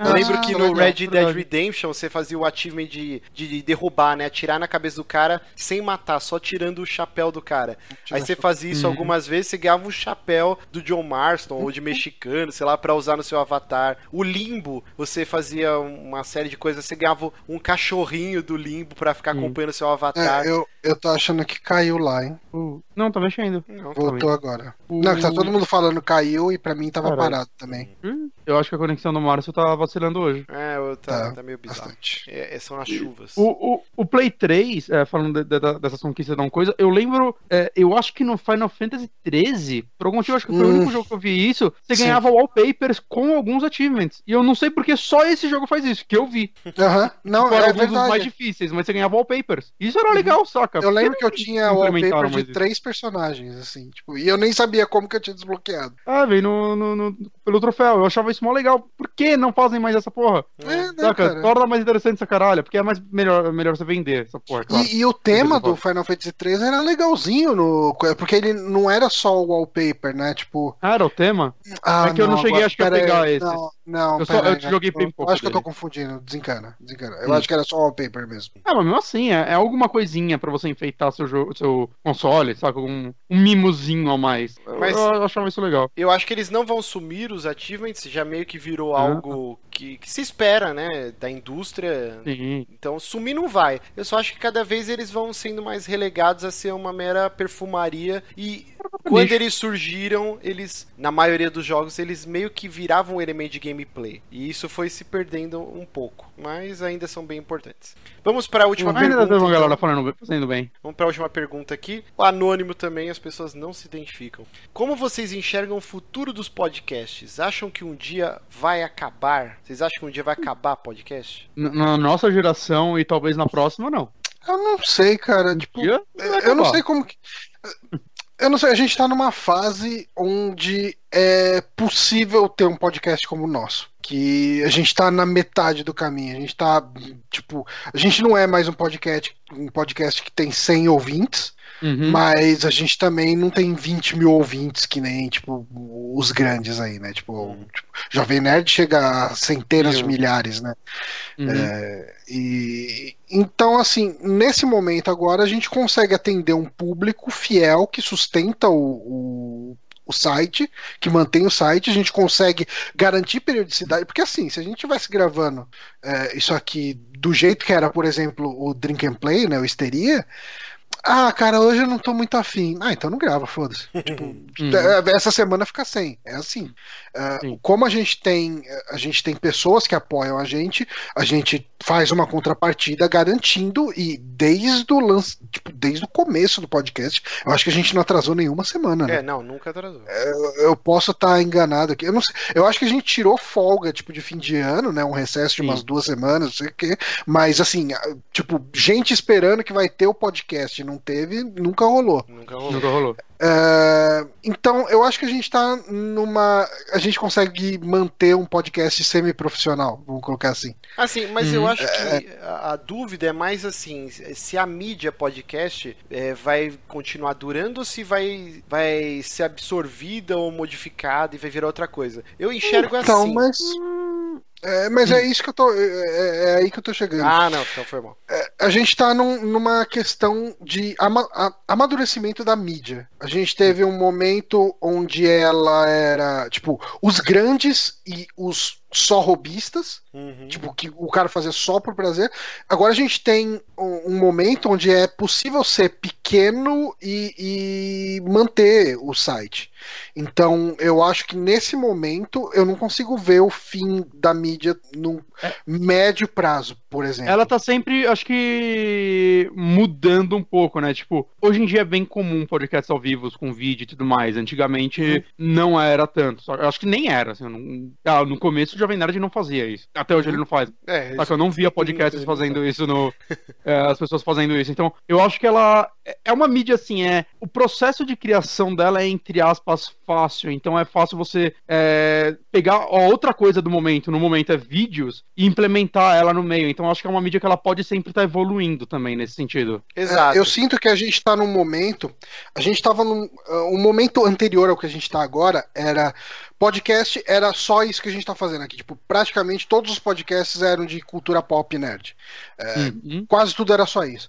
Eu Ah, lembro que no Red Dead. Redemption você fazia o achievement de, de derrubar, né? Atirar na cabeça do cara sem matar, só tirando o chapéu do cara. Aí você fazia isso Uhum. algumas vezes, você ganhava um chapéu do John Marston ou de mexicano, sei lá, pra usar no seu avatar. O Limbo, você fazia uma série de coisas, você ganhava um cachorrinho do Limbo pra ficar acompanhando o seu avatar. É, eu, eu tô achando que caiu lá, hein? Uh, Não, tá mexendo. Não, Voltou agora. O- Não, tá todo mundo falando caiu e pra mim tava Caralho. parado também. Hum, Eu acho que a conexão do Márcio tá vacilando hoje. É, eu- tá, Tá, tá meio bizarro. Bastante. É, é, são as chuvas. O, o, o Play 3, é, falando de- de- dessas conquistas de uma coisa, eu lembro, é, eu acho que no Final Fantasy 13, por algum motivo, acho que foi o Hum. único jogo que eu vi isso, você Sim. ganhava wallpapers com alguns achievements. E eu não sei porque só esse jogo faz isso, que eu vi. Aham. Não, Fora é alguns dos mais verdade. difíceis, mas você ganhava wallpapers. Isso era legal, saca? Eu lembro que eu não tinha implementaram wallpaper de isso? três personagens, assim, tipo, e eu nem sabia como que eu tinha desbloqueado. Ah, veio no, no- no- pelo troféu. Eu achava isso mó legal. Por que não fazem mais essa porra? É, né, Saca? cara? Torna mais interessante essa caralho, porque é mais melhor, melhor você vender essa porra. claro. E, e o tema do Final Fantasy III era legalzinho, no, porque ele não era só o wallpaper, né? Tipo. Ah, era o tema? Ah, É que eu não cheguei, agora- acho que, a pera aí. pegar esses. Não, não, Eu só- pera eu aí, te joguei eu- bem pouco Acho que eu tô dele. confundindo. Desencana, desencana. Eu Hum. acho que era só o wallpaper mesmo. Ah, mas mesmo assim, é, é alguma coisinha pra você enfeitar seu, jogo, seu console, saca? Um, um mimozinho a mais. Eu- Mas- Eu, achava isso legal. Eu acho que eles não vão sumir os achievements, já meio que virou Ah. algo que, que se espera, né? Da indústria. Sim. Então sumir não vai. Eu só acho que cada vez eles vão sendo mais relegados a ser uma mera perfumaria. E quando eles surgiram, eles, na maioria dos jogos, eles meio que viravam um elemento de gameplay. E isso foi se perdendo um pouco. Mas ainda são bem importantes. Vamos para a última Ainda pergunta. tem uma então. galera falando, fazendo bem. Vamos para a última pergunta aqui. O anônimo também, as pessoas não se identificam. Como vocês enxergam o futuro dos podcasts? Acham que um dia vai acabar? Vocês acham que um dia vai acabar podcast? Na nossa geração e talvez na próxima, não. Eu não sei, cara. Tipo, eu não sei como que. Eu não sei, a gente tá numa fase onde é possível ter um podcast como o nosso. Que a gente tá na metade do caminho. A gente tá, tipo, a gente não é mais um podcast, um podcast que tem 100 ouvintes, Uhum. mas a gente também não tem 20 mil ouvintes que nem, tipo, os grandes aí, né? Tipo, tipo, Jovem Nerd chega a centenas de Mil. milhares, né? Uhum. É, e então, assim, nesse momento agora a gente consegue atender um público fiel que sustenta o, o, o site, que mantém o site, a gente consegue garantir periodicidade, porque assim, se a gente estivesse gravando é, isso aqui do jeito que era, por exemplo, o Drink and Play, né, o Histeria, ah, cara, hoje eu não tô muito afim. Ah, então não grava, foda-se. Tipo, Uhum. é, essa semana fica sem. É assim. É, Sim. como a gente tem a gente tem pessoas que apoiam a gente, a gente faz uma contrapartida garantindo e desde o lance, tipo, desde o começo do podcast, eu acho que a gente não atrasou nenhuma semana, né? É, não, nunca atrasou. Eu posso estar enganado aqui. Eu não sei. Eu acho que a gente tirou folga, tipo, de fim de ano, né? Um recesso de Sim. umas duas semanas, não sei o quê. Mas assim, tipo, gente esperando que vai ter o podcast e não teve, nunca rolou. Nunca rolou. Nunca rolou. É, então, eu acho que a gente tá numa. A gente consegue manter um podcast semi-profissional, vamos colocar assim. Assim, mas eu Uhum. acho que a, a dúvida é mais assim, se a mídia podcast é, vai continuar durando ou se vai, vai ser absorvida ou modificada e vai virar outra coisa. Eu enxergo Então, assim. mas. É, mas é isso que eu tô. É, é aí que eu tô chegando. Ah, não, então foi mal. A gente tá num- numa questão de ama- amadurecimento da mídia. A gente teve um momento onde ela era, tipo, os grandes e os só robistas, Uhum. tipo, que o cara fazia só por prazer. Agora a gente tem um, um momento onde é possível ser pequeno e, e manter o site. Então, eu acho que nesse momento eu não consigo ver o fim da mídia num médio prazo, por exemplo. Ela tá sempre, acho que, mudando um pouco, né? Tipo, hoje em dia é bem comum podcasts ao vivo, com vídeo e tudo mais. Antigamente não era tanto. Só, eu acho que nem era. Assim, não- ah, no começo Jovem Nerd não fazia isso. Até hoje ele não faz. É, Só que eu não via podcasts fazendo isso no. é, as pessoas fazendo isso. Então, eu acho que ela. é- É uma mídia assim, é. O processo de criação dela é, entre aspas, fácil. Então é fácil você é, pegar a outra coisa do momento, no momento é vídeos, e implementar ela no meio. Então acho que é uma mídia que ela pode sempre estar evoluindo também nesse sentido. Exato. É, eu sinto que a gente está num momento. A gente estava num. uh, Um momento anterior ao que a gente está agora era. Podcast era só isso que a gente está fazendo aqui. Tipo, praticamente todos os podcasts eram de cultura pop nerd. Uhum. Quase tudo era só isso.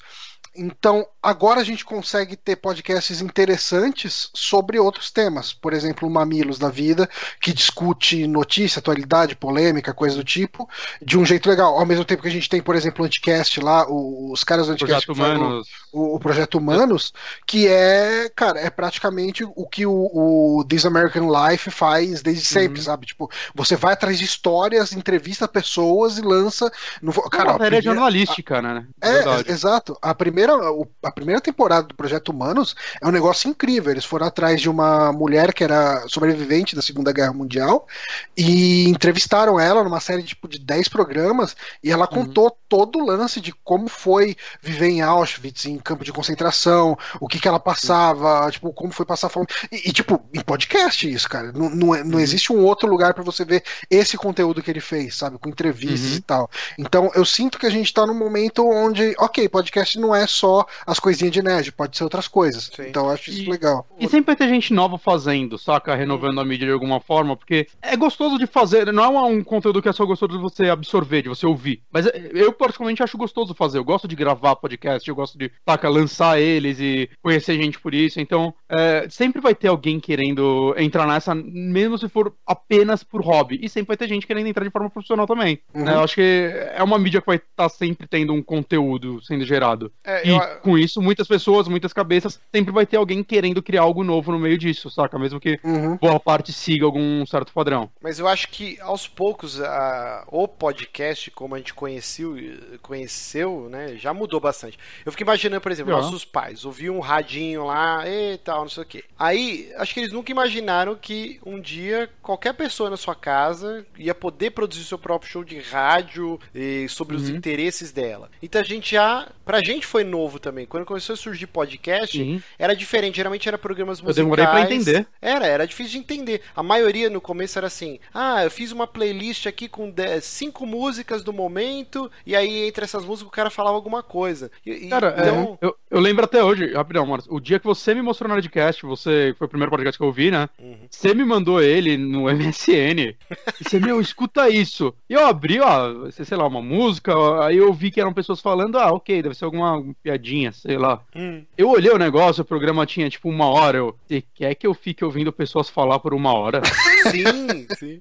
Então, agora a gente consegue ter podcasts interessantes sobre outros temas. Por exemplo, o Mamilos da Vida, que discute notícia, atualidade, polêmica, coisa do tipo, de um jeito legal. Ao mesmo tempo que a gente tem, por exemplo, o Anticast lá, os caras do Anticast Projeto Humanos. o, o Projeto Humanos, que é, cara, é praticamente o que o, o This American Life faz desde sempre, Uhum. sabe? Tipo, você vai atrás de histórias, entrevista pessoas e lança. No, cara, a matéria primeira- jornalística, né? é, Verdade. exato. A primeira primeira, a primeira temporada do Projeto Humanos é um negócio incrível. Eles foram atrás de uma mulher que era sobrevivente da Segunda Guerra Mundial e entrevistaram ela numa série tipo, de 10 programas e ela uhum. contou todo o lance de como foi viver em Auschwitz, em campo de concentração, o que, que ela passava, uhum. tipo, como foi passar fome. E, e, tipo, em podcast isso, cara. Não, não, é, não uhum. existe um outro lugar para você ver esse conteúdo que ele fez, sabe? Com entrevistas uhum. e tal. Então eu sinto que a gente tá num momento onde, ok, podcast não é só as coisinhas de nerd, pode ser outras coisas. Sim. Então eu acho isso e, legal. E sempre vai ter gente nova fazendo, saca? Renovando a mídia de alguma forma, porque é gostoso de fazer, não é um conteúdo que é só gostoso de você absorver, de você ouvir. Mas eu, particularmente, acho gostoso fazer. Eu gosto de gravar podcast, eu gosto de, saca, lançar eles e conhecer gente por isso. Então, é, sempre vai ter alguém querendo entrar nessa, mesmo se for apenas por hobby. E sempre vai ter gente querendo entrar de forma profissional também. Uhum. Né? Eu acho que é uma mídia que vai estar tá sempre tendo um conteúdo sendo gerado. É, e eu... com isso, muitas pessoas, muitas cabeças, sempre vai ter alguém querendo criar algo novo no meio disso, saca? Mesmo que uhum. boa parte siga algum certo padrão. Mas eu acho que aos poucos a, o podcast, como a gente conheceu, conheceu, né, já mudou bastante. Eu fico imaginando, por exemplo, nossos pais ouviam um radinho lá e tal, não sei o quê. Aí, acho que eles nunca imaginaram que um dia qualquer pessoa na sua casa ia poder produzir seu próprio show de rádio e sobre uhum. os interesses dela. Então a gente já, pra gente foi novo também. Quando começou a surgir podcast, uhum. era diferente. Geralmente era programas musicais. Eu demorei pra entender. Era, era difícil de entender. A maioria no começo era assim: ah, eu fiz uma playlist aqui com dez, cinco músicas do momento, e aí entre essas músicas o cara falava alguma coisa. E, cara, então... é, eu, eu lembro até hoje, rapidão, Mano, o dia que você me mostrou no Nerdcast, você foi o primeiro podcast que eu ouvi, né? Uhum. Você me mandou ele no MSN. e você, meu, escuta isso. E eu abri, ó, sei lá, uma música, aí eu vi que eram pessoas falando, ah, ok, deve ser alguma piadinha, sei lá. Hum. Eu olhei o negócio, o programa tinha tipo uma hora. Eu, você quer que eu fique ouvindo pessoas falar por uma hora? Sim, sim.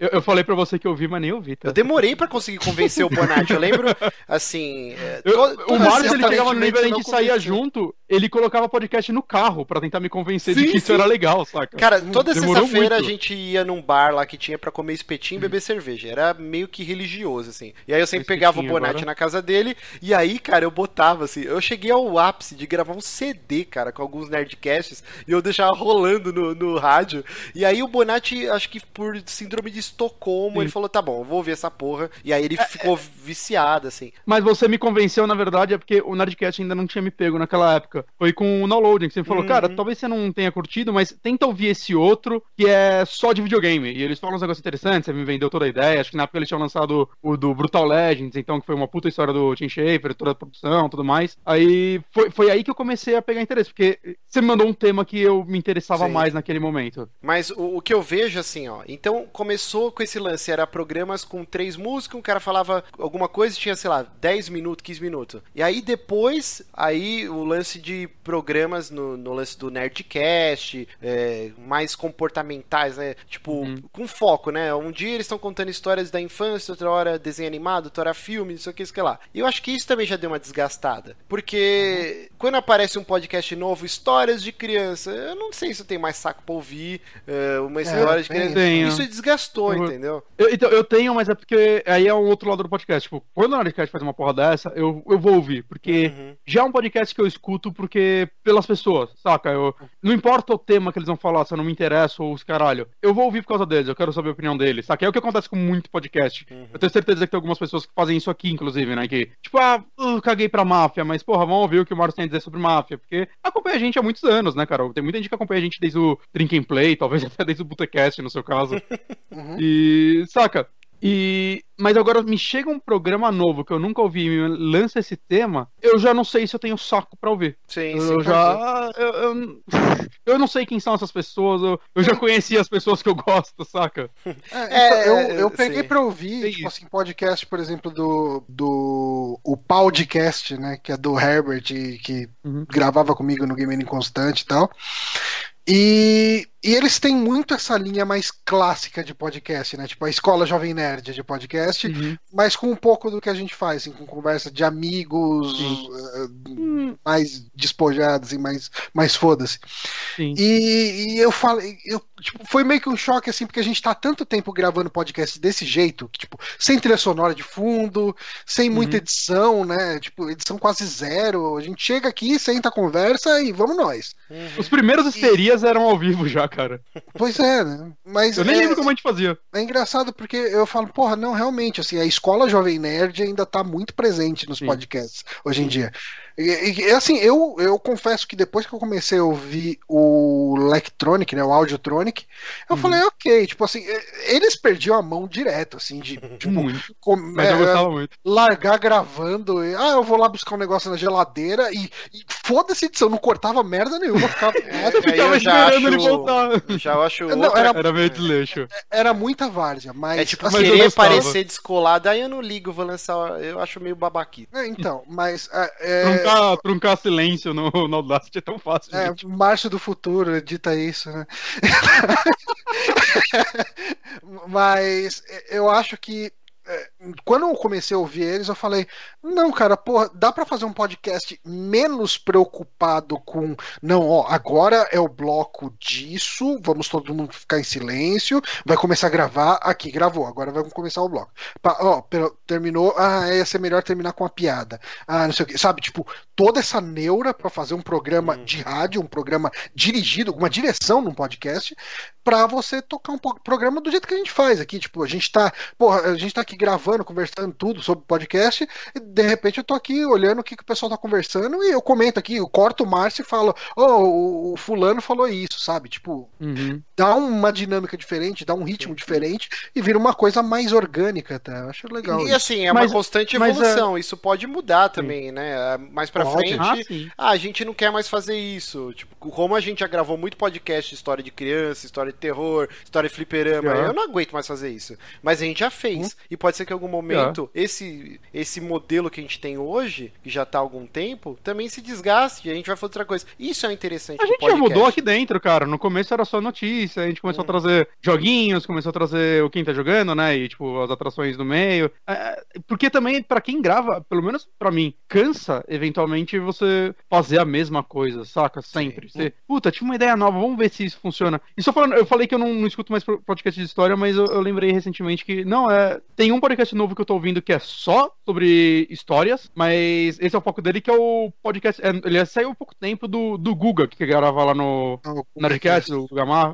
Eu, eu falei pra você que eu vi, mas nem ouvi. Tá? Eu demorei pra conseguir convencer o Bonatti. Eu lembro, assim. É, eu, o Márcio, ele chegava no nível, a gente saía junto, ele colocava podcast no carro pra tentar me convencer sim, de que sim. isso era legal, saca? Cara, toda sexta-feira a gente ia num bar lá que tinha pra comer espetinho e beber cerveja. Era meio que religioso, assim. E aí eu sempre pegava o Bonatti agora. na casa dele, e aí, cara, eu botava, assim. Eu cheguei ao ápice de gravar um CD, cara, com alguns Nerdcasts, e eu deixava rolando no, no rádio. E aí o Bonatti, acho que por síndrome de Estocolmo, Sim. ele falou: tá bom, eu vou ouvir essa porra. E aí ele é, ficou é... viciado, assim. Mas você me convenceu, na verdade, é porque o Nerdcast ainda não tinha me pego naquela época. Foi com o downloading, que você falou, uhum. cara, talvez você não tenha curtido, mas tenta ouvir esse outro que é só de videogame. E eles falam uns negócios interessantes, você me vendeu toda a ideia. Acho que na época eles tinham lançado o do Brutal Legends, então que foi uma puta história do Tim Schafer, toda a produção tudo mais. Aí foi, foi aí que eu comecei a pegar interesse, porque você me mandou um tema que eu me interessava Sim. mais naquele momento. Mas o, o, que eu vejo, assim, ó, então começou com esse lance, era programas com três músicas, um cara falava alguma coisa e tinha, sei lá, 10 minutos, 15 minutos. E aí depois, aí o lance de programas no, no lance do Nerdcast, é, mais comportamentais, né? Tipo, uhum. com foco, né? Um dia eles estão contando histórias da infância, outra hora desenho animado, outra hora filme, isso aqui, isso que lá. E eu acho que isso também já deu uma desgastada. Porque uhum. quando aparece um podcast novo, histórias de criança, eu não sei se eu tenho mais saco pra ouvir uh, uma é, história é, de criança. Tenho. Isso desgastou, uhum. entendeu? Eu, então, eu tenho, mas é porque aí é um outro lado do podcast. Tipo, quando o Nerdcast faz uma porra dessa, eu, eu vou ouvir. Porque uhum. já é um podcast que eu escuto porque pelas pessoas, saca? Eu, não importa o tema que eles vão falar, se eu não me interessa ou os caralho. Eu vou ouvir por causa deles, eu quero saber a opinião deles, saca? É o que acontece com muito podcast. Uhum. Eu tenho certeza que tem algumas pessoas que fazem isso aqui, inclusive, né? Que, tipo, ah, uh, caguei pra máfia, mas, porra, vamos ouvir o que o Márcio tem a dizer sobre máfia, porque acompanha a gente há muitos anos, né, cara? Tem muita gente que acompanha a gente desde o Drink and Play, talvez até desde o Botecast, no seu caso. uhum. E, saca? E, mas agora me chega um programa novo que eu nunca ouvi e me lança esse tema, eu já não sei se eu tenho saco para ouvir. Sim, eu, sim. Eu já. Eu, eu, eu, não sei quem são essas pessoas, eu, eu já conheci as pessoas que eu gosto, saca? É, então, eu, eu peguei para ouvir, é tipo assim, podcast, por exemplo, do, do o podcast, né? Que é do Herbert, que uhum. gravava comigo no Game Inconstante e tal. E E eles têm muito essa linha mais clássica de podcast, né? Tipo a escola Jovem Nerd de podcast, Uhum. mas com um pouco do que a gente faz, assim, com conversa de amigos eh, mais despojados e mais, mais foda-se. E, e eu falei, eu, tipo, foi meio que um choque, assim, porque a gente tá tanto tempo gravando podcast desse jeito, tipo, sem trilha sonora de fundo, sem muita Uhum. edição, né? Tipo, edição quase zero. A gente chega aqui, senta, conversa e vamos nós. Os primeiros histerias eram ao vivo já, cara. Pois é, né? Mas Eu nem é, lembro como a gente fazia. é engraçado porque eu falo, porra, não, realmente, assim, a escola Jovem Nerd ainda tá muito presente nos Sim. podcasts hoje em dia. E, e, assim, eu, eu confesso que depois que eu comecei a ouvir o Electronic, né, o Audiotronic, eu Uhum. falei, ok, tipo assim, eles perdiam a mão direto, assim, de tipo, Muito. com- Mas é, eu gostava muito. largar gravando, e, ah, eu vou lá buscar um negócio na geladeira e, e foda-se edição, não cortava merda nenhuma, ficava, É, Eu ficava aí já esperando ele acho- voltar. Já eu acho Não, outra- era- Era meio desleixo. era muita várzea, mas É tipo assim, mas querer parecer descolado, aí eu não ligo, vou lançar. Eu acho meio babaquito. é, então, mas é, é, Truncar, truncar silêncio no, no Audacity é tão fácil, É, gente. Márcio do Futuro edita isso, né? Mas eu acho que é, quando eu comecei a ouvir eles, eu falei: não, cara, porra, dá pra fazer um podcast menos preocupado com. Não, ó, agora é o bloco disso, vamos todo mundo ficar em silêncio, vai começar a gravar. Aqui, gravou, agora vai começar o bloco. Pa- ó, terminou, ah, ia ser melhor terminar com a piada. Ah, não sei o que, sabe? Tipo, toda essa neura pra fazer um programa Hum. de rádio, um programa dirigido, uma direção num podcast, pra você tocar um programa do jeito que a gente faz aqui. Tipo, a gente tá, porra, a gente tá aqui gravando, conversando tudo sobre podcast, e de repente eu tô aqui olhando o que, que o pessoal tá conversando e eu comento aqui, eu corto o Márcio e falo, ô, o, o fulano falou isso, sabe? Tipo, Uhum. dá uma dinâmica diferente, dá um ritmo diferente e vira uma coisa mais orgânica, até. Eu acho legal. E isso. assim, é Mas- uma constante mas, evolução. Isso pode mudar também, né? Mais pra Pode. frente. Ah, sim. Ah, a gente não quer mais fazer isso. Tipo, como a gente já gravou muito podcast de história de criança, história de terror, história de fliperama, Já. eu não aguento mais fazer isso. Mas a gente já fez. E pode ser que em algum momento esse, esse modelo que a gente tem hoje, que já tá há algum tempo, também se desgaste e a gente vai fazer outra coisa. Isso é interessante A gente já podcast. mudou aqui dentro, cara. No começo era só notícia, a gente começou a trazer joguinhos, começou a trazer o quem tá jogando, né? E, tipo, as atrações do meio. É, porque também, pra quem grava, pelo menos pra mim, cansa, eventualmente, você fazer a mesma coisa, saca? Sempre. Você, puta, tinha uma ideia nova, vamos ver se isso funciona. E só falando, eu falei que eu não, não escuto mais podcast de história, mas eu, eu lembrei recentemente que, não, é. Tem um podcast novo que eu tô ouvindo que é só sobre histórias, mas esse é o foco dele, que é o podcast. é, ele saiu há pouco tempo do, do Guga, que grava lá no, Não, Nerdcast, o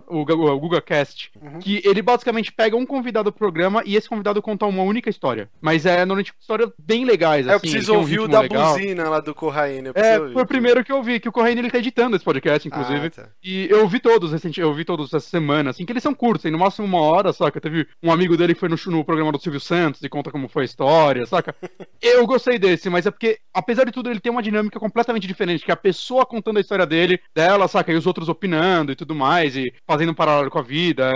o, o GugaCast, Uhum. que ele basicamente pega um convidado do programa e esse convidado conta uma única história. Mas é normalmente histórias bem legais, É, eu assim. preciso tem um ouvir o da legal. buzina lá do Corraine. eu É, ouvir. foi o primeiro que eu vi, que o Correio ele tá editando esse podcast, inclusive. Ah, tá. E eu ouvi todos, recente, eu ouvi todos essa semana, assim, que eles são curtos, tem no máximo uma hora, saca? Teve um amigo dele que foi no, no programa do Silvio Santos conta como foi a história, saca? eu gostei desse, mas é porque, apesar de tudo, ele tem uma dinâmica completamente diferente, que é a pessoa contando a história dele, dela, saca? E os outros opinando e tudo mais, e fazendo um paralelo com a vida.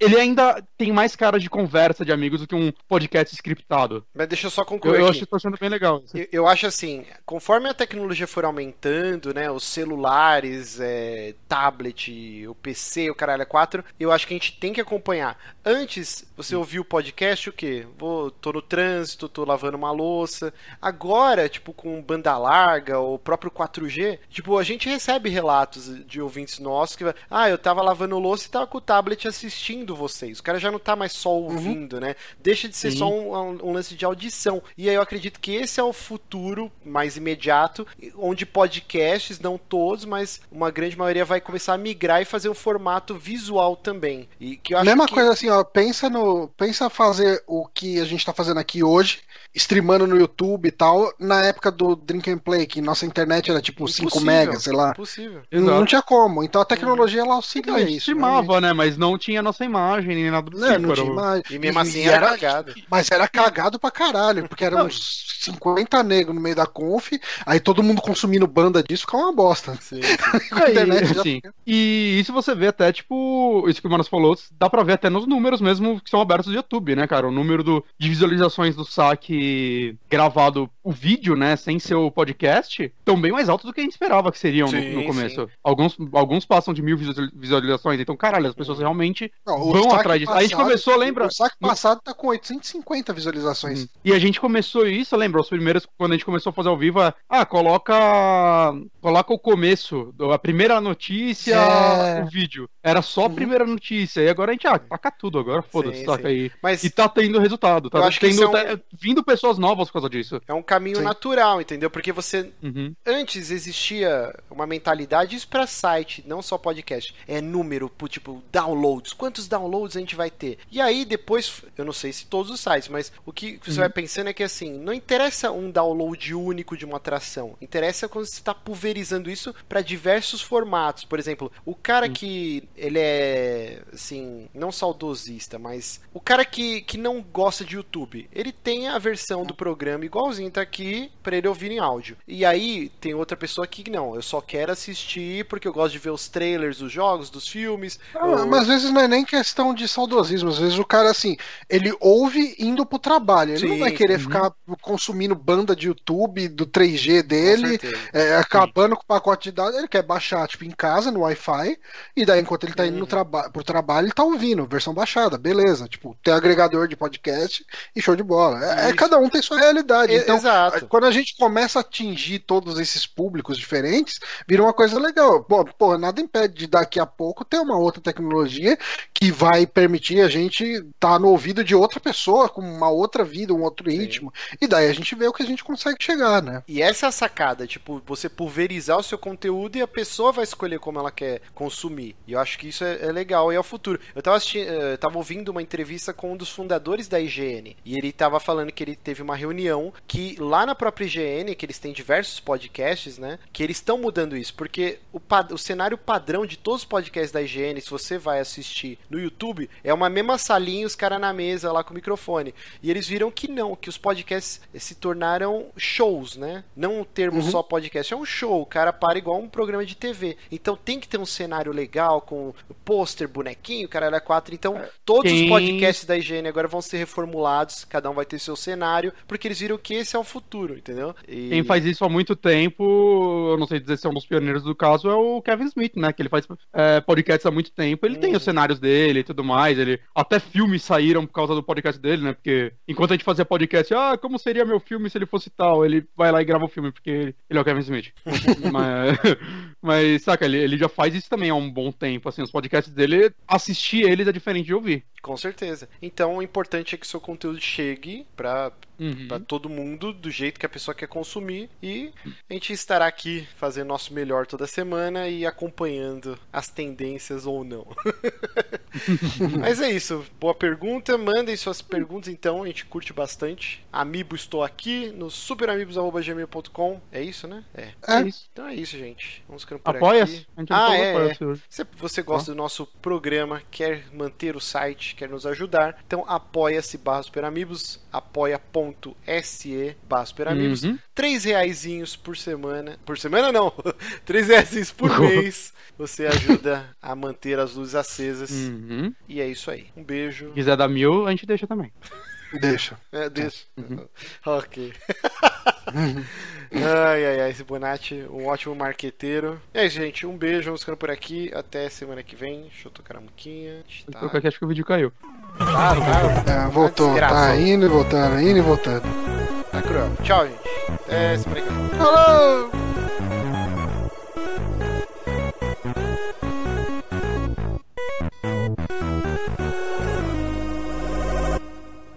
Ele ainda tem mais cara de conversa de amigos do que um podcast scriptado. Mas deixa eu só Eu, concluir eu aqui. acho, tô achando bem legal. assim. Eu, eu acho assim, conforme a tecnologia for aumentando, né, os celulares, é, tablet, o PC, o caralho é 4, eu acho que a gente tem que acompanhar. Antes, você ouvia o podcast, o quê? Vou, tô no trânsito, tô lavando uma louça. Agora, tipo, com banda larga, ou próprio 4G, tipo, a gente recebe relatos de ouvintes nossos que ah, eu tava lavando louça e tava com o tablet assistindo vocês. O cara já não tá mais só ouvindo, né? Deixa de ser Sim. só um, um- lance de audição. E aí eu acredito que esse é o futuro mais imediato, onde podcasts, não todos, mas uma grande maioria vai começar a migrar e fazer um formato visual também. E que eu acho Mesma que... coisa assim, ó, pensa no, pensa fazer o que a gente tá fazendo aqui hoje, streamando no YouTube e tal, na época do Drink and Play, que nossa internet era tipo 5 Impossível. megas, sei lá. Impossível. Não tinha como. Então a tecnologia ela Então, auxilia a gente isso. streamava, né? Mas não tinha nossa imagem. Imagem, nem nada do Não, tipo. não era tinha imagem. E mesmo assim E era cagado. Mas era cagado pra caralho, porque eram uns 50 negros no meio da conf, aí todo mundo consumindo banda disso fica uma bosta. Sim, sim. Com a É, internet e, já assim, e isso você vê até, tipo, isso que o Manos falou, dá pra ver até nos números mesmo que são abertos do YouTube, né, cara? O número do, de visualizações do saque gravado, o vídeo, né, sem ser o podcast, estão bem mais altos do que a gente esperava que seriam no- Sim, no, começo. sim. Alguns, alguns passam de mil visual- visualizações, então, caralho, as pessoas realmente Não, vão atrás disso. A gente começou, lembra? O saque passado tá com 850 visualizações. Uhum. E a gente começou isso, lembra? Os primeiros, quando a gente começou a fazer ao vivo, é, ah, coloca. Coloca o começo, a primeira notícia, É. o vídeo. Era só a Uhum. primeira notícia. E agora a gente, ah, taca tudo agora, foda-se, sim. aí. Mas E tá tendo resultado, tá Eu acho que tendo, isso é um- vindo pessoas novas por causa disso. é um caminho Sim. natural, entendeu? Porque você Uhum. antes existia uma mentalidade isso para site, não só podcast. É número, tipo, downloads. Quantos downloads a gente vai ter? E aí depois, eu não sei se todos os sites, mas o que você vai pensando é que assim, não interessa um download único de uma atração. Interessa quando você está pulverizando isso para diversos formatos. Por exemplo, o cara que ele é assim, não saudosista, mas o cara que, que não gosta de YouTube, ele tem a versão do programa igualzinho tá aqui para ele ouvir em áudio. E aí tem outra pessoa que não, eu só quero assistir porque eu gosto de ver os trailers dos jogos, dos filmes. Ah, ou- mas às vezes não é nem questão de saudosismo, às vezes o cara, assim, ele ouve indo pro trabalho, ele não Sim, vai querer sim. ficar consumindo banda de YouTube do 3G Com dele, é, acabando com o pacote de dados, ele quer baixar, tipo, em casa, no Wi-Fi, e daí enquanto ele tá indo no Uhum. traba pro trabalho, ele tá ouvindo, versão baixada, beleza, tipo, tem agregador de podcast e show de bola. É, é cada um tem sua realidade, então... Exato. Quando a gente começa a atingir todos esses públicos diferentes, vira uma coisa legal. Pô, pô, nada impede de daqui a pouco ter uma outra tecnologia que vai permitir a gente estar no ouvido de outra pessoa, com uma outra vida, um outro Sim. ritmo. E daí a gente vê o que a gente consegue chegar, né? E essa é a sacada, tipo, você pulverizar o seu conteúdo e a pessoa vai escolher como ela quer consumir. E eu acho que isso é, é legal e é o futuro. Eu tava, eh, tava ouvindo uma entrevista com um dos fundadores da IGN e ele tava falando que ele teve uma reunião que lá na própria IGN, que eles têm diversos podcasts, né, que eles estão mudando isso, porque o, pad- o cenário padrão de todos os podcasts da IGN, se você vai assistir no YouTube, é uma mesma salinha, os caras na mesa lá com o microfone. E eles viram que não, que os podcasts se tornaram shows, né? Não o termo Uhum. só podcast, é um show. O cara para igual um programa de TV. Então tem que ter um cenário legal com pôster, bonequinho, caralho, é quatro. Então todos os Quem- podcasts da IGN agora vão ser reformulados, cada um vai ter seu cenário, porque eles viram que esse é o futuro, entendeu? E- Quem faz isso há muito tempo, eu não sei dizer se é um dos pioneiros do caso, é o Kevin Smith, né? Que ele faz é, podcasts há muito tempo. Ele tem Uhum. os cenários dele e tudo mais. Ele até filmes saíram por causa do podcast dele, né? Porque enquanto a gente fazia podcast, ah, como seria meu filme se ele fosse tal? Ele vai lá e grava o filme, porque ele, ele é o Kevin Smith. mas, mas, saca, ele, ele já faz isso também há um bom tempo. Assim, os podcasts dele, assistir eles é diferente de ouvir. Com certeza. Então o importante é que seu conteúdo chegue pra Uhum. Pra todo mundo do jeito que a pessoa quer consumir e a gente estará aqui fazendo nosso melhor toda semana e acompanhando as tendências ou não. Mas é isso, boa pergunta, mandem suas perguntas então, a gente curte bastante. Amiibo estou aqui no superamigos@gmail.com. É isso, né? É. É. É isso. Então é isso, gente. Vamos ficando por Apoia-se. aqui. A gente Ah, é, hoje. Se você gosta do nosso programa, quer manter o site, quer nos ajudar, então apoia-se barra Superamigos, apoia.se barra Superamigos. Uhum. Três reaisinhos por semana. Por semana não! Três reaisinhos por mês. Você ajuda a manter as luzes acesas. Uhum. E é isso aí. Um beijo. Se quiser dar mil, a gente deixa também. Deixa. É, deixa. Uhum. ok. ai, ai, ai, esse Bonatti, um ótimo marqueteiro. E é isso, gente. Um beijo, vamos ficando por aqui. Até semana que vem. Deixa eu tocar a muquinha. Tá, Porque aqui acho que o vídeo caiu. tá, tá, É, voltou, tá indo e voltando, indo e voltando. tá cruel. Tchau, gente. Até semana que vem. Falou!